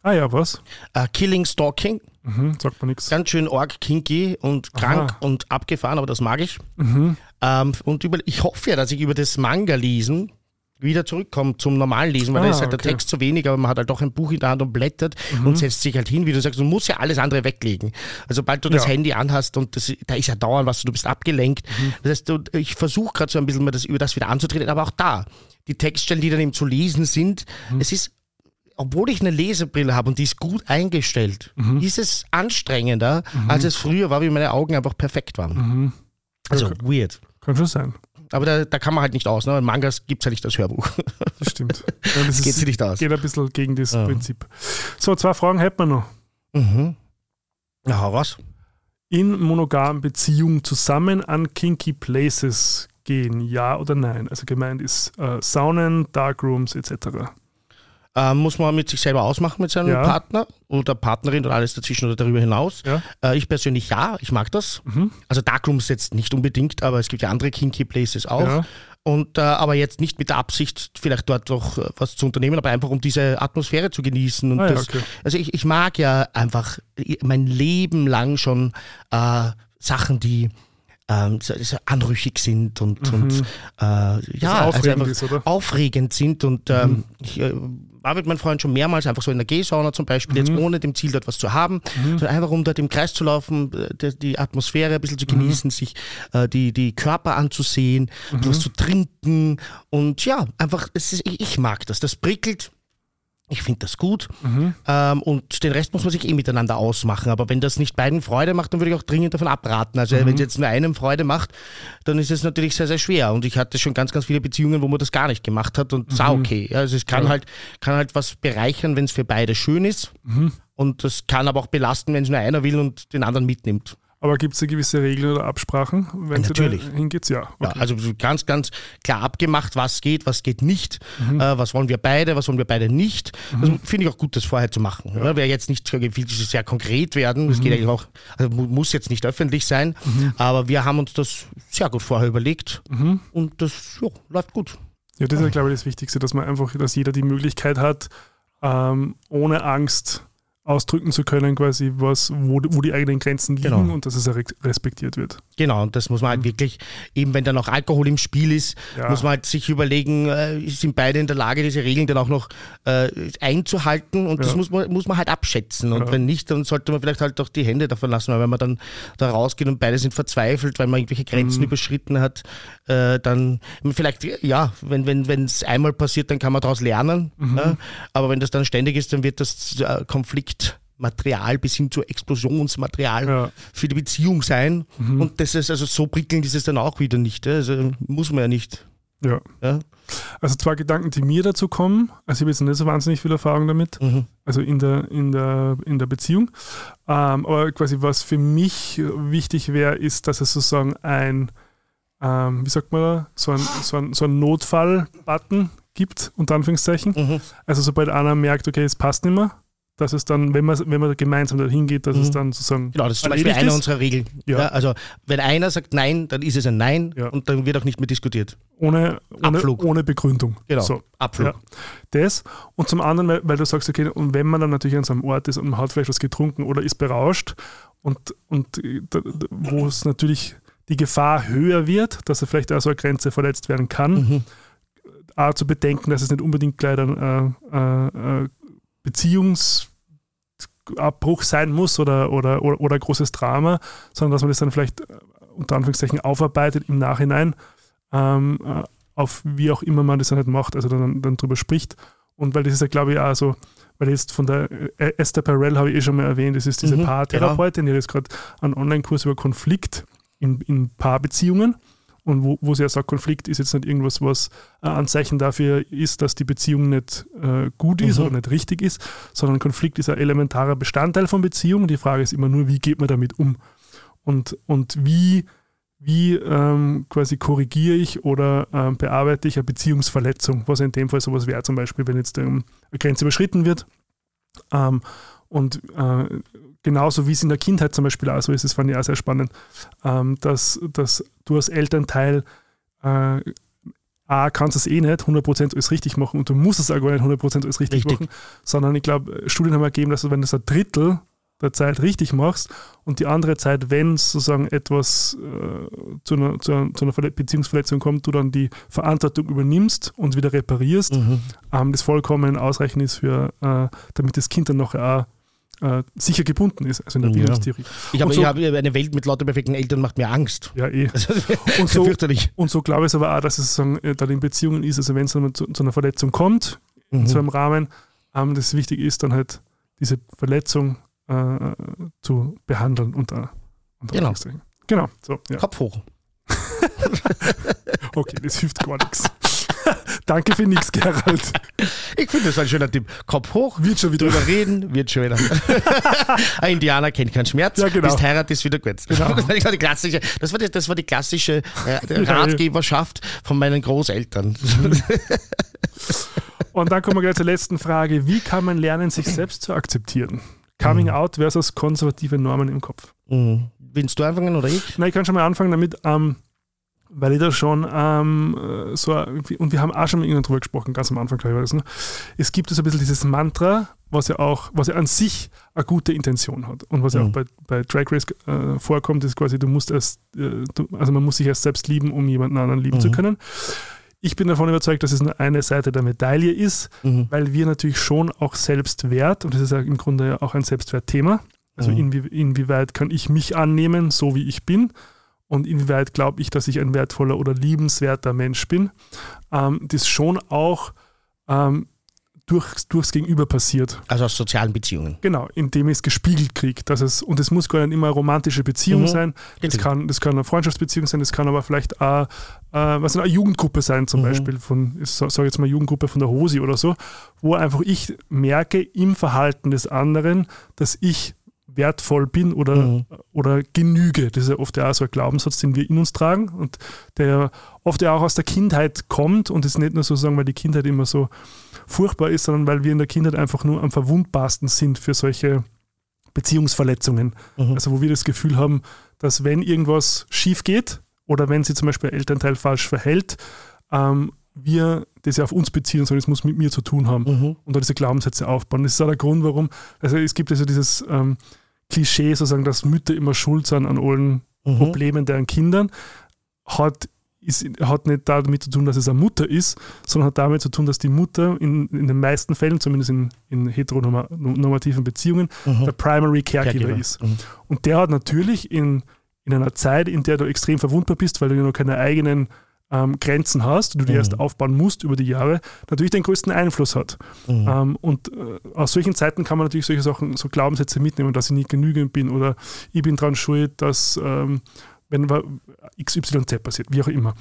Ah ja, was? Äh, Killing Stalking. Mhm, sagt man nichts. Ganz schön org, kinky und krank Aha. und abgefahren, aber das mag ich. Mhm. Ähm, und über, ich hoffe ja, dass ich über das Manga-Lesen wieder zurückkomme zum normalen Lesen, weil Ah, da ist halt der okay. Text zu wenig, aber man hat halt doch ein Buch in der Hand und blättert und setzt sich halt hin, wie du sagst, du musst ja alles andere weglegen. Also sobald du das Ja. Handy anhast und das, da ist ja dauernd was, du bist abgelenkt. Das heißt, du, ich versuche gerade so ein bisschen mal das, über das wieder anzutreten, aber auch da, die Textstellen, die dann eben zu lesen sind, es ist obwohl ich eine Lesebrille habe und die ist gut eingestellt, ist es anstrengender, als es früher war, wie meine Augen einfach perfekt waren. Also weird. Kann schon sein. Aber da, da kann man halt nicht aus. Ne? In Mangas gibt es ja nicht das Hörbuch. Das stimmt. [LAUGHS] Ja, das geht sich nicht aus. Geht ein bisschen gegen das Ja. Prinzip. So, zwei Fragen hätten wir noch. mhm. Na, hau raus. in monogamen Beziehungen zusammen an Kinky Places gehen, ja oder nein? Also gemeint ist äh, Saunen, Darkrooms etc. Ähm, muss man mit sich selber ausmachen, mit seinem Ja. Partner oder Partnerin oder alles dazwischen oder darüber hinaus. Ja. Äh, ich persönlich ja, ich mag das. Mhm. Also Darkrooms jetzt nicht unbedingt, aber es gibt ja andere Kinky Places auch. Ja. Und äh, aber jetzt nicht mit der Absicht, vielleicht dort doch äh, was zu unternehmen, aber einfach um diese Atmosphäre zu genießen. Und Ah das, okay. Also ich, ich mag ja einfach mein Leben lang schon äh, Sachen, die ähm, anrüchig sind und, und äh, ja, also aufregend ist, aufregend sind. Und ähm, ich äh, war mit meinem Freund schon mehrmals einfach so in der G-Sauna zum Beispiel, jetzt ohne dem Ziel, dort was zu haben, sondern einfach um dort im Kreis zu laufen, äh, die, die Atmosphäre ein bisschen zu genießen, sich äh, die, die Körper anzusehen, was zu trinken. Und ja, einfach, ist, ich, ich mag das, das prickelt. Ich finde das gut. Ähm, und den Rest muss man sich eh miteinander ausmachen. Aber wenn das nicht beiden Freude macht, dann würde ich auch dringend davon abraten. Also wenn es jetzt nur einem Freude macht, dann ist es natürlich sehr, sehr schwer. Und ich hatte schon ganz, ganz viele Beziehungen, wo man das gar nicht gemacht hat und sah okay. Ja, Also es kann halt, kann halt was bereichern, wenn es für beide schön ist. Und das kann aber auch belasten, wenn es nur einer will und den anderen mitnimmt. Aber gibt es da gewisse Regeln oder Absprachen, wenn Natürlich. du da hingeht? Ja. Ja, Okay. also ganz, ganz klar abgemacht, was geht, was geht nicht, Mhm. äh, was wollen wir beide, was wollen wir beide nicht. Das finde ich auch gut, das vorher zu machen. Ja. Wäre jetzt nicht viel sehr konkret werden, das geht Mhm. eigentlich auch, also mu- muss jetzt nicht öffentlich sein, aber wir haben uns das sehr gut vorher überlegt Mhm. und das ja, läuft gut. Ja, das ist, glaube ich, das Wichtigste, dass man einfach, dass jeder die Möglichkeit hat, ähm, ohne Angst ausdrücken zu können, quasi, was, wo, wo die eigenen Grenzen liegen Genau. und dass es respektiert wird. Genau, und das muss man halt wirklich, eben wenn dann auch Alkohol im Spiel ist, Mhm. Ja. muss man halt sich überlegen, äh, sind beide in der Lage, diese Regeln dann auch noch äh, einzuhalten und das Ja. muss man, muss man halt abschätzen. Und Ja. wenn nicht, dann sollte man vielleicht halt auch die Hände davon lassen, weil wenn man dann da rausgeht und beide sind verzweifelt, weil man irgendwelche Grenzen Mhm. überschritten hat, äh, dann vielleicht, ja, wenn es wenn, einmal passiert, dann kann man daraus lernen. Mhm. Aber wenn das dann ständig ist, dann wird das äh, Konfliktmaterial bis hin zu Explosionsmaterial Ja. für die Beziehung sein. Mhm. Und das ist also so prickelnd ist es dann auch wieder nicht. Also muss man ja nicht. Ja. Ja? Also zwei Gedanken, die mir dazu kommen. Also ich habe jetzt nicht so wahnsinnig viel Erfahrung damit, Mhm. also in der, in der, in der Beziehung. Ähm, aber quasi was für mich wichtig wäre, ist, dass es sozusagen ein ähm, wie sagt man da, so ein, so ein, so ein Notfall-Button gibt, unter Anführungszeichen. Mhm. Also sobald einer merkt, okay, es passt nicht mehr, dass es dann, wenn man, wenn man gemeinsam dahin geht, dass es dann sozusagen Genau, das ist zum Beispiel eine ist. unserer Regeln. Ja. Ja. also wenn einer sagt Nein, dann ist es ein Nein Ja. und dann wird auch nicht mehr diskutiert. ohne, ohne, Abflug. ohne Begründung. Genau. So. Abflug. Ja, das. Und zum anderen, weil, weil du sagst, okay, und wenn man dann natürlich an so einem Ort ist und man hat vielleicht was getrunken oder ist berauscht und, und äh, wo es natürlich die Gefahr höher wird, dass er vielleicht auch so eine Grenze verletzt werden kann, Mhm. auch zu bedenken, dass es nicht unbedingt gleich ein äh, äh, äh, Beziehungsabbruch sein muss oder, oder, oder, oder großes Drama, sondern dass man das dann vielleicht äh, unter Anführungszeichen aufarbeitet im Nachhinein, ähm, äh, auf wie auch immer man das dann halt macht, also dann, dann drüber spricht. Und weil das ist ja, glaube ich, auch so, weil jetzt von der äh, Esther Perel habe ich eh schon mal erwähnt, das ist diese Mhm, Paartherapeutin, die hat jetzt gerade einen Online-Kurs über Konflikt in, in Paarbeziehungen und wo, wo sie ja sagt, Konflikt ist jetzt nicht irgendwas, was ein Anzeichen dafür ist, dass die Beziehung nicht äh, gut ist Mhm. oder nicht richtig ist, sondern Konflikt ist ein elementarer Bestandteil von Beziehungen. Die Frage ist immer nur, wie geht man damit um? Und, und wie, wie ähm, quasi korrigiere ich oder ähm, bearbeite ich eine Beziehungsverletzung, was in dem Fall sowas wäre, zum Beispiel, wenn jetzt ähm, eine Grenze überschritten wird. Ähm, und äh, genauso wie es in der Kindheit zum Beispiel auch so ist, das fand ich auch sehr spannend, ähm, dass, dass du als Elternteil äh, A, kannst es eh nicht 100% alles richtig machen und du musst es auch gar nicht 100% alles richtig, Richtig. machen, sondern ich glaube, Studien haben ergeben, dass du, wenn du es ein Drittel der Zeit richtig machst und die andere Zeit, wenn sozusagen etwas äh, zu, einer, zu, einer, zu einer Verle- Beziehungsverletzung kommt, du dann die Verantwortung übernimmst und wieder reparierst, Mhm. ähm, das vollkommen ausreichend ist für, äh, damit das Kind dann nachher auch äh, sicher gebunden ist, also in der Ja. Bindungstheorie. Ich habe Und so- ich hab, eine Welt mit lauter perfekten Eltern macht mir Angst. Ja, eh. [LAUGHS] Und und so- fürchterlich. Und so glaube ich es aber auch, dass es äh, dann in Beziehungen ist, also wenn es zu, zu einer Verletzung kommt, in Mhm. so einem Rahmen, ähm, das wichtig ist, dann halt diese Verletzung äh, zu behandeln. Unter, unter Genau. Anführungszeichen. Genau, so, ja. Kopf hoch. [LAUGHS] Okay, das hilft gar nichts. Danke für nichts, Gerald. Ich finde das ein schöner Tipp. Kopf hoch, Wird schon wieder. drüber reden, wird schon wieder. [LAUGHS] Ein Indianer kennt keinen Schmerz, Ja, genau. bis heirat ist wieder gut. Genau. [LAUGHS] Das, war die, klassische, das, war die, das war die klassische äh, Ratgeberschaft von meinen Großeltern. [LAUGHS] Und dann kommen wir gleich zur letzten Frage. Wie kann man lernen, sich selbst zu akzeptieren? Coming out versus konservative Normen im Kopf. Mhm. Willst du anfangen oder ich? Na, ich kann schon mal anfangen damit, ähm, weil ich da schon ähm, äh, so, und wir haben auch schon mal irgendwann drüber gesprochen, ganz am Anfang, glaube ich, ne? Es gibt so ein bisschen dieses Mantra, was ja auch, was ja an sich eine gute Intention hat. Und was ja Mhm. auch bei, bei Drag Race äh, vorkommt, ist quasi, du musst erst, äh, du, also man muss sich erst selbst lieben, um jemanden anderen lieben zu Mhm. können. Ich bin davon überzeugt, dass es nur eine Seite der Medaille ist, Mhm. weil wir natürlich schon auch Selbstwert, und das ist ja im Grunde ja auch ein Selbstwertthema, also Mhm. inwie, inwieweit kann ich mich annehmen, so wie ich bin, und inwieweit glaube ich, dass ich ein wertvoller oder liebenswerter Mensch bin, ähm, das schon auch ähm, durch, durchs Gegenüber passiert. Also aus sozialen Beziehungen. Genau, indem ich es gespiegelt kriege. Dass es, und es muss gar nicht immer eine romantische Beziehung Mhm. sein. Das Richtig. kann, das kann eine Freundschaftsbeziehung sein, das kann aber vielleicht auch, äh, was eine Jugendgruppe sein, zum Mhm. Beispiel von, ich sage jetzt mal Jugendgruppe von der Hosi oder so, wo einfach ich merke im Verhalten des anderen, dass ich wertvoll bin oder, Mhm. oder genüge. Das ist ja oft ja auch so ein Glaubenssatz, den wir in uns tragen und der oft ja auch aus der Kindheit kommt und es nicht nur so sagen, weil die Kindheit immer so furchtbar ist, sondern weil wir in der Kindheit einfach nur am verwundbarsten sind für solche Beziehungsverletzungen. Mhm. Also wo wir das Gefühl haben, dass wenn irgendwas schief geht oder wenn sich zum Beispiel ein Elternteil falsch verhält, ähm, wir das ja auf uns beziehen, sondern es muss mit mir zu tun haben Mhm. und da diese Glaubenssätze aufbauen. Das ist auch der Grund, warum, also es gibt also dieses ähm, Klischee sozusagen, dass Mütter immer schuld sind an allen Mhm. Problemen deren Kindern, hat, ist, hat nicht damit zu tun, dass es eine Mutter ist, sondern hat damit zu tun, dass die Mutter in, in den meisten Fällen, zumindest in, in heteronormativen Beziehungen, Mhm. der Primary Caregiver, Caregiver. ist. Mhm. Und der hat natürlich in, in einer Zeit, in der du extrem verwundbar bist, weil du ja noch keine eigenen ähm, Grenzen hast, die du dir Mhm. erst aufbauen musst über die Jahre, natürlich den größten Einfluss hat. Mhm. Ähm, und äh, aus solchen Zeiten kann man natürlich solche Sachen, so Glaubenssätze mitnehmen, dass ich nicht genügend bin oder ich bin dran schuld, dass ähm, wenn XYZ passiert, wie auch immer.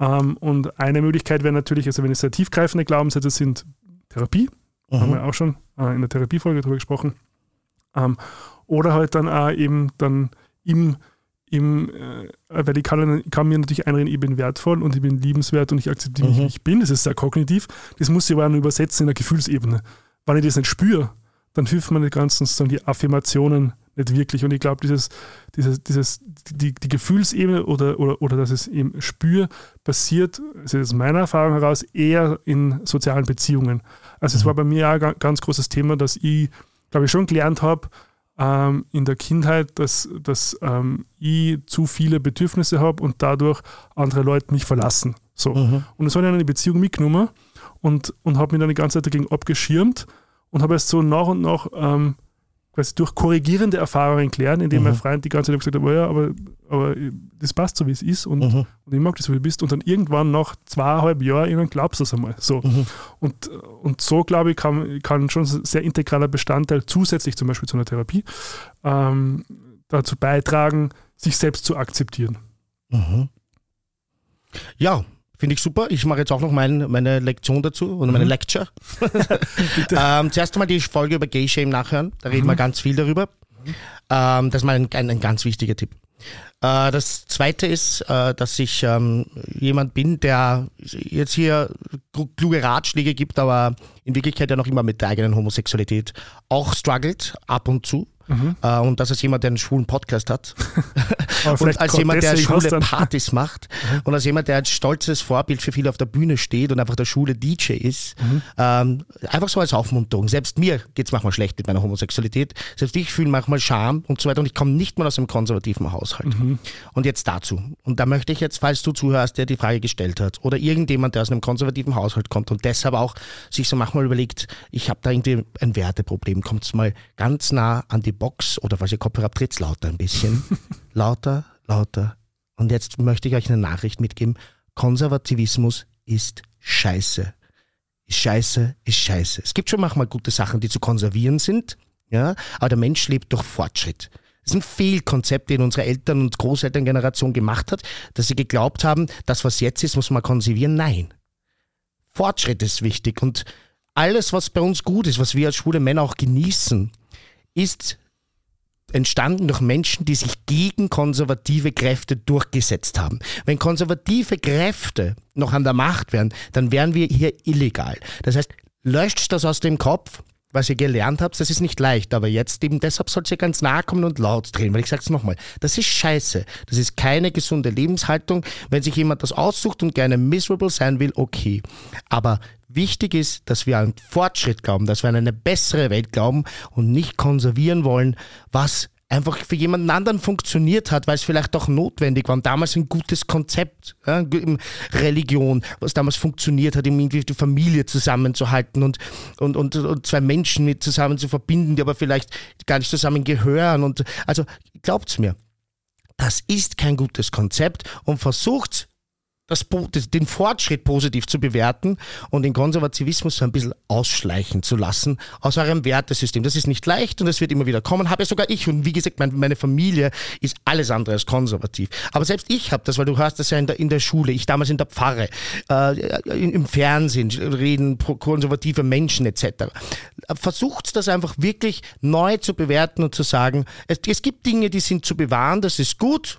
Ähm, und eine Möglichkeit wäre natürlich, also wenn es sehr tiefgreifende Glaubenssätze sind, Therapie, haben wir Mhm. auch schon äh, in der Therapiefolge darüber gesprochen. Ähm, oder halt dann auch eben dann im, im, äh, weil ich kann, kann, mir natürlich einreden, ich bin wertvoll und ich bin liebenswert und ich akzeptiere mich, mhm. wie ich bin. Das ist sehr kognitiv. Das muss ich aber auch übersetzen in der Gefühlsebene. Wenn ich das nicht spüre, dann hilft mir die ganzen sozusagen die Affirmationen nicht wirklich. Und ich glaube, dieses, dieses, dieses, die, die Gefühlsebene oder, oder, oder dass es eben spür, passiert, also aus meiner Erfahrung heraus, eher in sozialen Beziehungen. Also mhm. es war bei mir auch ein ganz großes Thema, dass ich, glaube ich, schon gelernt habe, ähm, in der Kindheit, dass, dass ähm, ich zu viele Bedürfnisse habe und dadurch andere Leute mich verlassen. So. Mhm. Und das habe ich in eine Beziehung mitgenommen und, und habe mich dann die ganze Zeit dagegen abgeschirmt und habe erst so nach und nach ähm, quasi durch korrigierende Erfahrungen klären, indem mhm. mein Freund die ganze Zeit gesagt hat, oh ja, aber, aber das passt so, wie es ist und, mhm. und ich mag das, so wie du bist. Und dann irgendwann nach zweieinhalb Jahren, irgendwann glaubst du es einmal. So. Mhm. Und, und so, glaube ich, kann, kann schon ein sehr integraler Bestandteil zusätzlich zum Beispiel zu einer Therapie ähm, dazu beitragen, sich selbst zu akzeptieren. Mhm. Ja, Finde ich super. Ich mache jetzt auch noch mein, meine Lektion dazu oder meine mhm. Lecture. [LAUGHS] ähm, zuerst einmal die Folge über Gay Shame nachhören. Da reden mhm. wir ganz viel darüber. Mhm. Ähm, das ist mal ein, ein, ein ganz wichtiger Tipp. Äh, das zweite ist, äh, dass ich ähm, jemand bin, der jetzt hier kluge Ratschläge gibt, aber in Wirklichkeit ja noch immer mit der eigenen Homosexualität auch struggelt, ab und zu. Mhm. Äh, und das ist jemand, der einen schwulen Podcast hat. [LAUGHS] und als jemand, der schwule Partys macht. [LAUGHS] Mhm. Und als jemand, der als stolzes Vorbild für viele auf der Bühne steht und einfach der schwule DJ ist. Mhm. Ähm, einfach so als Aufmunterung. Selbst mir geht es manchmal schlecht mit meiner Homosexualität. Selbst ich fühle manchmal Scham und so weiter. Und ich komme nicht mal aus einem konservativen Haushalt. Mhm. Und jetzt dazu. Und da möchte ich jetzt, falls du zuhörst, der die Frage gestellt hat, oder irgendjemand, der aus einem konservativen Haushalt kommt und deshalb auch sich so manchmal überlegt, ich habe da irgendwie ein Werteproblem, kommt es mal ganz nah an die Box oder falls ihr Kopfhörer habt, dreht lauter ein bisschen. [LAUGHS] lauter, lauter. Und jetzt möchte ich euch eine Nachricht mitgeben. Konservativismus ist scheiße. Ist scheiße, ist scheiße. Es gibt schon manchmal gute Sachen, die zu konservieren sind, ja, aber der Mensch lebt durch Fortschritt. Das ist ein Fehlkonzept, den unsere Eltern- und Großelterngeneration gemacht hat, dass sie geglaubt haben, das, was jetzt ist, muss man konservieren. Nein. Fortschritt ist wichtig und alles, was bei uns gut ist, was wir als schwule Männer auch genießen, ist entstanden durch Menschen, die sich gegen konservative Kräfte durchgesetzt haben. Wenn konservative Kräfte noch an der Macht wären, dann wären wir hier illegal. Das heißt, löscht das aus dem Kopf, was ihr gelernt habt, das ist nicht leicht, aber jetzt eben deshalb sollt ihr ganz nahe kommen und laut drehen, weil ich sag's nochmal, das ist scheiße. Das ist keine gesunde Lebenshaltung. Wenn sich jemand das aussucht und gerne miserable sein will, okay. Aber wichtig ist, dass wir an Fortschritt glauben, dass wir an eine bessere Welt glauben und nicht konservieren wollen, was einfach für jemanden anderen funktioniert hat, weil es vielleicht auch notwendig war. Und damals ein gutes Konzept, ja, Religion, was damals funktioniert hat, irgendwie die Familie zusammenzuhalten und, und, und, und zwei Menschen mit zusammen zu verbinden, die aber vielleicht gar nicht zusammen gehören. Und also glaubt's mir, das ist kein gutes Konzept und versucht das, den Fortschritt positiv zu bewerten und den Konservativismus so ein bisschen ausschleichen zu lassen aus eurem Wertesystem. Das ist nicht leicht und es wird immer wieder kommen. Habe ja sogar ich und wie gesagt, meine Familie ist alles andere als konservativ. Aber selbst ich habe das, weil du hörst das ja in der, in der Schule, ich damals in der Pfarre, äh, im Fernsehen reden konservative Menschen etc. Versucht das einfach wirklich neu zu bewerten und zu sagen, es, es gibt Dinge, die sind zu bewahren, das ist gut,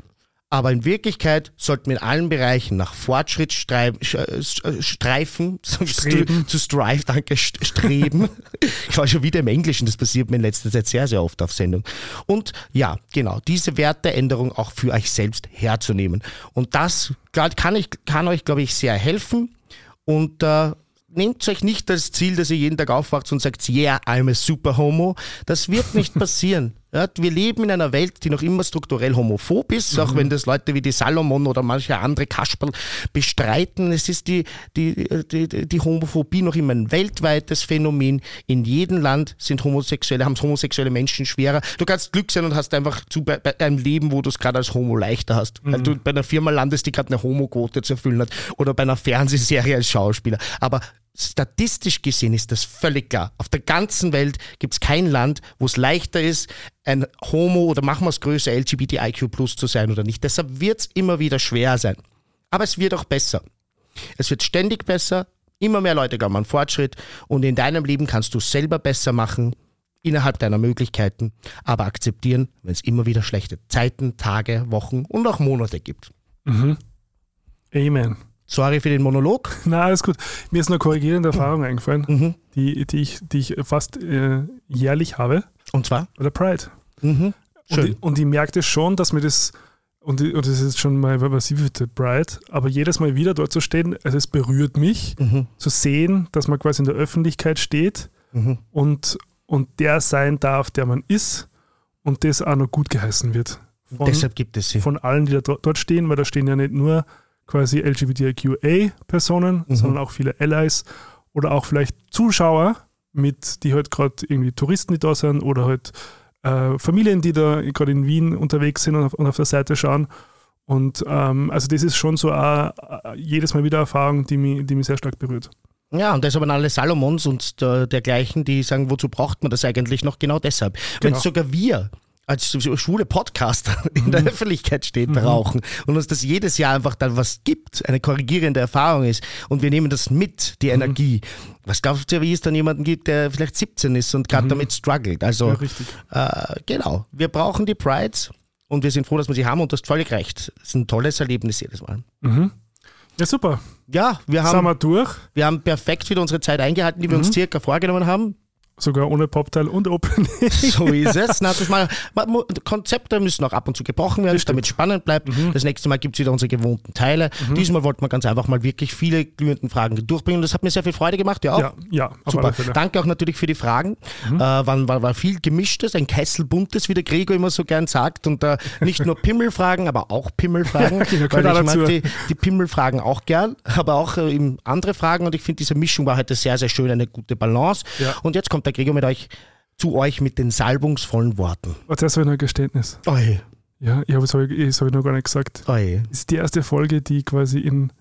aber in Wirklichkeit sollten wir in allen Bereichen nach Fortschritt streif, äh, streifen, [LAUGHS] streben. zu strive, danke, streben. [LAUGHS] ich war schon wieder im Englischen, das passiert mir in letzter Zeit sehr, sehr oft auf Sendung. Und ja, genau, diese Werteänderung auch für euch selbst herzunehmen. Und das kann, ich, kann euch, glaube ich, sehr helfen. Und äh, nehmt euch nicht das Ziel, dass ihr jeden Tag aufwacht und sagt, yeah, I'm a super homo. Das wird nicht [LAUGHS] passieren. Ja, wir leben in einer Welt, die noch immer strukturell homophob ist, mhm. auch wenn das Leute wie die Salomon oder manche andere Kasperl bestreiten. Es ist die, die, die, die Homophobie noch immer ein weltweites Phänomen. In jedem Land sind Homosexuelle, haben homosexuelle Menschen schwerer. Du kannst Glück sein und hast einfach zu bei, bei einem Leben, wo du es gerade als Homo leichter hast. Mhm. Weil du bei einer Firma landest, die gerade eine Homoquote zu erfüllen hat oder bei einer Fernsehserie als Schauspieler. Aber statistisch gesehen ist das völlig klar. Auf der ganzen Welt gibt es kein Land, wo es leichter ist, ein Homo oder machen wir es größer, LGBTIQ plus zu sein oder nicht. Deshalb wird es immer wieder schwer sein. Aber es wird auch besser. Es wird ständig besser. Immer mehr Leute glauben an Fortschritt und in deinem Leben kannst du selber besser machen innerhalb deiner Möglichkeiten, aber akzeptieren, wenn es immer wieder schlechte Zeiten, Tage, Wochen und auch Monate gibt. Mhm. Amen. Sorry für den Monolog. [LAUGHS] Na, alles gut. Mir ist eine korrigierende Erfahrung eingefallen, Mhm. die, die, ich, die ich fast äh, jährlich habe. Und zwar? Oder Pride. Mhm. Und Schön. ich, und ich merke das schon, dass mir das, und, ich- und das ist schon mal massiv Pride, aber jedes Mal wieder dort zu stehen, also es berührt mich, Mhm. zu sehen, dass man quasi in der Öffentlichkeit steht Mhm. und, und der sein darf, der man ist und das auch noch gut geheißen wird. Von, Deshalb gibt es sie. von allen, die da dort stehen, weil da stehen ja nicht nur quasi LGBTIQA-Personen, Mhm. sondern auch viele Allies oder auch vielleicht Zuschauer, mit, die halt gerade irgendwie Touristen, die da sind oder halt äh, Familien, die da gerade in Wien unterwegs sind und auf, und auf der Seite schauen. Und ähm, also das ist schon so eine, jedes Mal wieder Erfahrung, die mich, die mich sehr stark berührt. Ja, und deshalb an alle Salomons und der, dergleichen, die sagen, wozu braucht man das eigentlich noch? Genau deshalb. Wenn Genau. sogar wir als so schwule Podcaster [LAUGHS] in der Öffentlichkeit stehen, rauchen und uns das jedes Jahr einfach dann was gibt, eine korrigierende Erfahrung ist und wir nehmen das mit, die Energie. Was glaubst du, wie es dann jemanden gibt, der vielleicht 17 ist und gerade damit struggelt? Also, Ja, richtig. äh, genau. Wir brauchen die Prides und wir sind froh, dass wir sie haben und das ist völlig recht. Das ist ein tolles Erlebnis jedes Mal. Mhm. Ja, super. Ja, wir haben, wir durch. wir haben perfekt wieder unsere Zeit eingehalten, die wir uns circa vorgenommen haben. Sogar ohne Popteil und Opening. [LAUGHS] So ist es. Na, das mal, Konzepte müssen auch ab und zu gebrochen werden, damit es spannend bleibt. Mhm. Das nächste Mal gibt es wieder unsere gewohnten Teile. Diesmal wollten wir ganz einfach mal wirklich viele glühenden Fragen durchbringen. Das hat mir sehr viel Freude gemacht. Ja, auch. Ja, ja, Super. Mhm. Danke auch natürlich für die Fragen. Äh, war, war, war viel gemischtes, ein Kessel buntes, wie der Gregor immer so gern sagt. Und äh, nicht nur Pimmelfragen, aber auch Pimmelfragen. [LAUGHS] genau, weil ich mag die, die Pimmelfragen auch gern, aber auch äh, andere Fragen. Und ich finde, diese Mischung war heute sehr, sehr schön, eine gute Balance. Ja. Und jetzt kommt der Gregor mit euch zu euch mit den salbungsvollen Worten. Warte, zuerst habe ich noch ein Geständnis. Oi, Ja, ich habe es hab ich, das hab ich noch gar nicht gesagt. oi. Das ist die erste Folge, die quasi in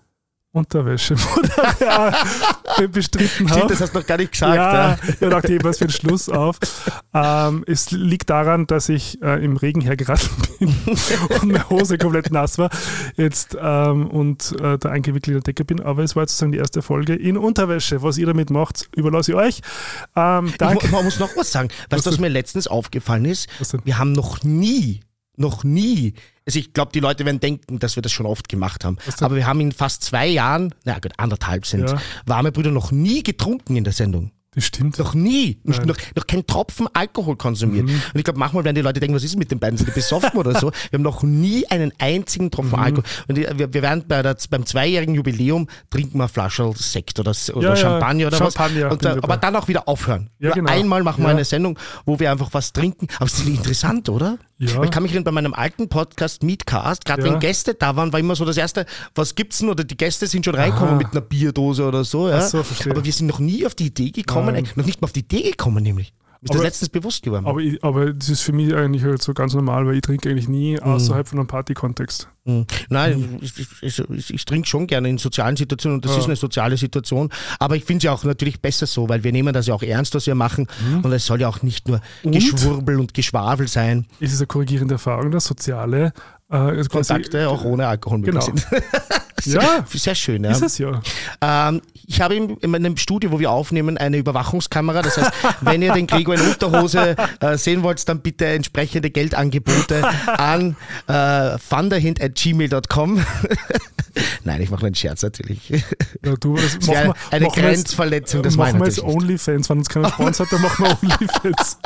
Unterwäsche [LAUGHS] moderat bestritten Stimmt, habe. das hast du noch gar nicht gesagt. ja, Ja. ich dachte, ich was für einen Schluss auf. Ähm, es liegt daran, dass ich äh, im Regen hergeraten bin [LAUGHS] und meine Hose komplett nass war jetzt ähm, und äh, da eingewickelt in der Decke bin. Aber es war sozusagen die erste Folge in Unterwäsche. Was ihr damit macht, überlasse ich euch. Ähm, danke. Ich, man muss noch was sagen. Weißt du, was mir letztens aufgefallen ist? Was? Wir haben noch nie, noch nie, also ich glaube, die Leute werden denken, dass wir das schon oft gemacht haben, aber wir haben in fast zwei Jahren, na gut, anderthalb sind Ja. warme Brüder noch nie getrunken in der Sendung. Das stimmt. Noch nie. Nein. Mhm. noch, noch kein Tropfen Alkohol konsumiert. Und ich glaube, manchmal werden die Leute denken, was ist mit den beiden? Sind die besoffen oder so? Wir haben noch nie einen einzigen Tropfen Mhm. Alkohol. Und wir, wir werden bei der, beim zweijährigen Jubiläum trinken wir eine Flasche Sekt oder, oder Ja, ja, Champagner oder Champagner was. Und, dabei. aber dann auch wieder aufhören. Ja, genau. Einmal machen wir Ja. eine Sendung, wo wir einfach was trinken. Aber es ist interessant, oder? Ja. Ich kann mich erinnern, bei meinem alten Podcast Meetcast, gerade Ja. wenn Gäste da waren, war immer so das erste, was gibt's denn? Oder die Gäste sind schon reinkommen Aha. mit einer Bierdose oder so. Ja? So, aber wir sind noch nie auf die Idee gekommen, Nein. noch nicht mal auf die Idee gekommen, nämlich. Ist das Aber- letztens bewusst geworden. Aber, ich, aber das ist für mich eigentlich halt so ganz normal, weil ich trinke eigentlich nie außerhalb von einem Partykontext. Hm. Nein, ich, ich, ich, ich trinke schon gerne in sozialen Situationen und das Ja. ist eine soziale Situation. Aber ich finde es ja auch natürlich besser so, weil wir nehmen das ja auch ernst, was wir machen. Mhm. Und es soll ja auch nicht nur Geschwurbel und Geschwafel sein. Es ist eine korrigierende Erfahrung, dass soziale äh, Kontakte auch ohne Alkohol möglich Genau. sind. [LAUGHS] Ja, Sehr schön, ja. ist es ja. Ähm, ich habe in, in meinem Studio, wo wir aufnehmen, eine Überwachungskamera. Das heißt, wenn ihr den Gregor in Unterhose äh, sehen wollt, dann bitte entsprechende Geldangebote [LAUGHS] an äh, thunderhint.gmail.com. [LAUGHS] Nein, ich mache nur einen Scherz natürlich. ja du, das Das wäre machen eine machen Grenzverletzung, das machen meine wir jetzt. OnlyFans. Wenn uns keiner sponsert, dann machen wir OnlyFans.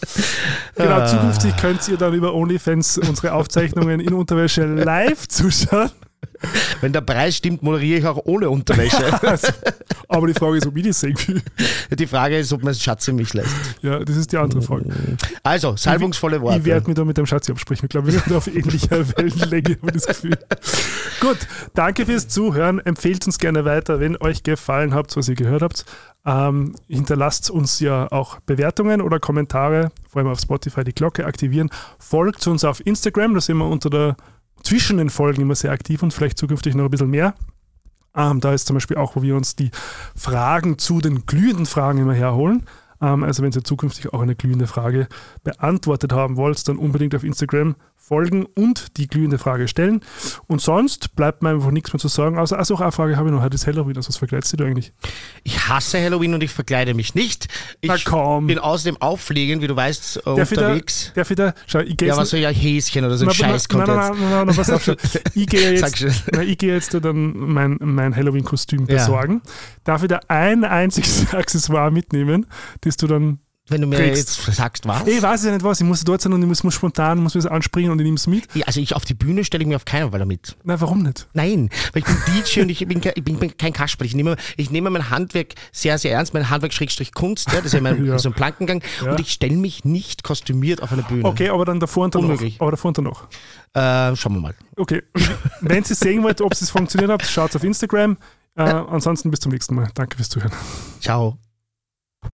[LAUGHS] Ah. genau, zukünftig könnt ihr dann über OnlyFans unsere Aufzeichnungen in Unterwäsche live zuschauen. Wenn der Preis stimmt, moderiere ich auch ohne Unterwäsche. [LAUGHS] Aber die Frage ist, ob ich das sehen will. Die Frage ist, ob es Schatz in mich lässt. Ja, das ist die andere Frage. Also, salbungsvolle Worte. Ich werde mich da mit dem Schatzi absprechen. Ich glaube, wir sind auf ähnlicher [LAUGHS] Wellenlänge, habe ich das Gefühl. Gut, danke fürs Zuhören. Empfehlt uns gerne weiter, wenn euch gefallen habt, was ihr gehört habt. Ähm, hinterlasst uns ja auch Bewertungen oder Kommentare, vor allem auf Spotify die Glocke aktivieren. Folgt uns auf Instagram, da sind wir unter der zwischen den Folgen immer sehr aktiv und vielleicht zukünftig noch ein bisschen mehr. Ähm, da ist zum Beispiel auch, wo wir uns die Fragen zu den glühenden Fragen immer herholen. Ähm, also wenn ihr zukünftig auch eine glühende Frage beantwortet haben wollt, dann unbedingt auf Instagram folgen und die glühende Frage stellen. Und sonst bleibt mir einfach nichts mehr zu sagen. Außer, also auch eine Frage habe ich noch. Heute ist Halloween, also was verkleidest du eigentlich? Ich hasse Halloween und ich verkleide mich nicht. Ich Na komm. bin außerdem auffliegend, wie du weißt, äh, Darf ich da, unterwegs. darf ich da, schau, ich gehe Ja, was so ja Häschen oder so ein Na, Scheiß kommt nein, nein, nein, nein, nein, pass auf, schau. [LAUGHS] Ich gehe jetzt, schon. na, ich gehe jetzt dann mein, mein Halloween-Kostüm Ja. besorgen. Darf ich da ein einziges [LAUGHS] Accessoire mitnehmen, das du dann. Wenn du mir kriegst. jetzt sagst, was? Ich weiß ja nicht was, ich muss dort sein und ich muss, muss spontan, muss mir das anspringen und ich nehme es mit. Ja, also ich auf die Bühne stelle ich mir auf keinen Fall mit. Na, warum nicht? Nein, weil ich bin DJ und ich bin, kein- ich bin kein Kasperl. Ich nehme, ich nehme mein Handwerk sehr, sehr ernst. Mein Handwerk Schrägstrich Kunst, ja, das ist ja mein [LAUGHS] Ja. so ein Plankengang. Ja. Und ich stelle mich nicht kostümiert auf eine Bühne. Okay, aber dann davor und danach. Unmöglich. Aber davor und danach. Äh, schauen wir mal. Okay, [LAUGHS] wenn Sie sehen wollt, ob es funktioniert hat, schaut auf Instagram. Äh, [LAUGHS] Ansonsten bis zum nächsten Mal. Danke fürs Zuhören. Ciao.